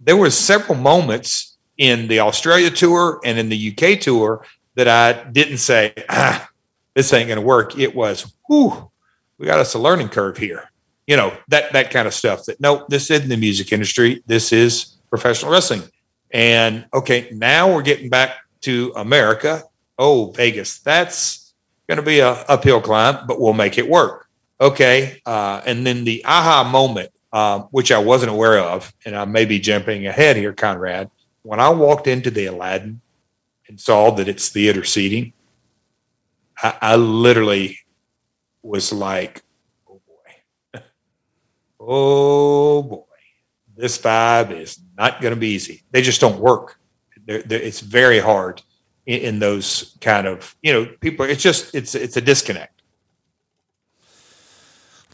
There was several moments in the Australia tour and in the UK tour that I didn't say, ah, this ain't going to work. It was, whew, we got us a learning curve here. You know, that that kind of stuff that no, this isn't the music industry. This is professional wrestling. And okay, now we're getting back to America. Oh, Vegas, that's going to be a uphill climb, but we'll make it work. Okay. Uh, and then the aha moment, uh, which I wasn't aware of, and I may be jumping ahead here, Conrad. When I walked into the Aladdin and saw that it's theater seating, I, I literally was like, oh boy, [LAUGHS] oh boy this vibe is not going to be easy. They just don't work. They're, they're, it's very hard in, in, those kind of you know people. It's just it's it's a disconnect.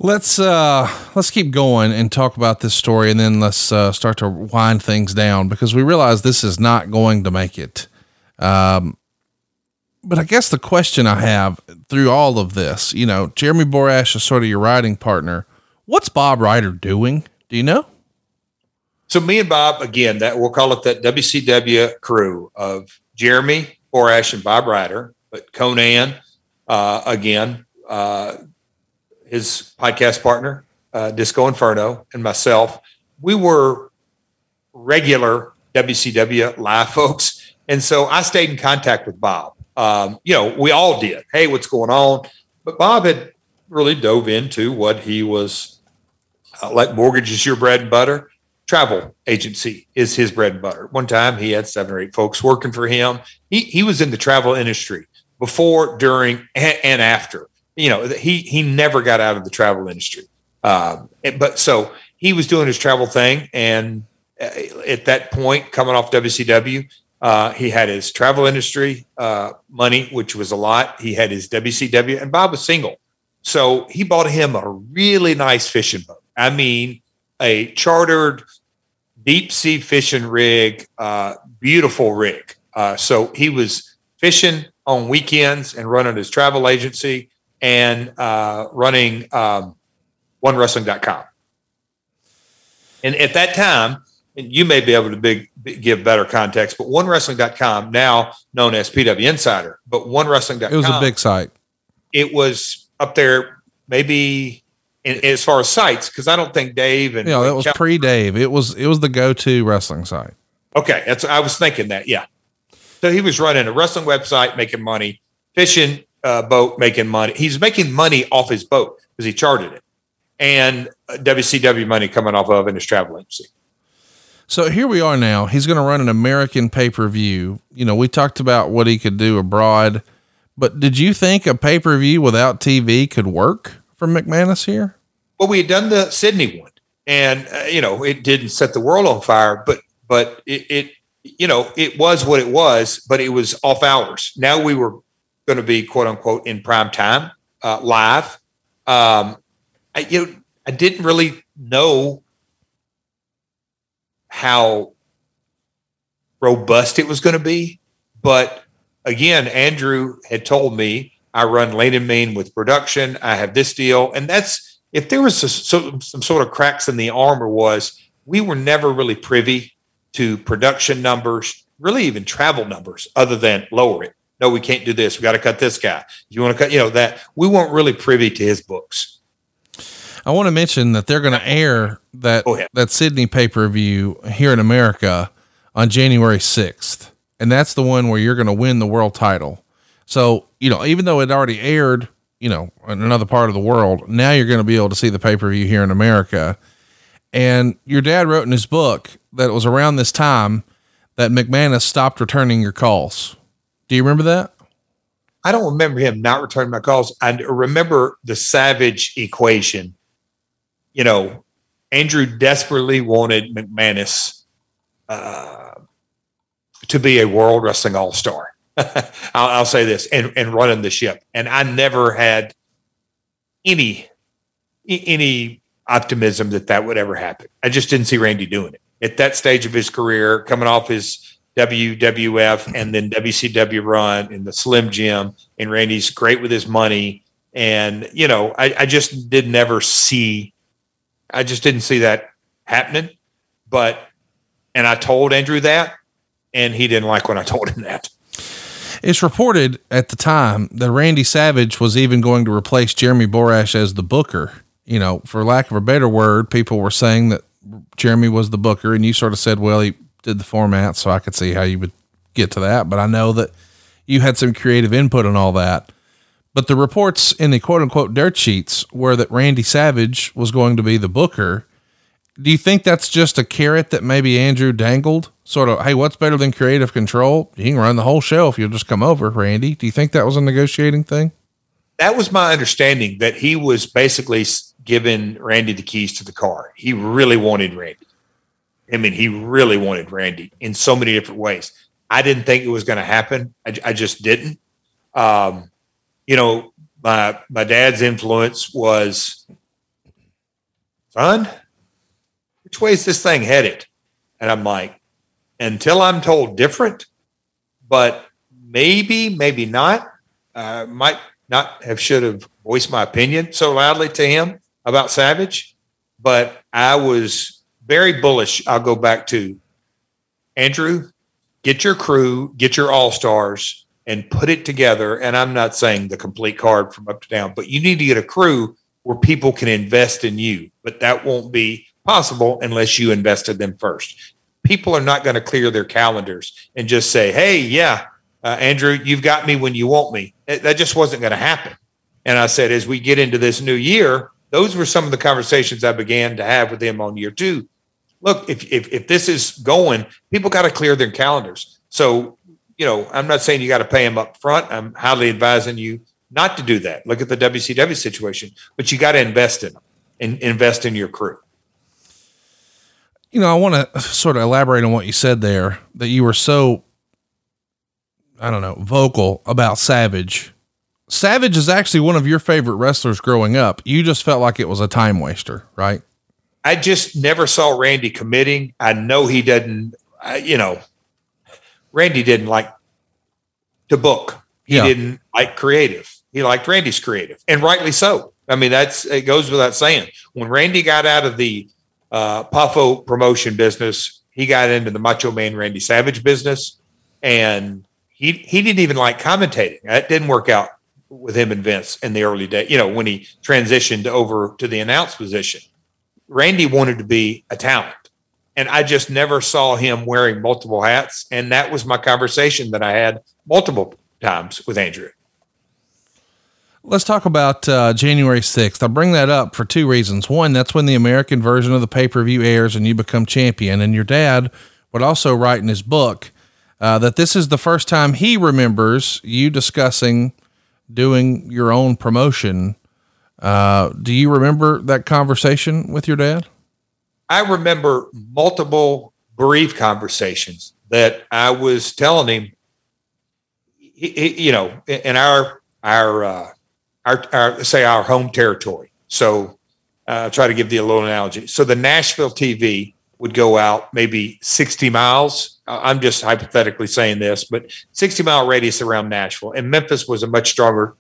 Let's uh let's keep going and talk about this story, and then let's uh, start to wind things down because we realize this is not going to make it. Um, but I guess the question I have through all of this, you know, Jeremy Borash is sort of your writing partner. What's Bob Ryder doing? Do you know? So me and Bob, again, that we'll call it that WCW crew of Jeremy Borash and Bob Ryder, but Conan uh, again, uh, his podcast partner, uh, Disco Inferno, and myself, we were regular WCW live [LAUGHS] folks. And so I stayed in contact with Bob. Um, you know, we all did. Hey, what's going on? But Bob had really dove into what he was uh, like mortgage is your bread and butter travel agency is his bread and butter. One time he had seven or eight folks working for him. He he was in the travel industry before, during, and, and after. You know, he he never got out of the travel industry. Um, but so he was doing his travel thing, and uh, at that point, coming off WCW, uh, he had his travel industry uh, money, which was a lot. He had his WCW, and Bob was single, so he bought him a really nice fishing boat. I mean, a chartered deep sea fishing rig, uh, beautiful rig. Uh, so he was fishing on weekends and running his travel agency and uh, running um, onewrestling.com. And at that time, and you may be able to big, give better context, but onewrestling.com, now known as PW Insider, but onewrestling.com. It was a big site. It was up there, maybe in, as far as sites, because I don't think Dave and you know, it was pre Dave. It was it was the go to wrestling site. Okay, that's I was thinking that. Yeah, so he was running a wrestling website, making money, fishing uh, boat, making money. He's making money off his boat because he chartered it, and WCW money coming off of in his travel agency. So here we are now. He's going to run an American pay per view. You know, we talked about what he could do abroad, but did you think a pay per view without TV could work for McManus here? Well, we had done the Sydney one, and uh, you know, it didn't set the world on fire, but but it, it you know, it was what it was, but it was off hours. Now we were going to be quote unquote in prime time, uh, live. Um, I, you know, I didn't really know how robust it was going to be, but again, Andrew had told me I run Lean and Mean with production. I have this deal, and that's if there was a, some, some sort of cracks in the armor was we were never really privy to production numbers, really even travel numbers, other than lower it. No, we can't do this. We got to cut this guy. You want to cut, you know, that we weren't really privy to his books. I want to mention that they're going to air that that Sydney pay per view here in America on January sixth, and that's the one where you're going to win the world title. So you know, even though it already aired, you know, in another part of the world, now you're going to be able to see the pay per view here in America. And your dad wrote in his book that it was around this time that McManus stopped returning your calls. Do you remember that? I don't remember him not returning my calls. I remember the Savage equation. You know, Andrew desperately wanted McManus uh, to be a World Wrestling All Star. [LAUGHS] I'll, I'll, say this, and, and running the ship. And I never had any any optimism that that would ever happen. I just didn't see Randy doing it at that stage of his career, coming off his WWF and then WCW run in the Slim Jim, and Randy's great with his money. And you know, I, I just did never see, I just didn't see that happening. But, and I told Andrew that, and he didn't like when I [LAUGHS] told him that. It's reported at the time that Randy Savage was even going to replace Jeremy Borash as the booker you know, for lack of a better word, people were saying that Jeremy was the booker, and you sort of said, well, he did the format, so I could see how you would get to that. But I know that you had some creative input on all that. But the reports in the quote unquote dirt sheets were that Randy Savage was going to be the booker. Do you think that's just a carrot that maybe Andrew dangled? Sort of, hey, what's better than creative control? You can run the whole show if you'll just come over, Randy. Do you think that was a negotiating thing? That was my understanding that he was basically giving Randy the keys to the car. He really wanted Randy. I mean, he really wanted Randy in so many different ways. I didn't think it was going to happen. I, I, just didn't. Um, you know, my my dad's influence was, son, which way is this thing headed? And I'm like, until I'm told different, but maybe, maybe not. Uh, might not have should have voiced my opinion so loudly to him about Savage, but I was very bullish. I'll go back to Andrew, get your crew, get your all stars, and put it together. And I'm not saying the complete card from up to down, but you need to get a crew where people can invest in you. But that won't be possible unless you invested them first. People are not going to clear their calendars and just say, hey, yeah, uh, Andrew, you've got me when you want me. That just wasn't going to happen. And I said, as we get into this new year, those were some of the conversations I began to have with him on year two. Look, if if, if this is going, people got to clear their calendars. So, you know, I'm not saying you got to pay them up front. I'm highly advising you not to do that. Look at the WCW situation, but you got to invest in them. and invest in your crew. You know, I want to sort of elaborate on what you said there that you were so, I don't know, vocal about Savage. Savage is actually one of your favorite wrestlers growing up. You just felt like it was a time waster, right? I just never saw Randy committing. I know he didn't, you know, Randy didn't like to book. He Yeah. didn't like creative. He liked Randy's creative, and rightly so. I mean, that's it goes without saying. When Randy got out of the uh, Poffo promotion business, he got into the Macho Man Randy Savage business, and he he didn't even like commentating. That didn't work out with him and Vince in the early day. You know, when he transitioned over to the announce position, Randy wanted to be a talent. And I just never saw him wearing multiple hats. And that was my conversation that I had multiple times with Andrew. Let's talk about uh, January 6th. I bring that up for two reasons. One, that's when the American version of the pay per view airs and you become champion. And your dad would also write in his book uh, that this is the first time he remembers you discussing doing your own promotion. Uh, do you remember that conversation with your dad? I remember multiple brief conversations that I was telling him, you know, in our, our, uh, our, our, say our home territory. So uh, try to give a little analogy. So the Nashville TV would go out maybe 60 miles. I'm just hypothetically saying this, but 60 mile radius around Nashville. And Memphis was a much stronger,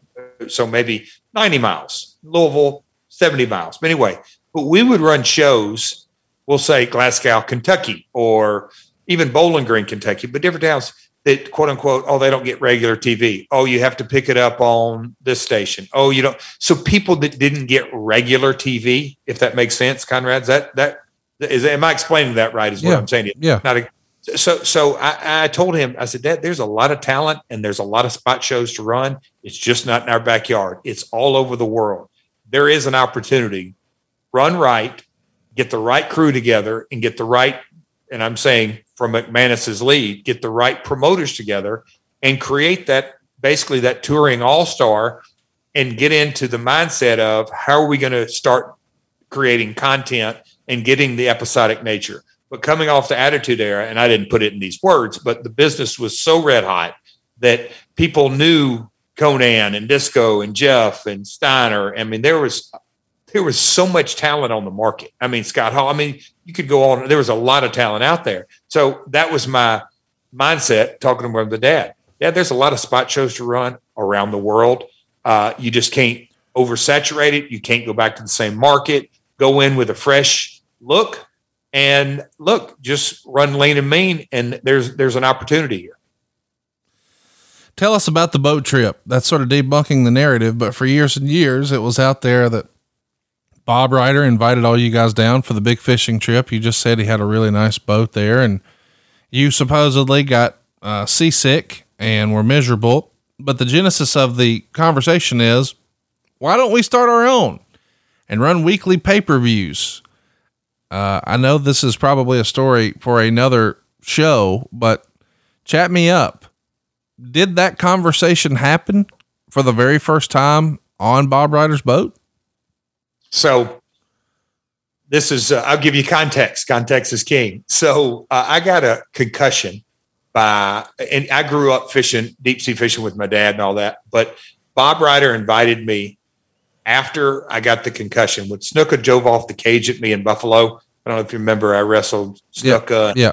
so maybe 90 miles. Louisville, 70 miles. But anyway, but we would run shows, we'll say Glasgow, Kentucky, or even Bowling Green, Kentucky, but different towns that quote unquote, oh, they don't get regular TV. Oh, you have to pick it up on this station. Oh, you don't. So people that didn't get regular TV, if that makes sense, Conrad, is that that is am I explaining that right? Is what Yeah. I'm saying. Yeah. Not a, so so I, I told him, I said, Dad, there's a lot of talent and there's a lot of spot shows to run. It's just not in our backyard. It's all over the world. There is an opportunity. Run right, get the right crew together, and get the right, and I'm saying from McManus's lead, get the right promoters together and create that basically that touring all-star and get into the mindset of how are we going to start creating content and getting the episodic nature. But coming off the attitude era, and I didn't put it in these words, but the business was so red hot that people knew Konnan and Disco and Jeff and Steiner. I mean, there was there was so much talent on the market. I mean, Scott Hall. I mean, you could go on. There was a lot of talent out there. So that was my mindset talking to the dad. Yeah, there's a lot of spot shows to run around the world. Uh, you just can't oversaturate it. You can't go back to the same market. Go in with a fresh look and look, just run lean and mean. And there's there's an opportunity here. Tell us about the boat trip. That's sort of debunking the narrative, but for years and years, it was out there that Bob Ryder invited all you guys down for the big fishing trip. You just said he had a really nice boat there, and you supposedly got uh, seasick and were miserable. But the genesis of the conversation is why don't we start our own and run weekly pay per views? Uh, I know this is probably a story for another show, but chat me up did that conversation happen for the very first time on Bob Ryder's boat? So this is uh, I'll give you context. Context is king. So uh, I got a concussion by and I grew up fishing deep sea fishing with my dad and all that. But Bob Ryder invited me after I got the concussion. When Snuka drove off the cage at me in Buffalo. I don't know if you remember. I wrestled Yeah. Snuka. Yeah.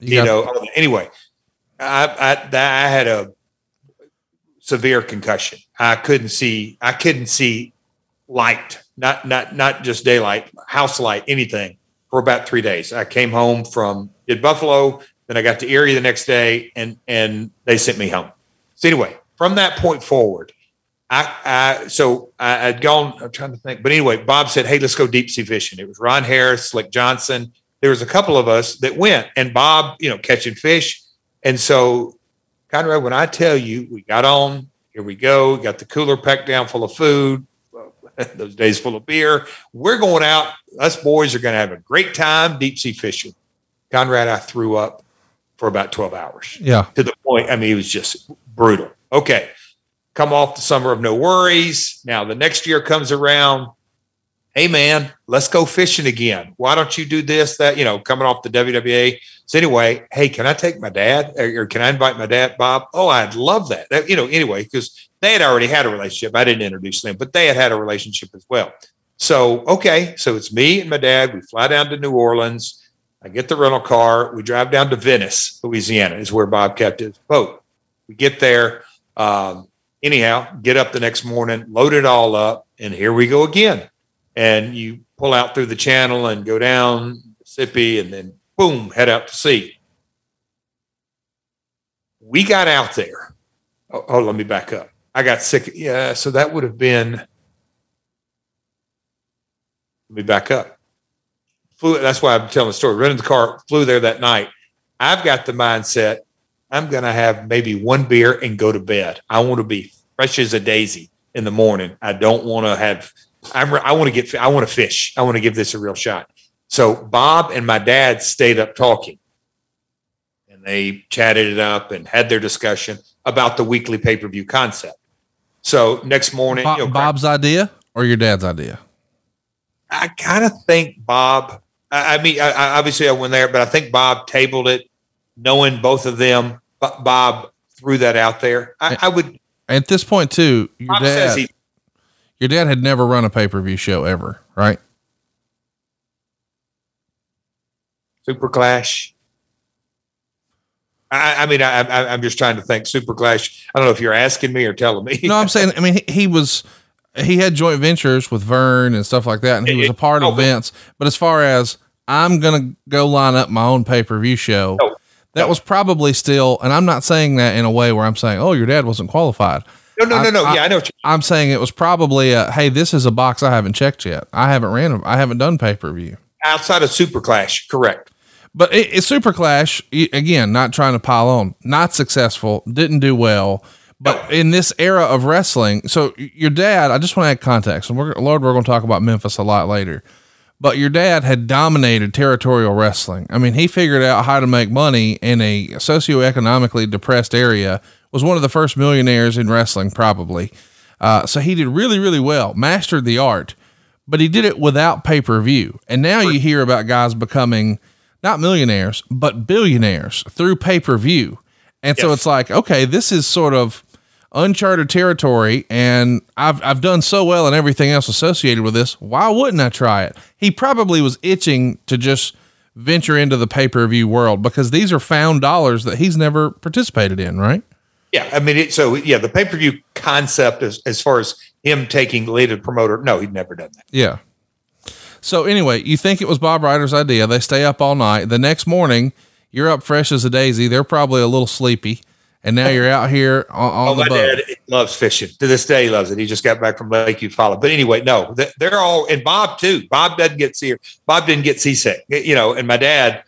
you got- know. Anyway, I, I I had a severe concussion. I couldn't see. I couldn't see light, not not not just daylight, house light, anything for about three days. I came home from did Buffalo, then I got to Erie the next day, and and they sent me home. So anyway, from that point forward, I, I so I, I'd gone. I'm trying to think, but anyway, Bob said, "Hey, let's go deep sea fishing." It was Ron Harris, Slick Johnson. There was a couple of us that went, and Bob, you know, catching fish, and so Conrad, when I tell you, we got on. Here we go. Got the cooler packed down full of food. [LAUGHS] Those days full of beer. We're going out. Us boys are going to have a great time deep sea fishing. Conrad, I threw up for about 12 hours Yeah. to the point. I mean, it was just brutal. Okay. Come off the summer of no worries. Now the next year comes around hey man, let's go fishing again. Why don't you do this, that, you know, coming off the WWA. So anyway, hey, can I take my dad or, or can I invite my dad, Bob? Oh, I'd love that. that you know, anyway, because they had already had a relationship. I didn't introduce them, but they had had a relationship as well. So, okay. So it's me and my dad. We fly down to New Orleans. I get the rental car. We drive down to Venice, Louisiana, is where Bob kept his boat. We get there. Um, anyhow, get up the next morning, load it all up, and here we go again and you pull out through the channel and go down Mississippi and then boom, head out to sea. We got out there. Oh, oh, let me back up. I got sick. Yeah, so that would have been. Let me back up. Flew. That's why I'm telling the story. Rented the car, flew there that night. I've got the mindset. I'm going to have maybe one beer and go to bed. I want to be fresh as a daisy in the morning. I don't want to have I'm, I want to get, I want to fish. I want to give this a real shot. So Bob and my dad stayed up talking and they chatted it up and had their discussion about the weekly pay per view concept. So next morning, Bob, you know, Bob's idea or your dad's idea? I kind of think Bob, I, I mean, I, I, obviously I went there, but I think Bob tabled it knowing both of them. Bob threw that out there. I, I would. At this point, too, your Bob dad, he, your dad had never run a pay per view show ever, right? Super Clash. I, I mean, I, I, am just trying to think. Super Clash. I don't know if you're asking me or telling me. no, I'm saying. I mean, he, he, was he had joint ventures with Verne and stuff like that, and he was a part of events. But as far as I'm gonna go line up my own pay per view show, no, that was probably still. And I'm not saying that in a way where I'm saying, "Oh, your dad wasn't qualified." No, no, no, no. I, yeah, I know. I'm saying it was probably a, hey, this is a box I haven't checked yet. I haven't ran, I haven't done pay per view outside of Super Clash. Correct. But it, it's Super Clash again. Not trying to pile on. Not successful. Didn't do well. But no. in this era of wrestling, so your dad, I just want to add context, and we're Lord, we're going to talk about Memphis a lot later. But your dad had dominated territorial wrestling. I mean, he figured out how to make money in a socioeconomically depressed area was one of the first millionaires in wrestling, probably. Uh, so he did really, really well, mastered the art, but he did it without pay per view. And now you hear about guys becoming not millionaires, but billionaires through pay per view. And yes. so it's like, okay, this is sort of uncharted territory, and I've I've done so well and everything else associated with this. Why wouldn't I try it? He probably was itching to just venture into the pay per view world because these are found dollars that he's never participated in, right? Yeah, I mean, it, so yeah, the pay per view concept as as far as him taking lead as promoter, no, he'd never done that. Yeah. So anyway, you think it was Bob Ryder's idea? They stay up all night. The next morning, you're up fresh as a daisy. They're probably a little sleepy, and now you're out here on, on oh, the my boat. dad loves fishing. To this day, he loves it. He just got back from Lake Eufaula. But anyway, no, they're all and Bob too. Bob doesn't get see Bob didn't get seasick, you know. And my dad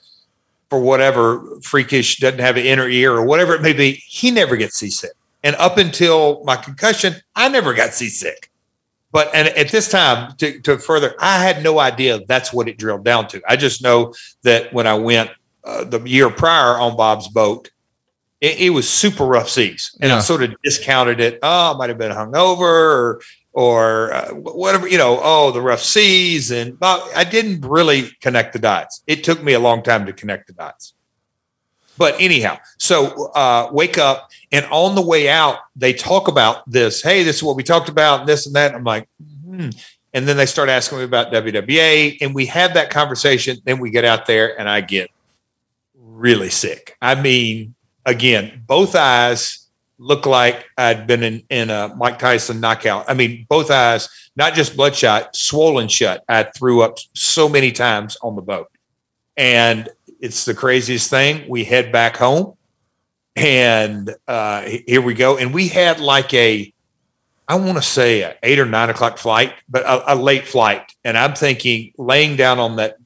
for whatever freakish doesn't have an inner ear or whatever it may be, he never gets seasick. And up until my concussion, I never got seasick. But and at this time, to, to further, I had no idea that's what it drilled down to. I just know that when I went uh, the year prior on Bob's boat, it, it was super rough seas, and yeah. I sort of discounted it. Oh, I might have been hungover, or or uh, whatever, you know, oh, the rough seas. And I didn't really connect the dots. It took me a long time to connect the dots. But anyhow, so uh, wake up, and on the way out, they talk about this. Hey, this is what we talked about, and this and that. I'm like, hmm. and then they start asking me about WWA, and we have that conversation. Then we get out there, and I get really sick. I mean, again, both eyes looked like I'd been in, in a Mike Tyson knockout. I mean, both eyes, not just bloodshot, swollen shut. I threw up so many times on the boat. And it's the craziest thing. We head back home and uh, here we go. And we had like a, I want to say a eight or nine o'clock flight, but a, a late flight. And I'm thinking laying down on that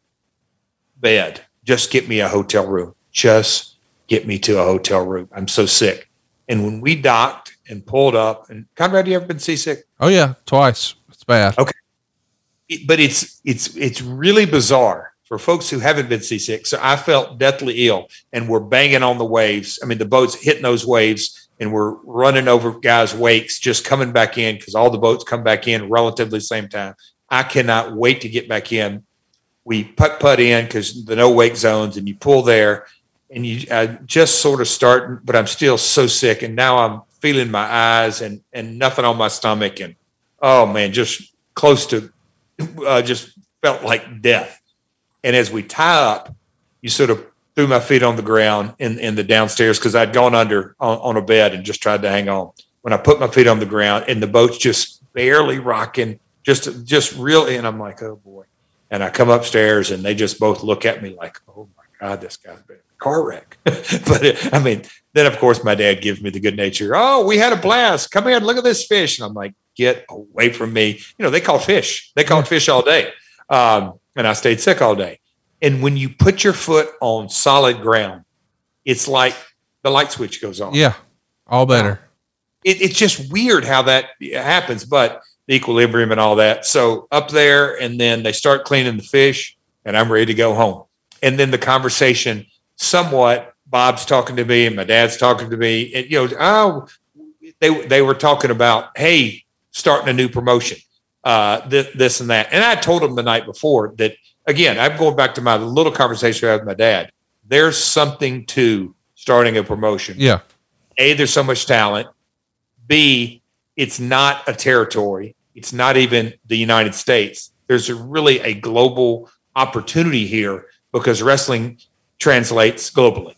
bed, just get me a hotel room. Just get me to a hotel room. I'm so sick. And when we docked and pulled up, and Conrad, you ever been seasick? Oh yeah, twice. It's bad. Okay, but it's it's it's really bizarre for folks who haven't been seasick. So I felt deathly ill, and we're banging on the waves. I mean, the boat's hitting those waves, and we're running over guys' wakes, just coming back in because all the boats come back in relatively same time. I cannot wait to get back in. We putt putt in because the no wake zones, and you pull there, and you I just sort of start, but I'm still so sick, and now I'm feeling my eyes and and nothing on my stomach, and oh man, just close to, uh, just felt like death. And as we tie up, you sort of threw my feet on the ground in in the downstairs because I'd gone under on, on a bed and just tried to hang on. When I put my feet on the ground and the boat's just barely rocking, just just really, and I'm like, oh boy. And I come upstairs and they just both look at me like, oh my god, this guy's been car wreck. [LAUGHS] but I mean, then of course my dad gives me the good nature. Oh, we had a blast. Come here, look at this fish. And I'm like, get away from me. You know, they call fish. They call fish all day. Um, and I stayed sick all day. And when you put your foot on solid ground, it's like the light switch goes on. Yeah, all better. It, it's just weird how that happens, but the equilibrium and all that. So up there, and then they start cleaning the fish, and I'm ready to go home. And then the conversation, somewhat, Bob's talking to me, and my dad's talking to me, and you know, oh, they they were talking about, hey, starting a new promotion, uh, this, this and that. And I told them the night before that again, I'm going back to my little conversation I had with my dad. There's something to starting a promotion. Yeah. A, there's so much talent. B, it's not a territory. It's not even the United States. There's a really a global opportunity here because wrestling translates globally.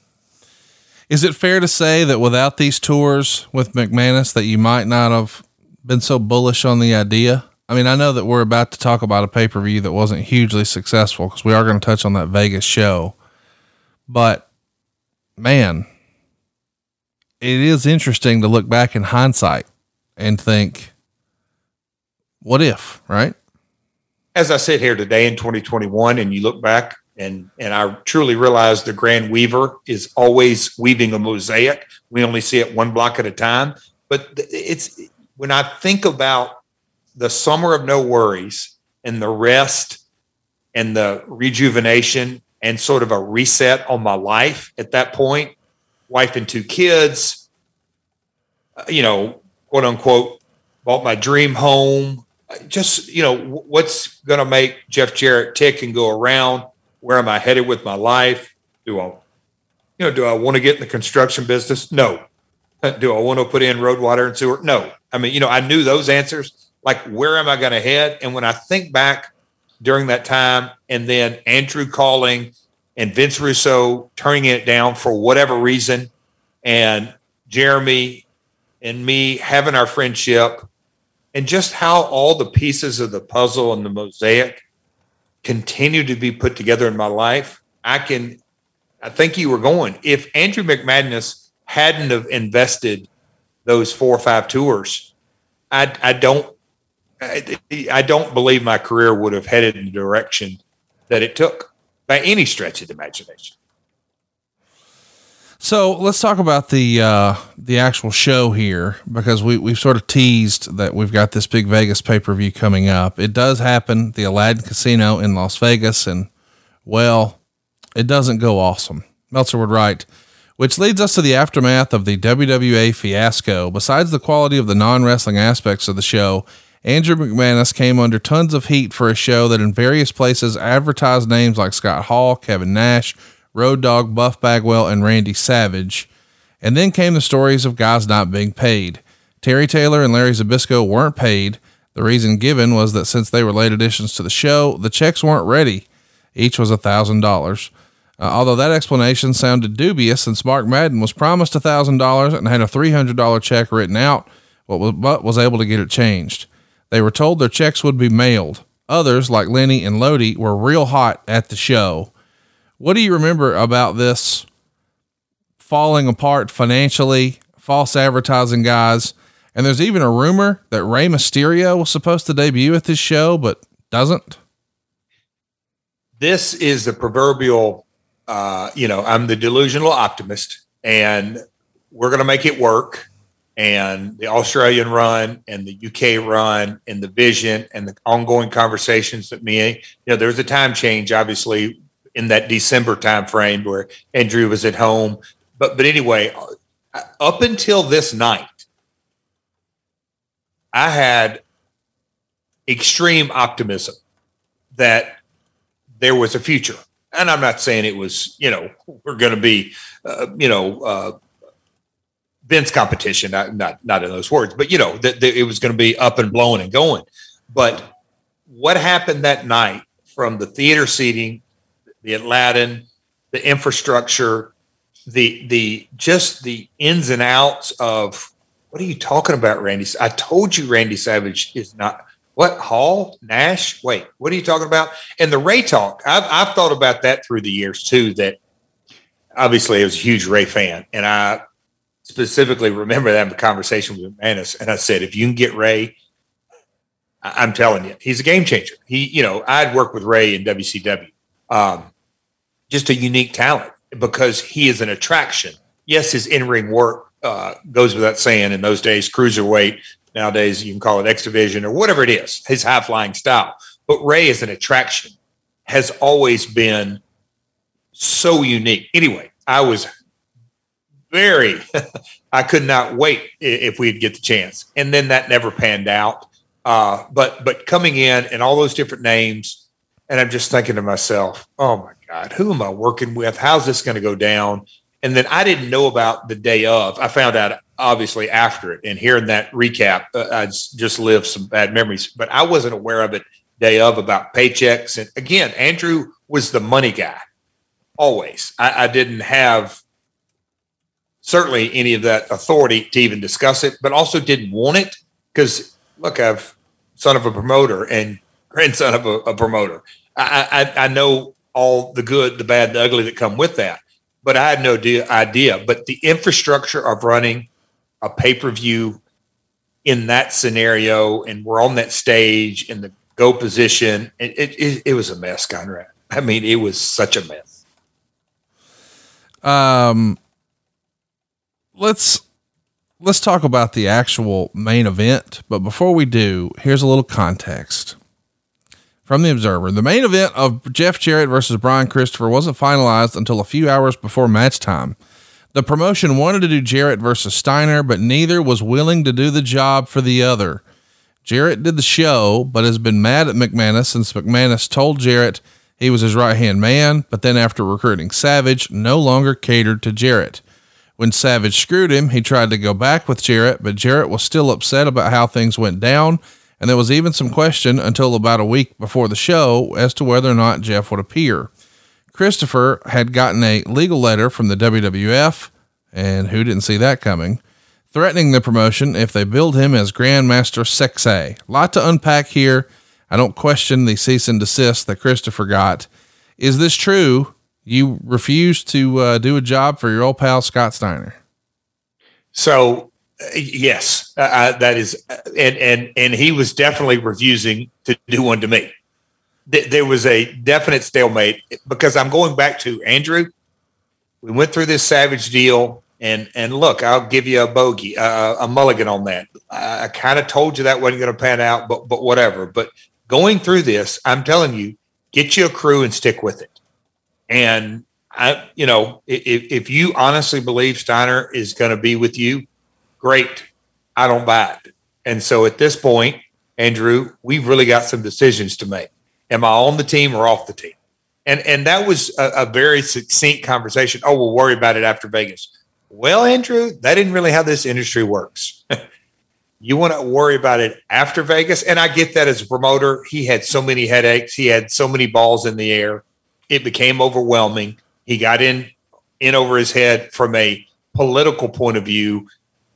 Is it fair to say that without these tours with McManus that you might not have been so bullish on the idea? I mean, I know that we're about to talk about a pay per view that wasn't hugely successful because we are going to touch on that Vegas show. But man, it is interesting to look back in hindsight and think, what if, right? As I sit here today in 2021 and you look back and and I truly realize the grand weaver is always weaving a mosaic. We only see it one block at a time, but it's when I think about the summer of no worries and the rest and the rejuvenation and sort of a reset on my life at that point wife and two kids uh, you know quote unquote bought my dream home. Just you know what's going to make jeff jarrett tick and go around where am i headed with my life? Do i you know do i want to get in the construction business? No. Uh, do i want to put in road water and sewer? No. I mean you know i knew those answers like where am I going to head? And when I think back during that time, and then Andrew calling and Vince Russo turning it down for whatever reason, and Jeremy and me having our friendship, and just how all the pieces of the puzzle and the mosaic continue to be put together in my life, I can, I think you were going. If Andrew McManus hadn't have invested those four or five tours, I, I don't I, I don't believe my career would have headed in the direction that it took by any stretch of the imagination. So let's talk about the uh, the actual show here because we we've sort of teased that we've got this big Vegas pay per view coming up. It does happen, the Aladdin Casino in Las Vegas, and well, it doesn't go awesome. Meltzer would write, which leads us to the aftermath of the WWA fiasco. Besides the quality of the non wrestling aspects of the show, Andrew McManus came under tons of heat for a show that in various places advertised names like Scott Hall, Kevin Nash, Road Dog, Buff Bagwell, and Randy Savage. And then came the stories of guys not being paid. Terry Taylor and Larry Zbyszko weren't paid. The reason given was that since they were late additions to the show, the checks weren't ready. Each was a $1,000. Uh, although that explanation sounded dubious since Mark Madden was promised a $1,000 and had a $300 check written out, but was able to get it changed. They were told their checks would be mailed. Others, like Lenny and Lodi, were real hot at the show. What do you remember about this falling apart financially, false advertising guys? And there's even a rumor that Rey Mysterio was supposed to debut at this show, but doesn't. This is the proverbial, uh, you know, I'm the delusional optimist, and we're going to make it work and the Australian run and the UK run and the vision and the ongoing conversations that me, you know, there's a time change, obviously, in that December time frame where Andrew was at home. But but anyway, up until this night, I had extreme optimism that there was a future. And I'm not saying it was, you know, we're going to be, uh, you know, uh, Vince competition, not, not, not in those words, but, you know, that, that it was going to be up and blowing and going. But what happened that night from the theater seating, the Aladdin, the infrastructure, the the just the ins and outs of what are you talking about, Randy? I told you Randy Savage is not what Hall Nash. Wait, what are you talking about? And the Rey talk. I've I've thought about that through the years too. That obviously I was a huge Rey fan, and I specifically remember that conversation with Manis, and I said, if you can get Rey, I'm telling you, he's a game changer. He, you know, I'd worked with Rey in WCW. Um, just a unique talent because he is an attraction. Yes, his in ring work uh, goes without saying. In those days, cruiserweight. Nowadays, you can call it X Division or whatever it is. His high flying style, but Rey is an attraction has always been so unique. Anyway, I was very. [LAUGHS] I could not wait if we'd get the chance, and then that never panned out. Uh, but but coming in and all those different names, and I'm just thinking to myself, oh my God, who am I working with? How's this going to go down? And then I didn't know about the day of. I found out obviously after it. And hearing that recap, uh, I just lived some bad memories, but I wasn't aware of it day of about paychecks. And again, Andrew was the money guy always. I, I didn't have certainly any of that authority to even discuss it, but also didn't want it because look, I've son of a promoter and grandson of a, a promoter. I, I, I know all the good, the bad, the ugly that come with that. But I had no idea. But the infrastructure of running a pay per view in that scenario, and we're on that stage in the go position, it, it, it was a mess, Conrad. I mean, it was such a mess. Um, let's let's talk about the actual main event. But before we do, here's a little context from the Observer. The main event of Jeff Jarrett versus Brian Christopher wasn't finalized until a few hours before match time. The promotion wanted to do Jarrett versus Steiner, but neither was willing to do the job for the other. Jarrett did the show, but has been mad at McManus since McManus told Jarrett he was his right hand man, but then after recruiting Savage, no longer catered to Jarrett. When Savage screwed him, he tried to go back with Jarrett, but Jarrett was still upset about how things went down and there was even some question until about a week before the show as to whether or not Jeff would appear. Christopher had gotten a legal letter from the WWF, and who didn't see that coming, threatening the promotion if they billed him as Grandmaster Sexay. Lot to unpack here. I don't question the cease and desist that Christopher got. Is this true? You refused to uh, do a job for your old pal Scott Steiner. So yes, uh, that is, and and and he was definitely refusing to do one to me. There was a definite stalemate because I'm going back to Andrew. We went through this Savage deal, and and look, I'll give you a bogey, uh, a mulligan on that. I, I kind of told you that wasn't going to pan out, but but whatever. But going through this, I'm telling you, get you a crew and stick with it. And I, you know, if, if you honestly believe Steiner is going to be with you, great. I don't buy it. And so at this point, Andrew, we've really got some decisions to make. Am I on the team or off the team? And and that was a, a very succinct conversation. Oh, we'll worry about it after Vegas. Well, Andrew, that isn't really how this industry works. [LAUGHS] you want to worry about it after Vegas. And I get that as a promoter. He had so many headaches. He had so many balls in the air. It became overwhelming. He got in in over his head from a political point of view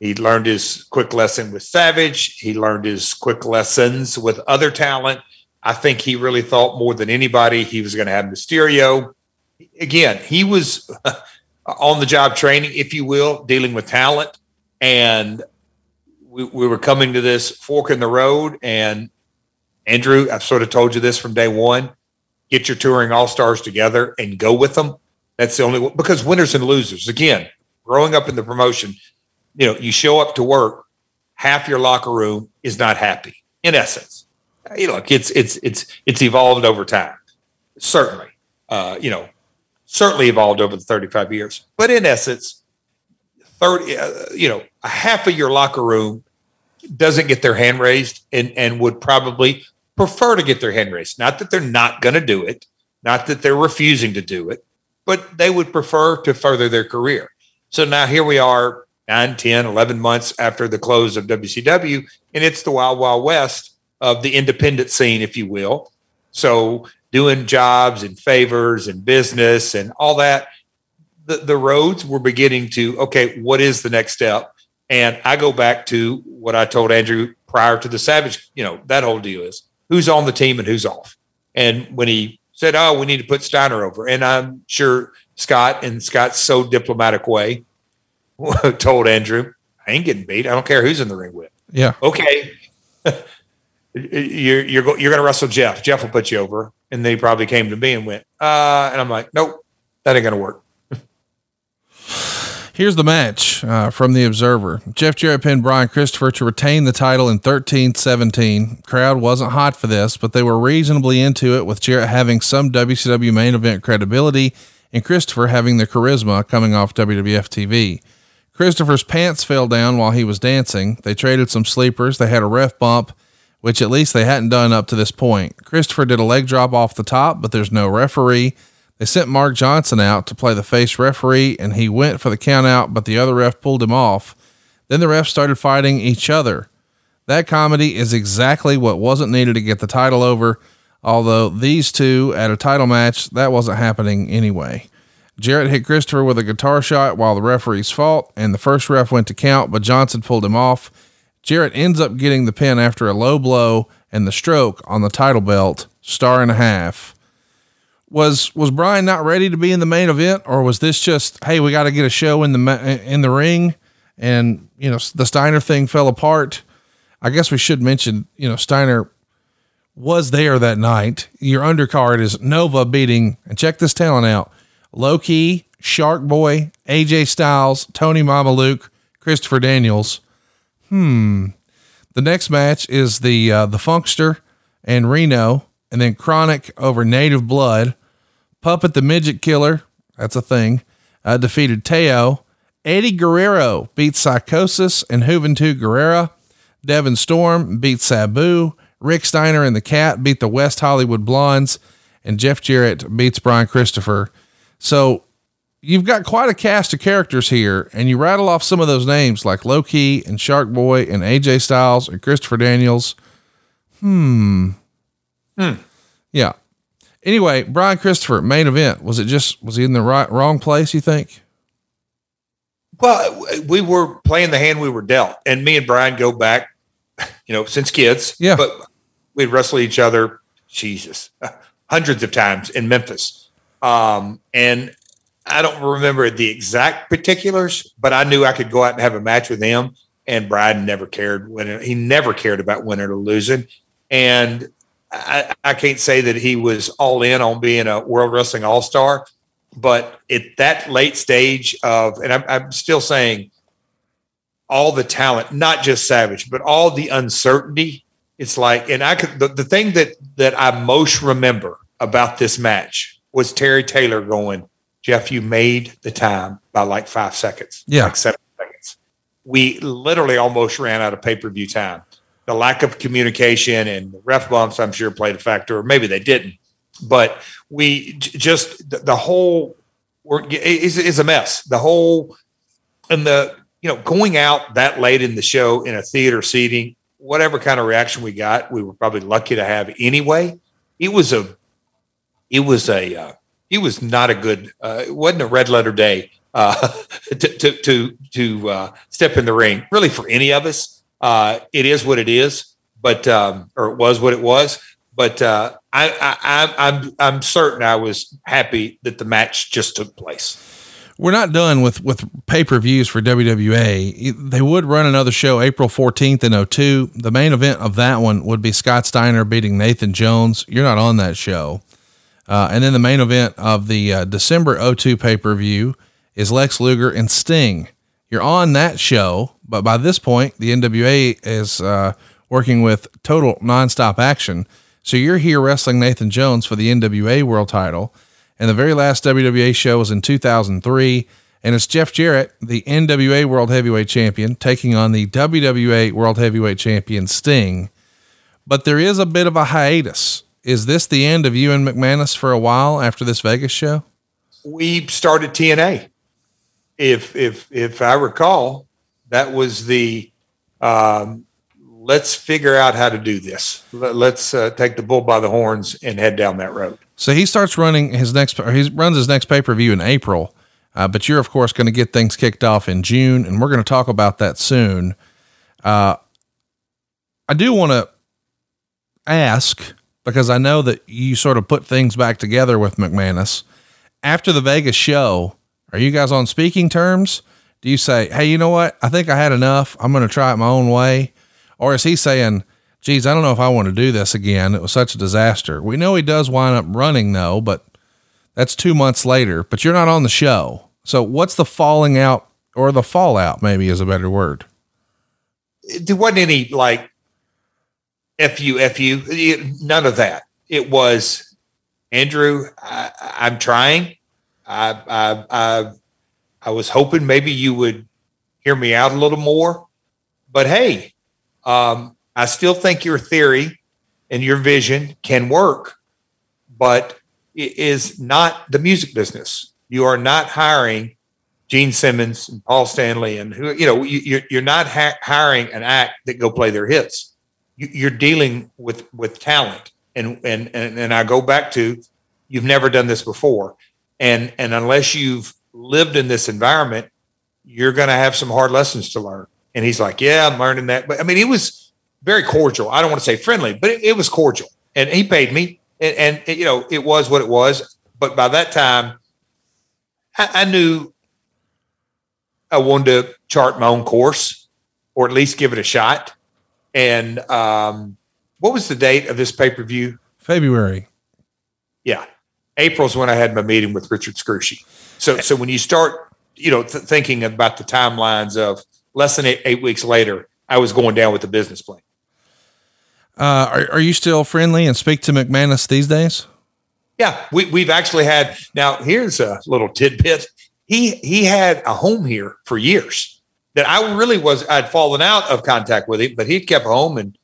he learned his quick lesson with Savage. He learned his quick lessons with other talent. I think he really thought more than anybody he was going to have Mysterio. Again, he was [LAUGHS] on the job training, if you will, dealing with talent. And we, we were coming to this fork in the road. And Andrew, I've sort of told you this from day one get your touring all stars together and go with them. That's the only because winners and losers, again, growing up in the promotion, you know, you show up to work, half your locker room is not happy. In essence, you know, it's it's it's it's evolved over time. Certainly, uh, you know, certainly evolved over the 35 years. But in essence, 30, uh, you know, a half of your locker room doesn't get their hand raised and and would probably prefer to get their hand raised. Not that they're not going to do it, not that they're refusing to do it, but they would prefer to further their career. So now here we are 9, 10, 11 months after the close of WCW, and it's the wild, wild west of the independent scene, if you will. So doing jobs and favors and business and all that, the, the roads were beginning to, okay, what is the next step? And I go back to what I told Andrew prior to the Savage, you know, that whole deal is who's on the team and who's off. And when he said, oh, we need to put Steiner over, and I'm sure Scott in Scott's so diplomatic way [LAUGHS] told Andrew, I ain't getting beat. I don't care who's in the ring with. Yeah. Okay. [LAUGHS] you're you're go, you're going to wrestle Jeff. Jeff will put you over. And they probably came to me and went, uh, and I'm like, nope, that ain't going to work. Here's the match uh, from the Observer. Jeff Jarrett pinned Brian Christopher to retain the title in 13 17. Crowd wasn't hot for this, but they were reasonably into it with Jarrett having some WCW main event credibility and Christopher having the charisma coming off WWF TV. Christopher's pants fell down while he was dancing. They traded some sleepers. They had a ref bump, which at least they hadn't done up to this point. Christopher did a leg drop off the top, but there's no referee. They sent Mark Johnson out to play the face referee, and he went for the count out, but the other ref pulled him off. Then the refs started fighting each other. That comedy is exactly what wasn't needed to get the title over, although these two at a title match, that wasn't happening anyway. Jarrett hit Christopher with a guitar shot while the referees fought, and the first ref went to count, but Johnson pulled him off. Jarrett ends up getting the pin after a low blow and the stroke on the title belt, star and a half. Was was Brian not ready to be in the main event, or was this just hey we got to get a show in the in the ring, and you know the Steiner thing fell apart? I guess we should mention you know Steiner was there that night. Your undercard is Nova beating and check this talent out Low Ki, Shark Boy, AJ Styles, Tony Mamaluke, Christopher Daniels. Hmm. The next match is the uh, the Funkster and Reno, and then Chronic over Native Blood. Puppet the Midget Killer, that's a thing, uh, defeated Teo. Eddie Guerrero beats Psicosis and Juventud Guerrera. Devon Storm beats Sabu. Rick Steiner and the Cat beat the West Hollywood Blondes. And Jeff Jarrett beats Brian Christopher so you've got quite a cast of characters here, and you rattle off some of those names like Low Ki and Shark Boy and AJ Styles and Christopher Daniels. Hmm. Hmm. Yeah. Anyway, Brian Christopher, main event. Was it just was he in the right wrong place, you think? Well, we were playing the hand we were dealt. And me and Brian go back, you know, since kids. Yeah. But we'd wrestle each other, Jesus, [LAUGHS] hundreds of times in Memphis um, and I don't remember the exact particulars, but I knew I could go out and have a match with him. And Brian never cared when he never cared about winning or losing. And I, I can't say that he was all in on being a World Wrestling All Star, but at that late stage of, and I'm, I'm still saying all the talent, not just Savage, but all the uncertainty. It's like, and I could, the, the thing that, that I most remember about this match was Terry Taylor going, Jeff, you made the time by like five seconds. Yeah. Like seven seconds. We literally almost ran out of pay per view time. The lack of communication and the ref bumps, I'm sure, played a factor, or maybe they didn't. But we just, the, the whole is, is a mess. The whole, and the, you know, going out that late in the show in a theater seating, whatever kind of reaction we got, we were probably lucky to have anyway. It was a it was a uh, was not a good uh, it wasn't a red letter day uh, [LAUGHS] to to to, to uh, step in the ring really for any of us. Uh, it is what it is, but um, or it was what it was. But uh, I, I, I'm I'm certain I was happy that the match just took place. We're not done with with pay per views for WWA. They would run another show April 14th in 02. The main event of that one would be Scott Steiner beating Nathan Jones. You're not on that show. Uh, and then the main event of the uh, December 02 pay per view is Lex Luger and Sting. You're on that show, but by this point, the NWA is uh, working with total nonstop action. So you're here wrestling Nathan Jones for the NWA world title. And the very last WWA show was in 2003. And it's Jeff Jarrett, the NWA World Heavyweight Champion, taking on the WWA World Heavyweight Champion Sting. but there is a bit of a hiatus. Is this the end of you and McManus for a while after this Vegas show? We started TNA. If if if I recall, that was the um, let's figure out how to do this. Let's uh, take the bull by the horns and head down that road. So he starts running his next, he runs his next pay per view in April. Uh, but you're of course going to get things kicked off in June, and we're going to talk about that soon. Uh, I do want to ask because I know that you sort of put things back together with McManus after the Vegas show. Are you guys on speaking terms? Do you say, "Hey, you know what? I think I had enough. I'm going to try it my own way," or is he saying? Geez, I don't know if I want to do this again. It was such a disaster. We know he does wind up running though, but that's two months later, but you're not on the show. So what's the falling out or the fallout maybe is a better word. There wasn't any like fu fu none of that. It was Andrew. I, am trying. I, I I I was hoping maybe you would hear me out a little more, but hey, um, I still think your theory and your vision can work, but it is not the music business. You are not hiring Gene Simmons and Paul Stanley and who you know you, you're not ha- hiring an act that go play their hits. You, are dealing with with talent, and and and I go back to you've never done this before, and and unless you've lived in this environment, you're going to have some hard lessons to learn. And he's like, yeah, I'm learning that. But I mean, he was very cordial. I don't want to say friendly, but it, it was cordial, and he paid me, and, and, you know it was what it was. But by that time, I, I knew I wanted to chart my own course or at least give it a shot. And um, what was the date of this pay per view? February. Yeah. April's when I had my meeting with Richard Scrushy. So, so when you start, you know, th- thinking about the timelines of less than eight, eight, weeks later, I was going down with the business plan. Uh, are, are you still friendly and speak to McManus these days? Yeah, we, we've actually had. Now, here's a little tidbit. He he had a home here for years. That I really was. I'd fallen out of contact with him, but he'd kept home, and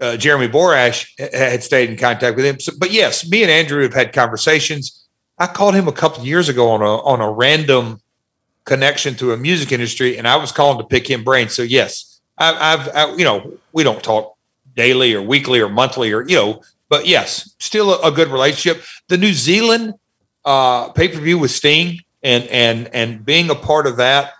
uh, Jeremy Borash had stayed in contact with him. So, but yes, me and Andrew have had conversations. I called him a couple years ago on a on a random connection to a music industry, and I was calling to pick him brain. So yes, I, I've I, you know we don't talk daily or weekly or monthly or you know but yes, still a, a good relationship. The New Zealand uh, pay per view with Sting and and and being a part of that,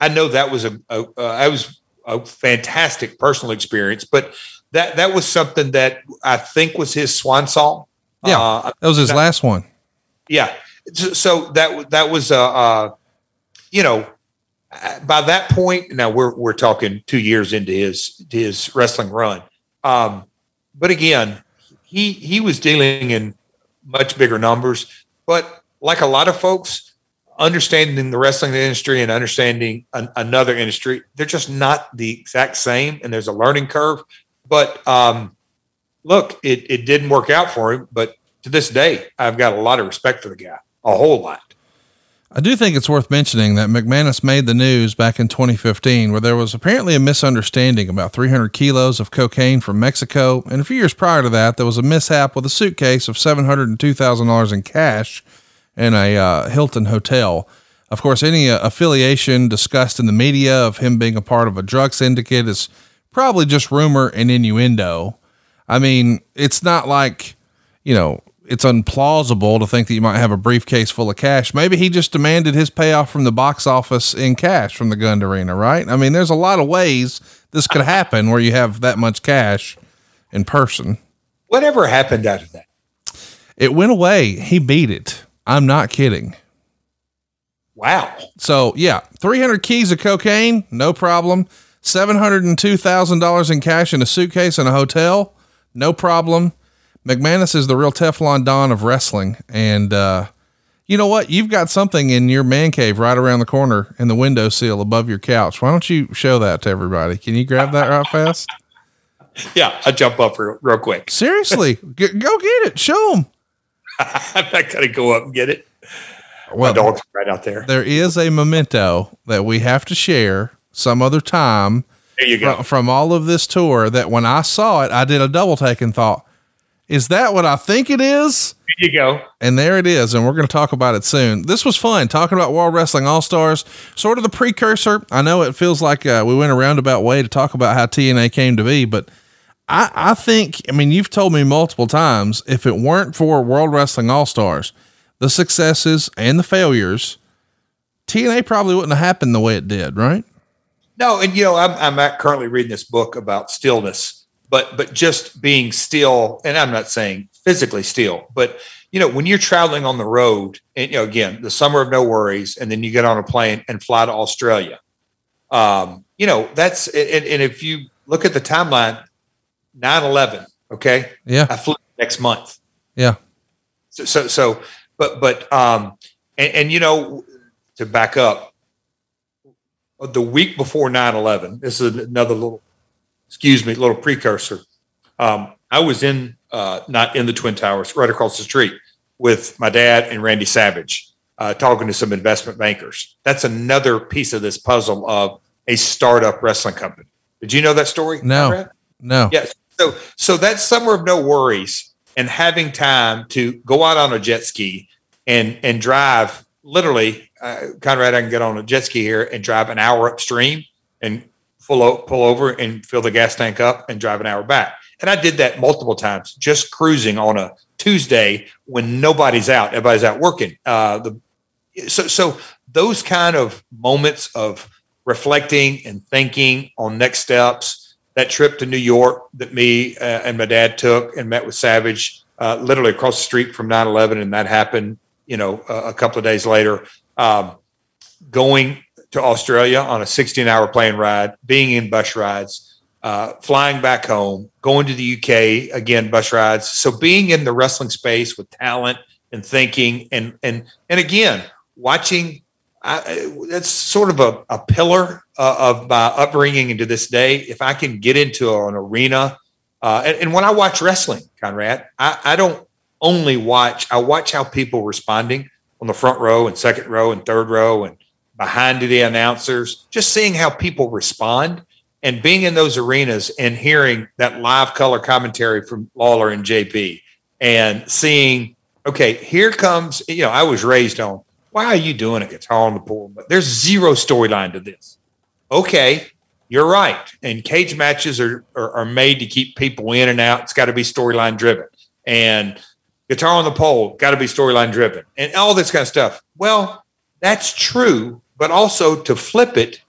I know that was a, a uh, was a fantastic personal experience. But that that was something that I think was his swan song. Yeah, uh, that was his that, last one. Yeah, so that that was uh, uh you know by that point now we're we're talking two years into his his wrestling run. Um, but again, he he was dealing in much bigger numbers. But like a lot of folks, understanding the wrestling industry and understanding an, another industry, they're just not the exact same, and there's a learning curve. But um, look, it it didn't work out for him. But to this day, I've got a lot of respect for the guy, a whole lot. I do think it's worth mentioning that McManus made the news back in 2015, where there was apparently a misunderstanding about 300 kilos of cocaine from Mexico. And a few years prior to that, there was a mishap with a suitcase of $702,000 in cash in a uh, Hilton hotel. Of course, any uh, affiliation discussed in the media of him being a part of a drug syndicate is probably just rumor and innuendo. I mean, it's not like, you know, it's implausible to think that you might have a briefcase full of cash. Maybe he just demanded his payoff from the box office in cash from the Gund Arena, right? I mean, there's a lot of ways this could happen where you have that much cash in person. Whatever happened out of that? It went away. He beat it. I'm not kidding. Wow. So, yeah, 300 keys of cocaine, no problem. $702,000 in cash in a suitcase in a hotel, no problem. McManus is the real Teflon Don of wrestling. And, uh, you know what? You've got something in your man cave right around the corner in the window sill above your couch. Why don't you show that to everybody? Can you grab that right fast? [LAUGHS] Yeah, I'll jump up real, real quick. Seriously, [LAUGHS] G- go get it. Show them. I'm not going to go up and get it. Well, My dog's right out there. There is a memento that we have to share some other time There you go. From, from all of this tour that when I saw it, I did a double take and thought, is that what I think it is? There you go. And there it is. And we're going to talk about it soon. This was fun talking about World Wrestling All Stars, sort of the precursor. I know it feels like uh, we went a roundabout way to talk about how TNA came to be, but I, I think, I mean, you've told me multiple times if it weren't for World Wrestling All Stars, the successes and the failures, TNA probably wouldn't have happened the way it did, right? No, and you know, I'm I'm currently reading this book about stillness but but just being still and i'm not saying physically still but you know when you're traveling on the road and you know again the summer of no worries and then you get on a plane and fly to australia um, you know that's and, and if you look at the timeline 9-11 okay yeah i flew next month yeah so so, so but but um and, and you know to back up the week before 9-11 this is another little excuse me, little precursor. Um, I was in, uh, not in the Twin Towers, right across the street with my dad and Randy Savage, uh, talking to some investment bankers. That's another piece of this puzzle of a startup wrestling company. Did you know that story? No, no. Yes. So, so that summer of no worries and having time to go out on a jet ski and and drive literally, uh, Conrad, I can get on a jet ski here and drive an hour upstream and pull, pull over and fill the gas tank up and drive an hour back. And I did that multiple times, just cruising on a Tuesday when nobody's out, everybody's out working. Uh, the so so those kind of moments of reflecting and thinking on next steps. That trip to New York that me uh, and my dad took and met with Savage, uh, literally across the street from 9/11, and that happened, you know, a, a couple of days later. Um, going to Australia on a 16 hour plane ride, being in bus rides, uh, flying back home, going to the UK, again, bus rides. So being in the wrestling space with talent and thinking and, and, and again, watching, I, that's sort of a, a pillar uh, of my upbringing and to this day. If I can get into an arena, uh, and, and, when I watch wrestling, Conrad, I, I don't only watch, I watch how people responding on the front row and second row and third row and behind the announcers, just seeing how people respond and being in those arenas and hearing that live color commentary from Lawler and JP and seeing, okay, here comes, you know, I was raised on, why are you doing a guitar on the pole? But there's zero storyline to this. Okay, you're right. And cage matches are, are, are made to keep people in and out. It's got to be storyline driven. And guitar on the pole, got to be storyline driven. And all this kind of stuff. Well, that's true but also to flip it,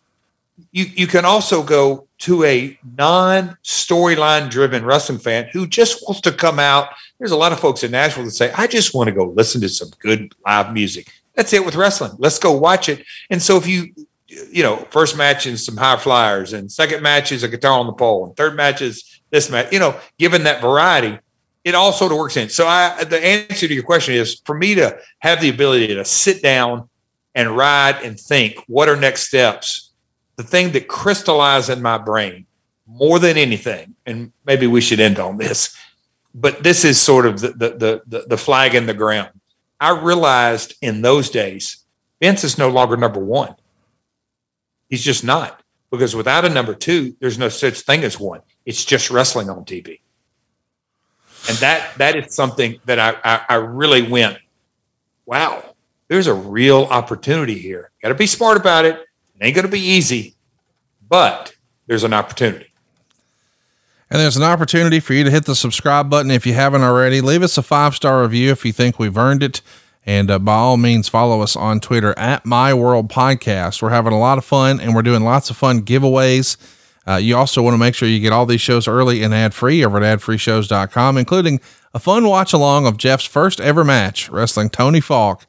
you, you can also go to a non storyline driven wrestling fan who just wants to come out. There's a lot of folks in Nashville that say, I just want to go listen to some good live music. That's it with wrestling. Let's go watch it. And so if you, you know, first match is some high flyers and second match is a guitar on the pole and third match is this match, you know, given that variety, it all sort of works in. So I, the answer to your question is for me to have the ability to sit down and ride and think what are next steps the thing that crystallized in my brain more than anything and maybe we should end on this but this is sort of the the the, the flag in the ground i realized in those days vince is no longer number one he's just not because without a number two there's no such thing as one it's just wrestling on tv and that that is something that i i, I really went wow there's a real opportunity here. Got to be smart about it. It ain't going to be easy, but there's an opportunity. And there's an opportunity for you to hit the subscribe button if you haven't already. Leave us a five star review if you think we've earned it. And uh, by all means, follow us on Twitter at My World Podcast. We're having a lot of fun and we're doing lots of fun giveaways. Uh, you also want to make sure you get all these shows early and ad free over at adfreeshows.com, including a fun watch along of Jeff's first ever match, wrestling Tony Falk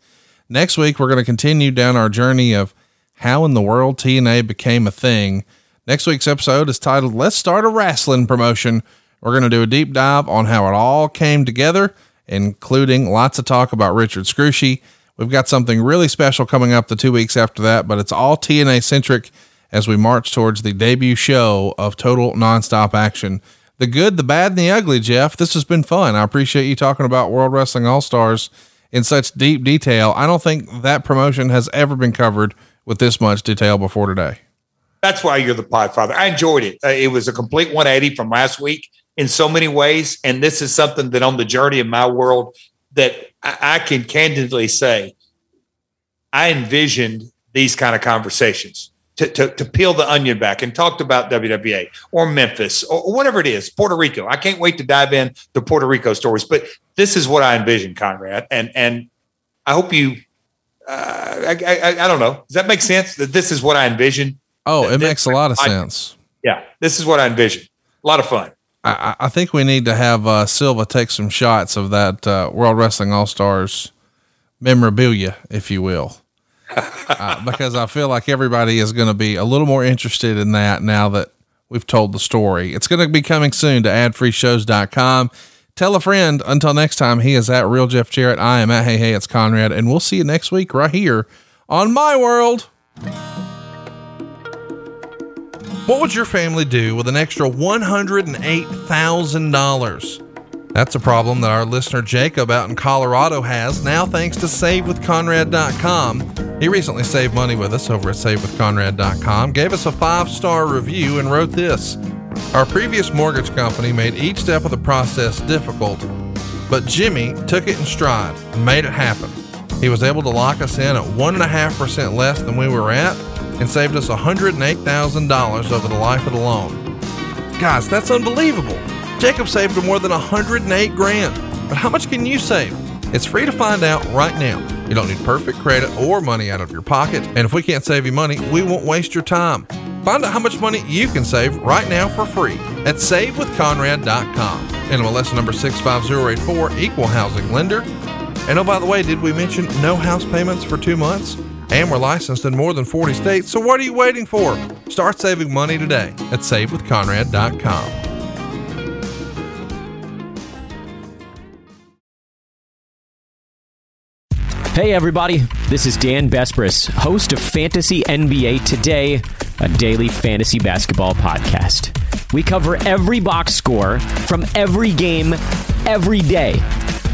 Next week, we're going to continue down our journey of how in the world TNA became a thing. Next week's episode is titled Let's Start a Wrestling Promotion. We're going to do a deep dive on how it all came together, including lots of talk about Richard Scrushy. We've got something really special coming up the two weeks after that, but it's all TNA centric as we march towards the debut show of Total Nonstop Action. The good, the bad, and the ugly, Jeff. This has been fun. I appreciate you talking about World Wrestling All Stars in such deep detail. I don't think that promotion has ever been covered with this much detail before today. That's why you're the Podfather. I enjoyed it. Uh, it was a complete 180 from last week in so many ways, and this is something that on the journey of my world that I, I can candidly say I envisioned these kind of conversations to, to, to, peel the onion back and talked about WWA or Memphis or whatever it is, Puerto Rico. I can't wait to dive in to Puerto Rico stories, but this is what I envisioned, Conrad, and and I hope you. Uh, I, I, I don't know. Does that make sense? That this is what I envision. Oh, it makes a lot of sense. yeah, this is what I envision. A lot of fun. I, I think we need to have uh, Silva take some shots of that uh, World Wrestling All Stars memorabilia, if you will uh, [LAUGHS] because I feel like everybody is going to be a little more interested in that now that we've told the story. It's going to be coming soon to adfreeshows.com. Tell a friend. Until next time, he is at Real Jeff Jarrett. I am at Hey Hey, it's Conrad, and we'll see you next week right here on My World. What would your family do with an extra $108,000? That's a problem that our listener Jacob out in Colorado has now thanks to SaveWithConrad.com. He recently saved money with us over at SaveWithConrad.com, gave us a five star review, and wrote this Our previous mortgage company made each step of the process difficult, but Jimmy took it in stride and made it happen. He was able to lock us in at 1.5% less than we were at and saved us $108,000 over the life of the loan. Guys, that's unbelievable. Jacob saved more than 108 grand. But how much can you save? It's free to find out right now. You don't need perfect credit or money out of your pocket. And if we can't save you money, we won't waste your time. Find out how much money you can save right now for free at savewithconrad.com. NMLS number 65084, equal housing lender. And oh, by the way, did we mention no house payments for two months? And we're licensed in more than 40 states, so what are you waiting for? Start saving money today at savewithconrad.com. Hey, everybody, this is Dan Besbris, host of Fantasy NBA Today, a daily fantasy basketball podcast. We cover every box score from every game, every day,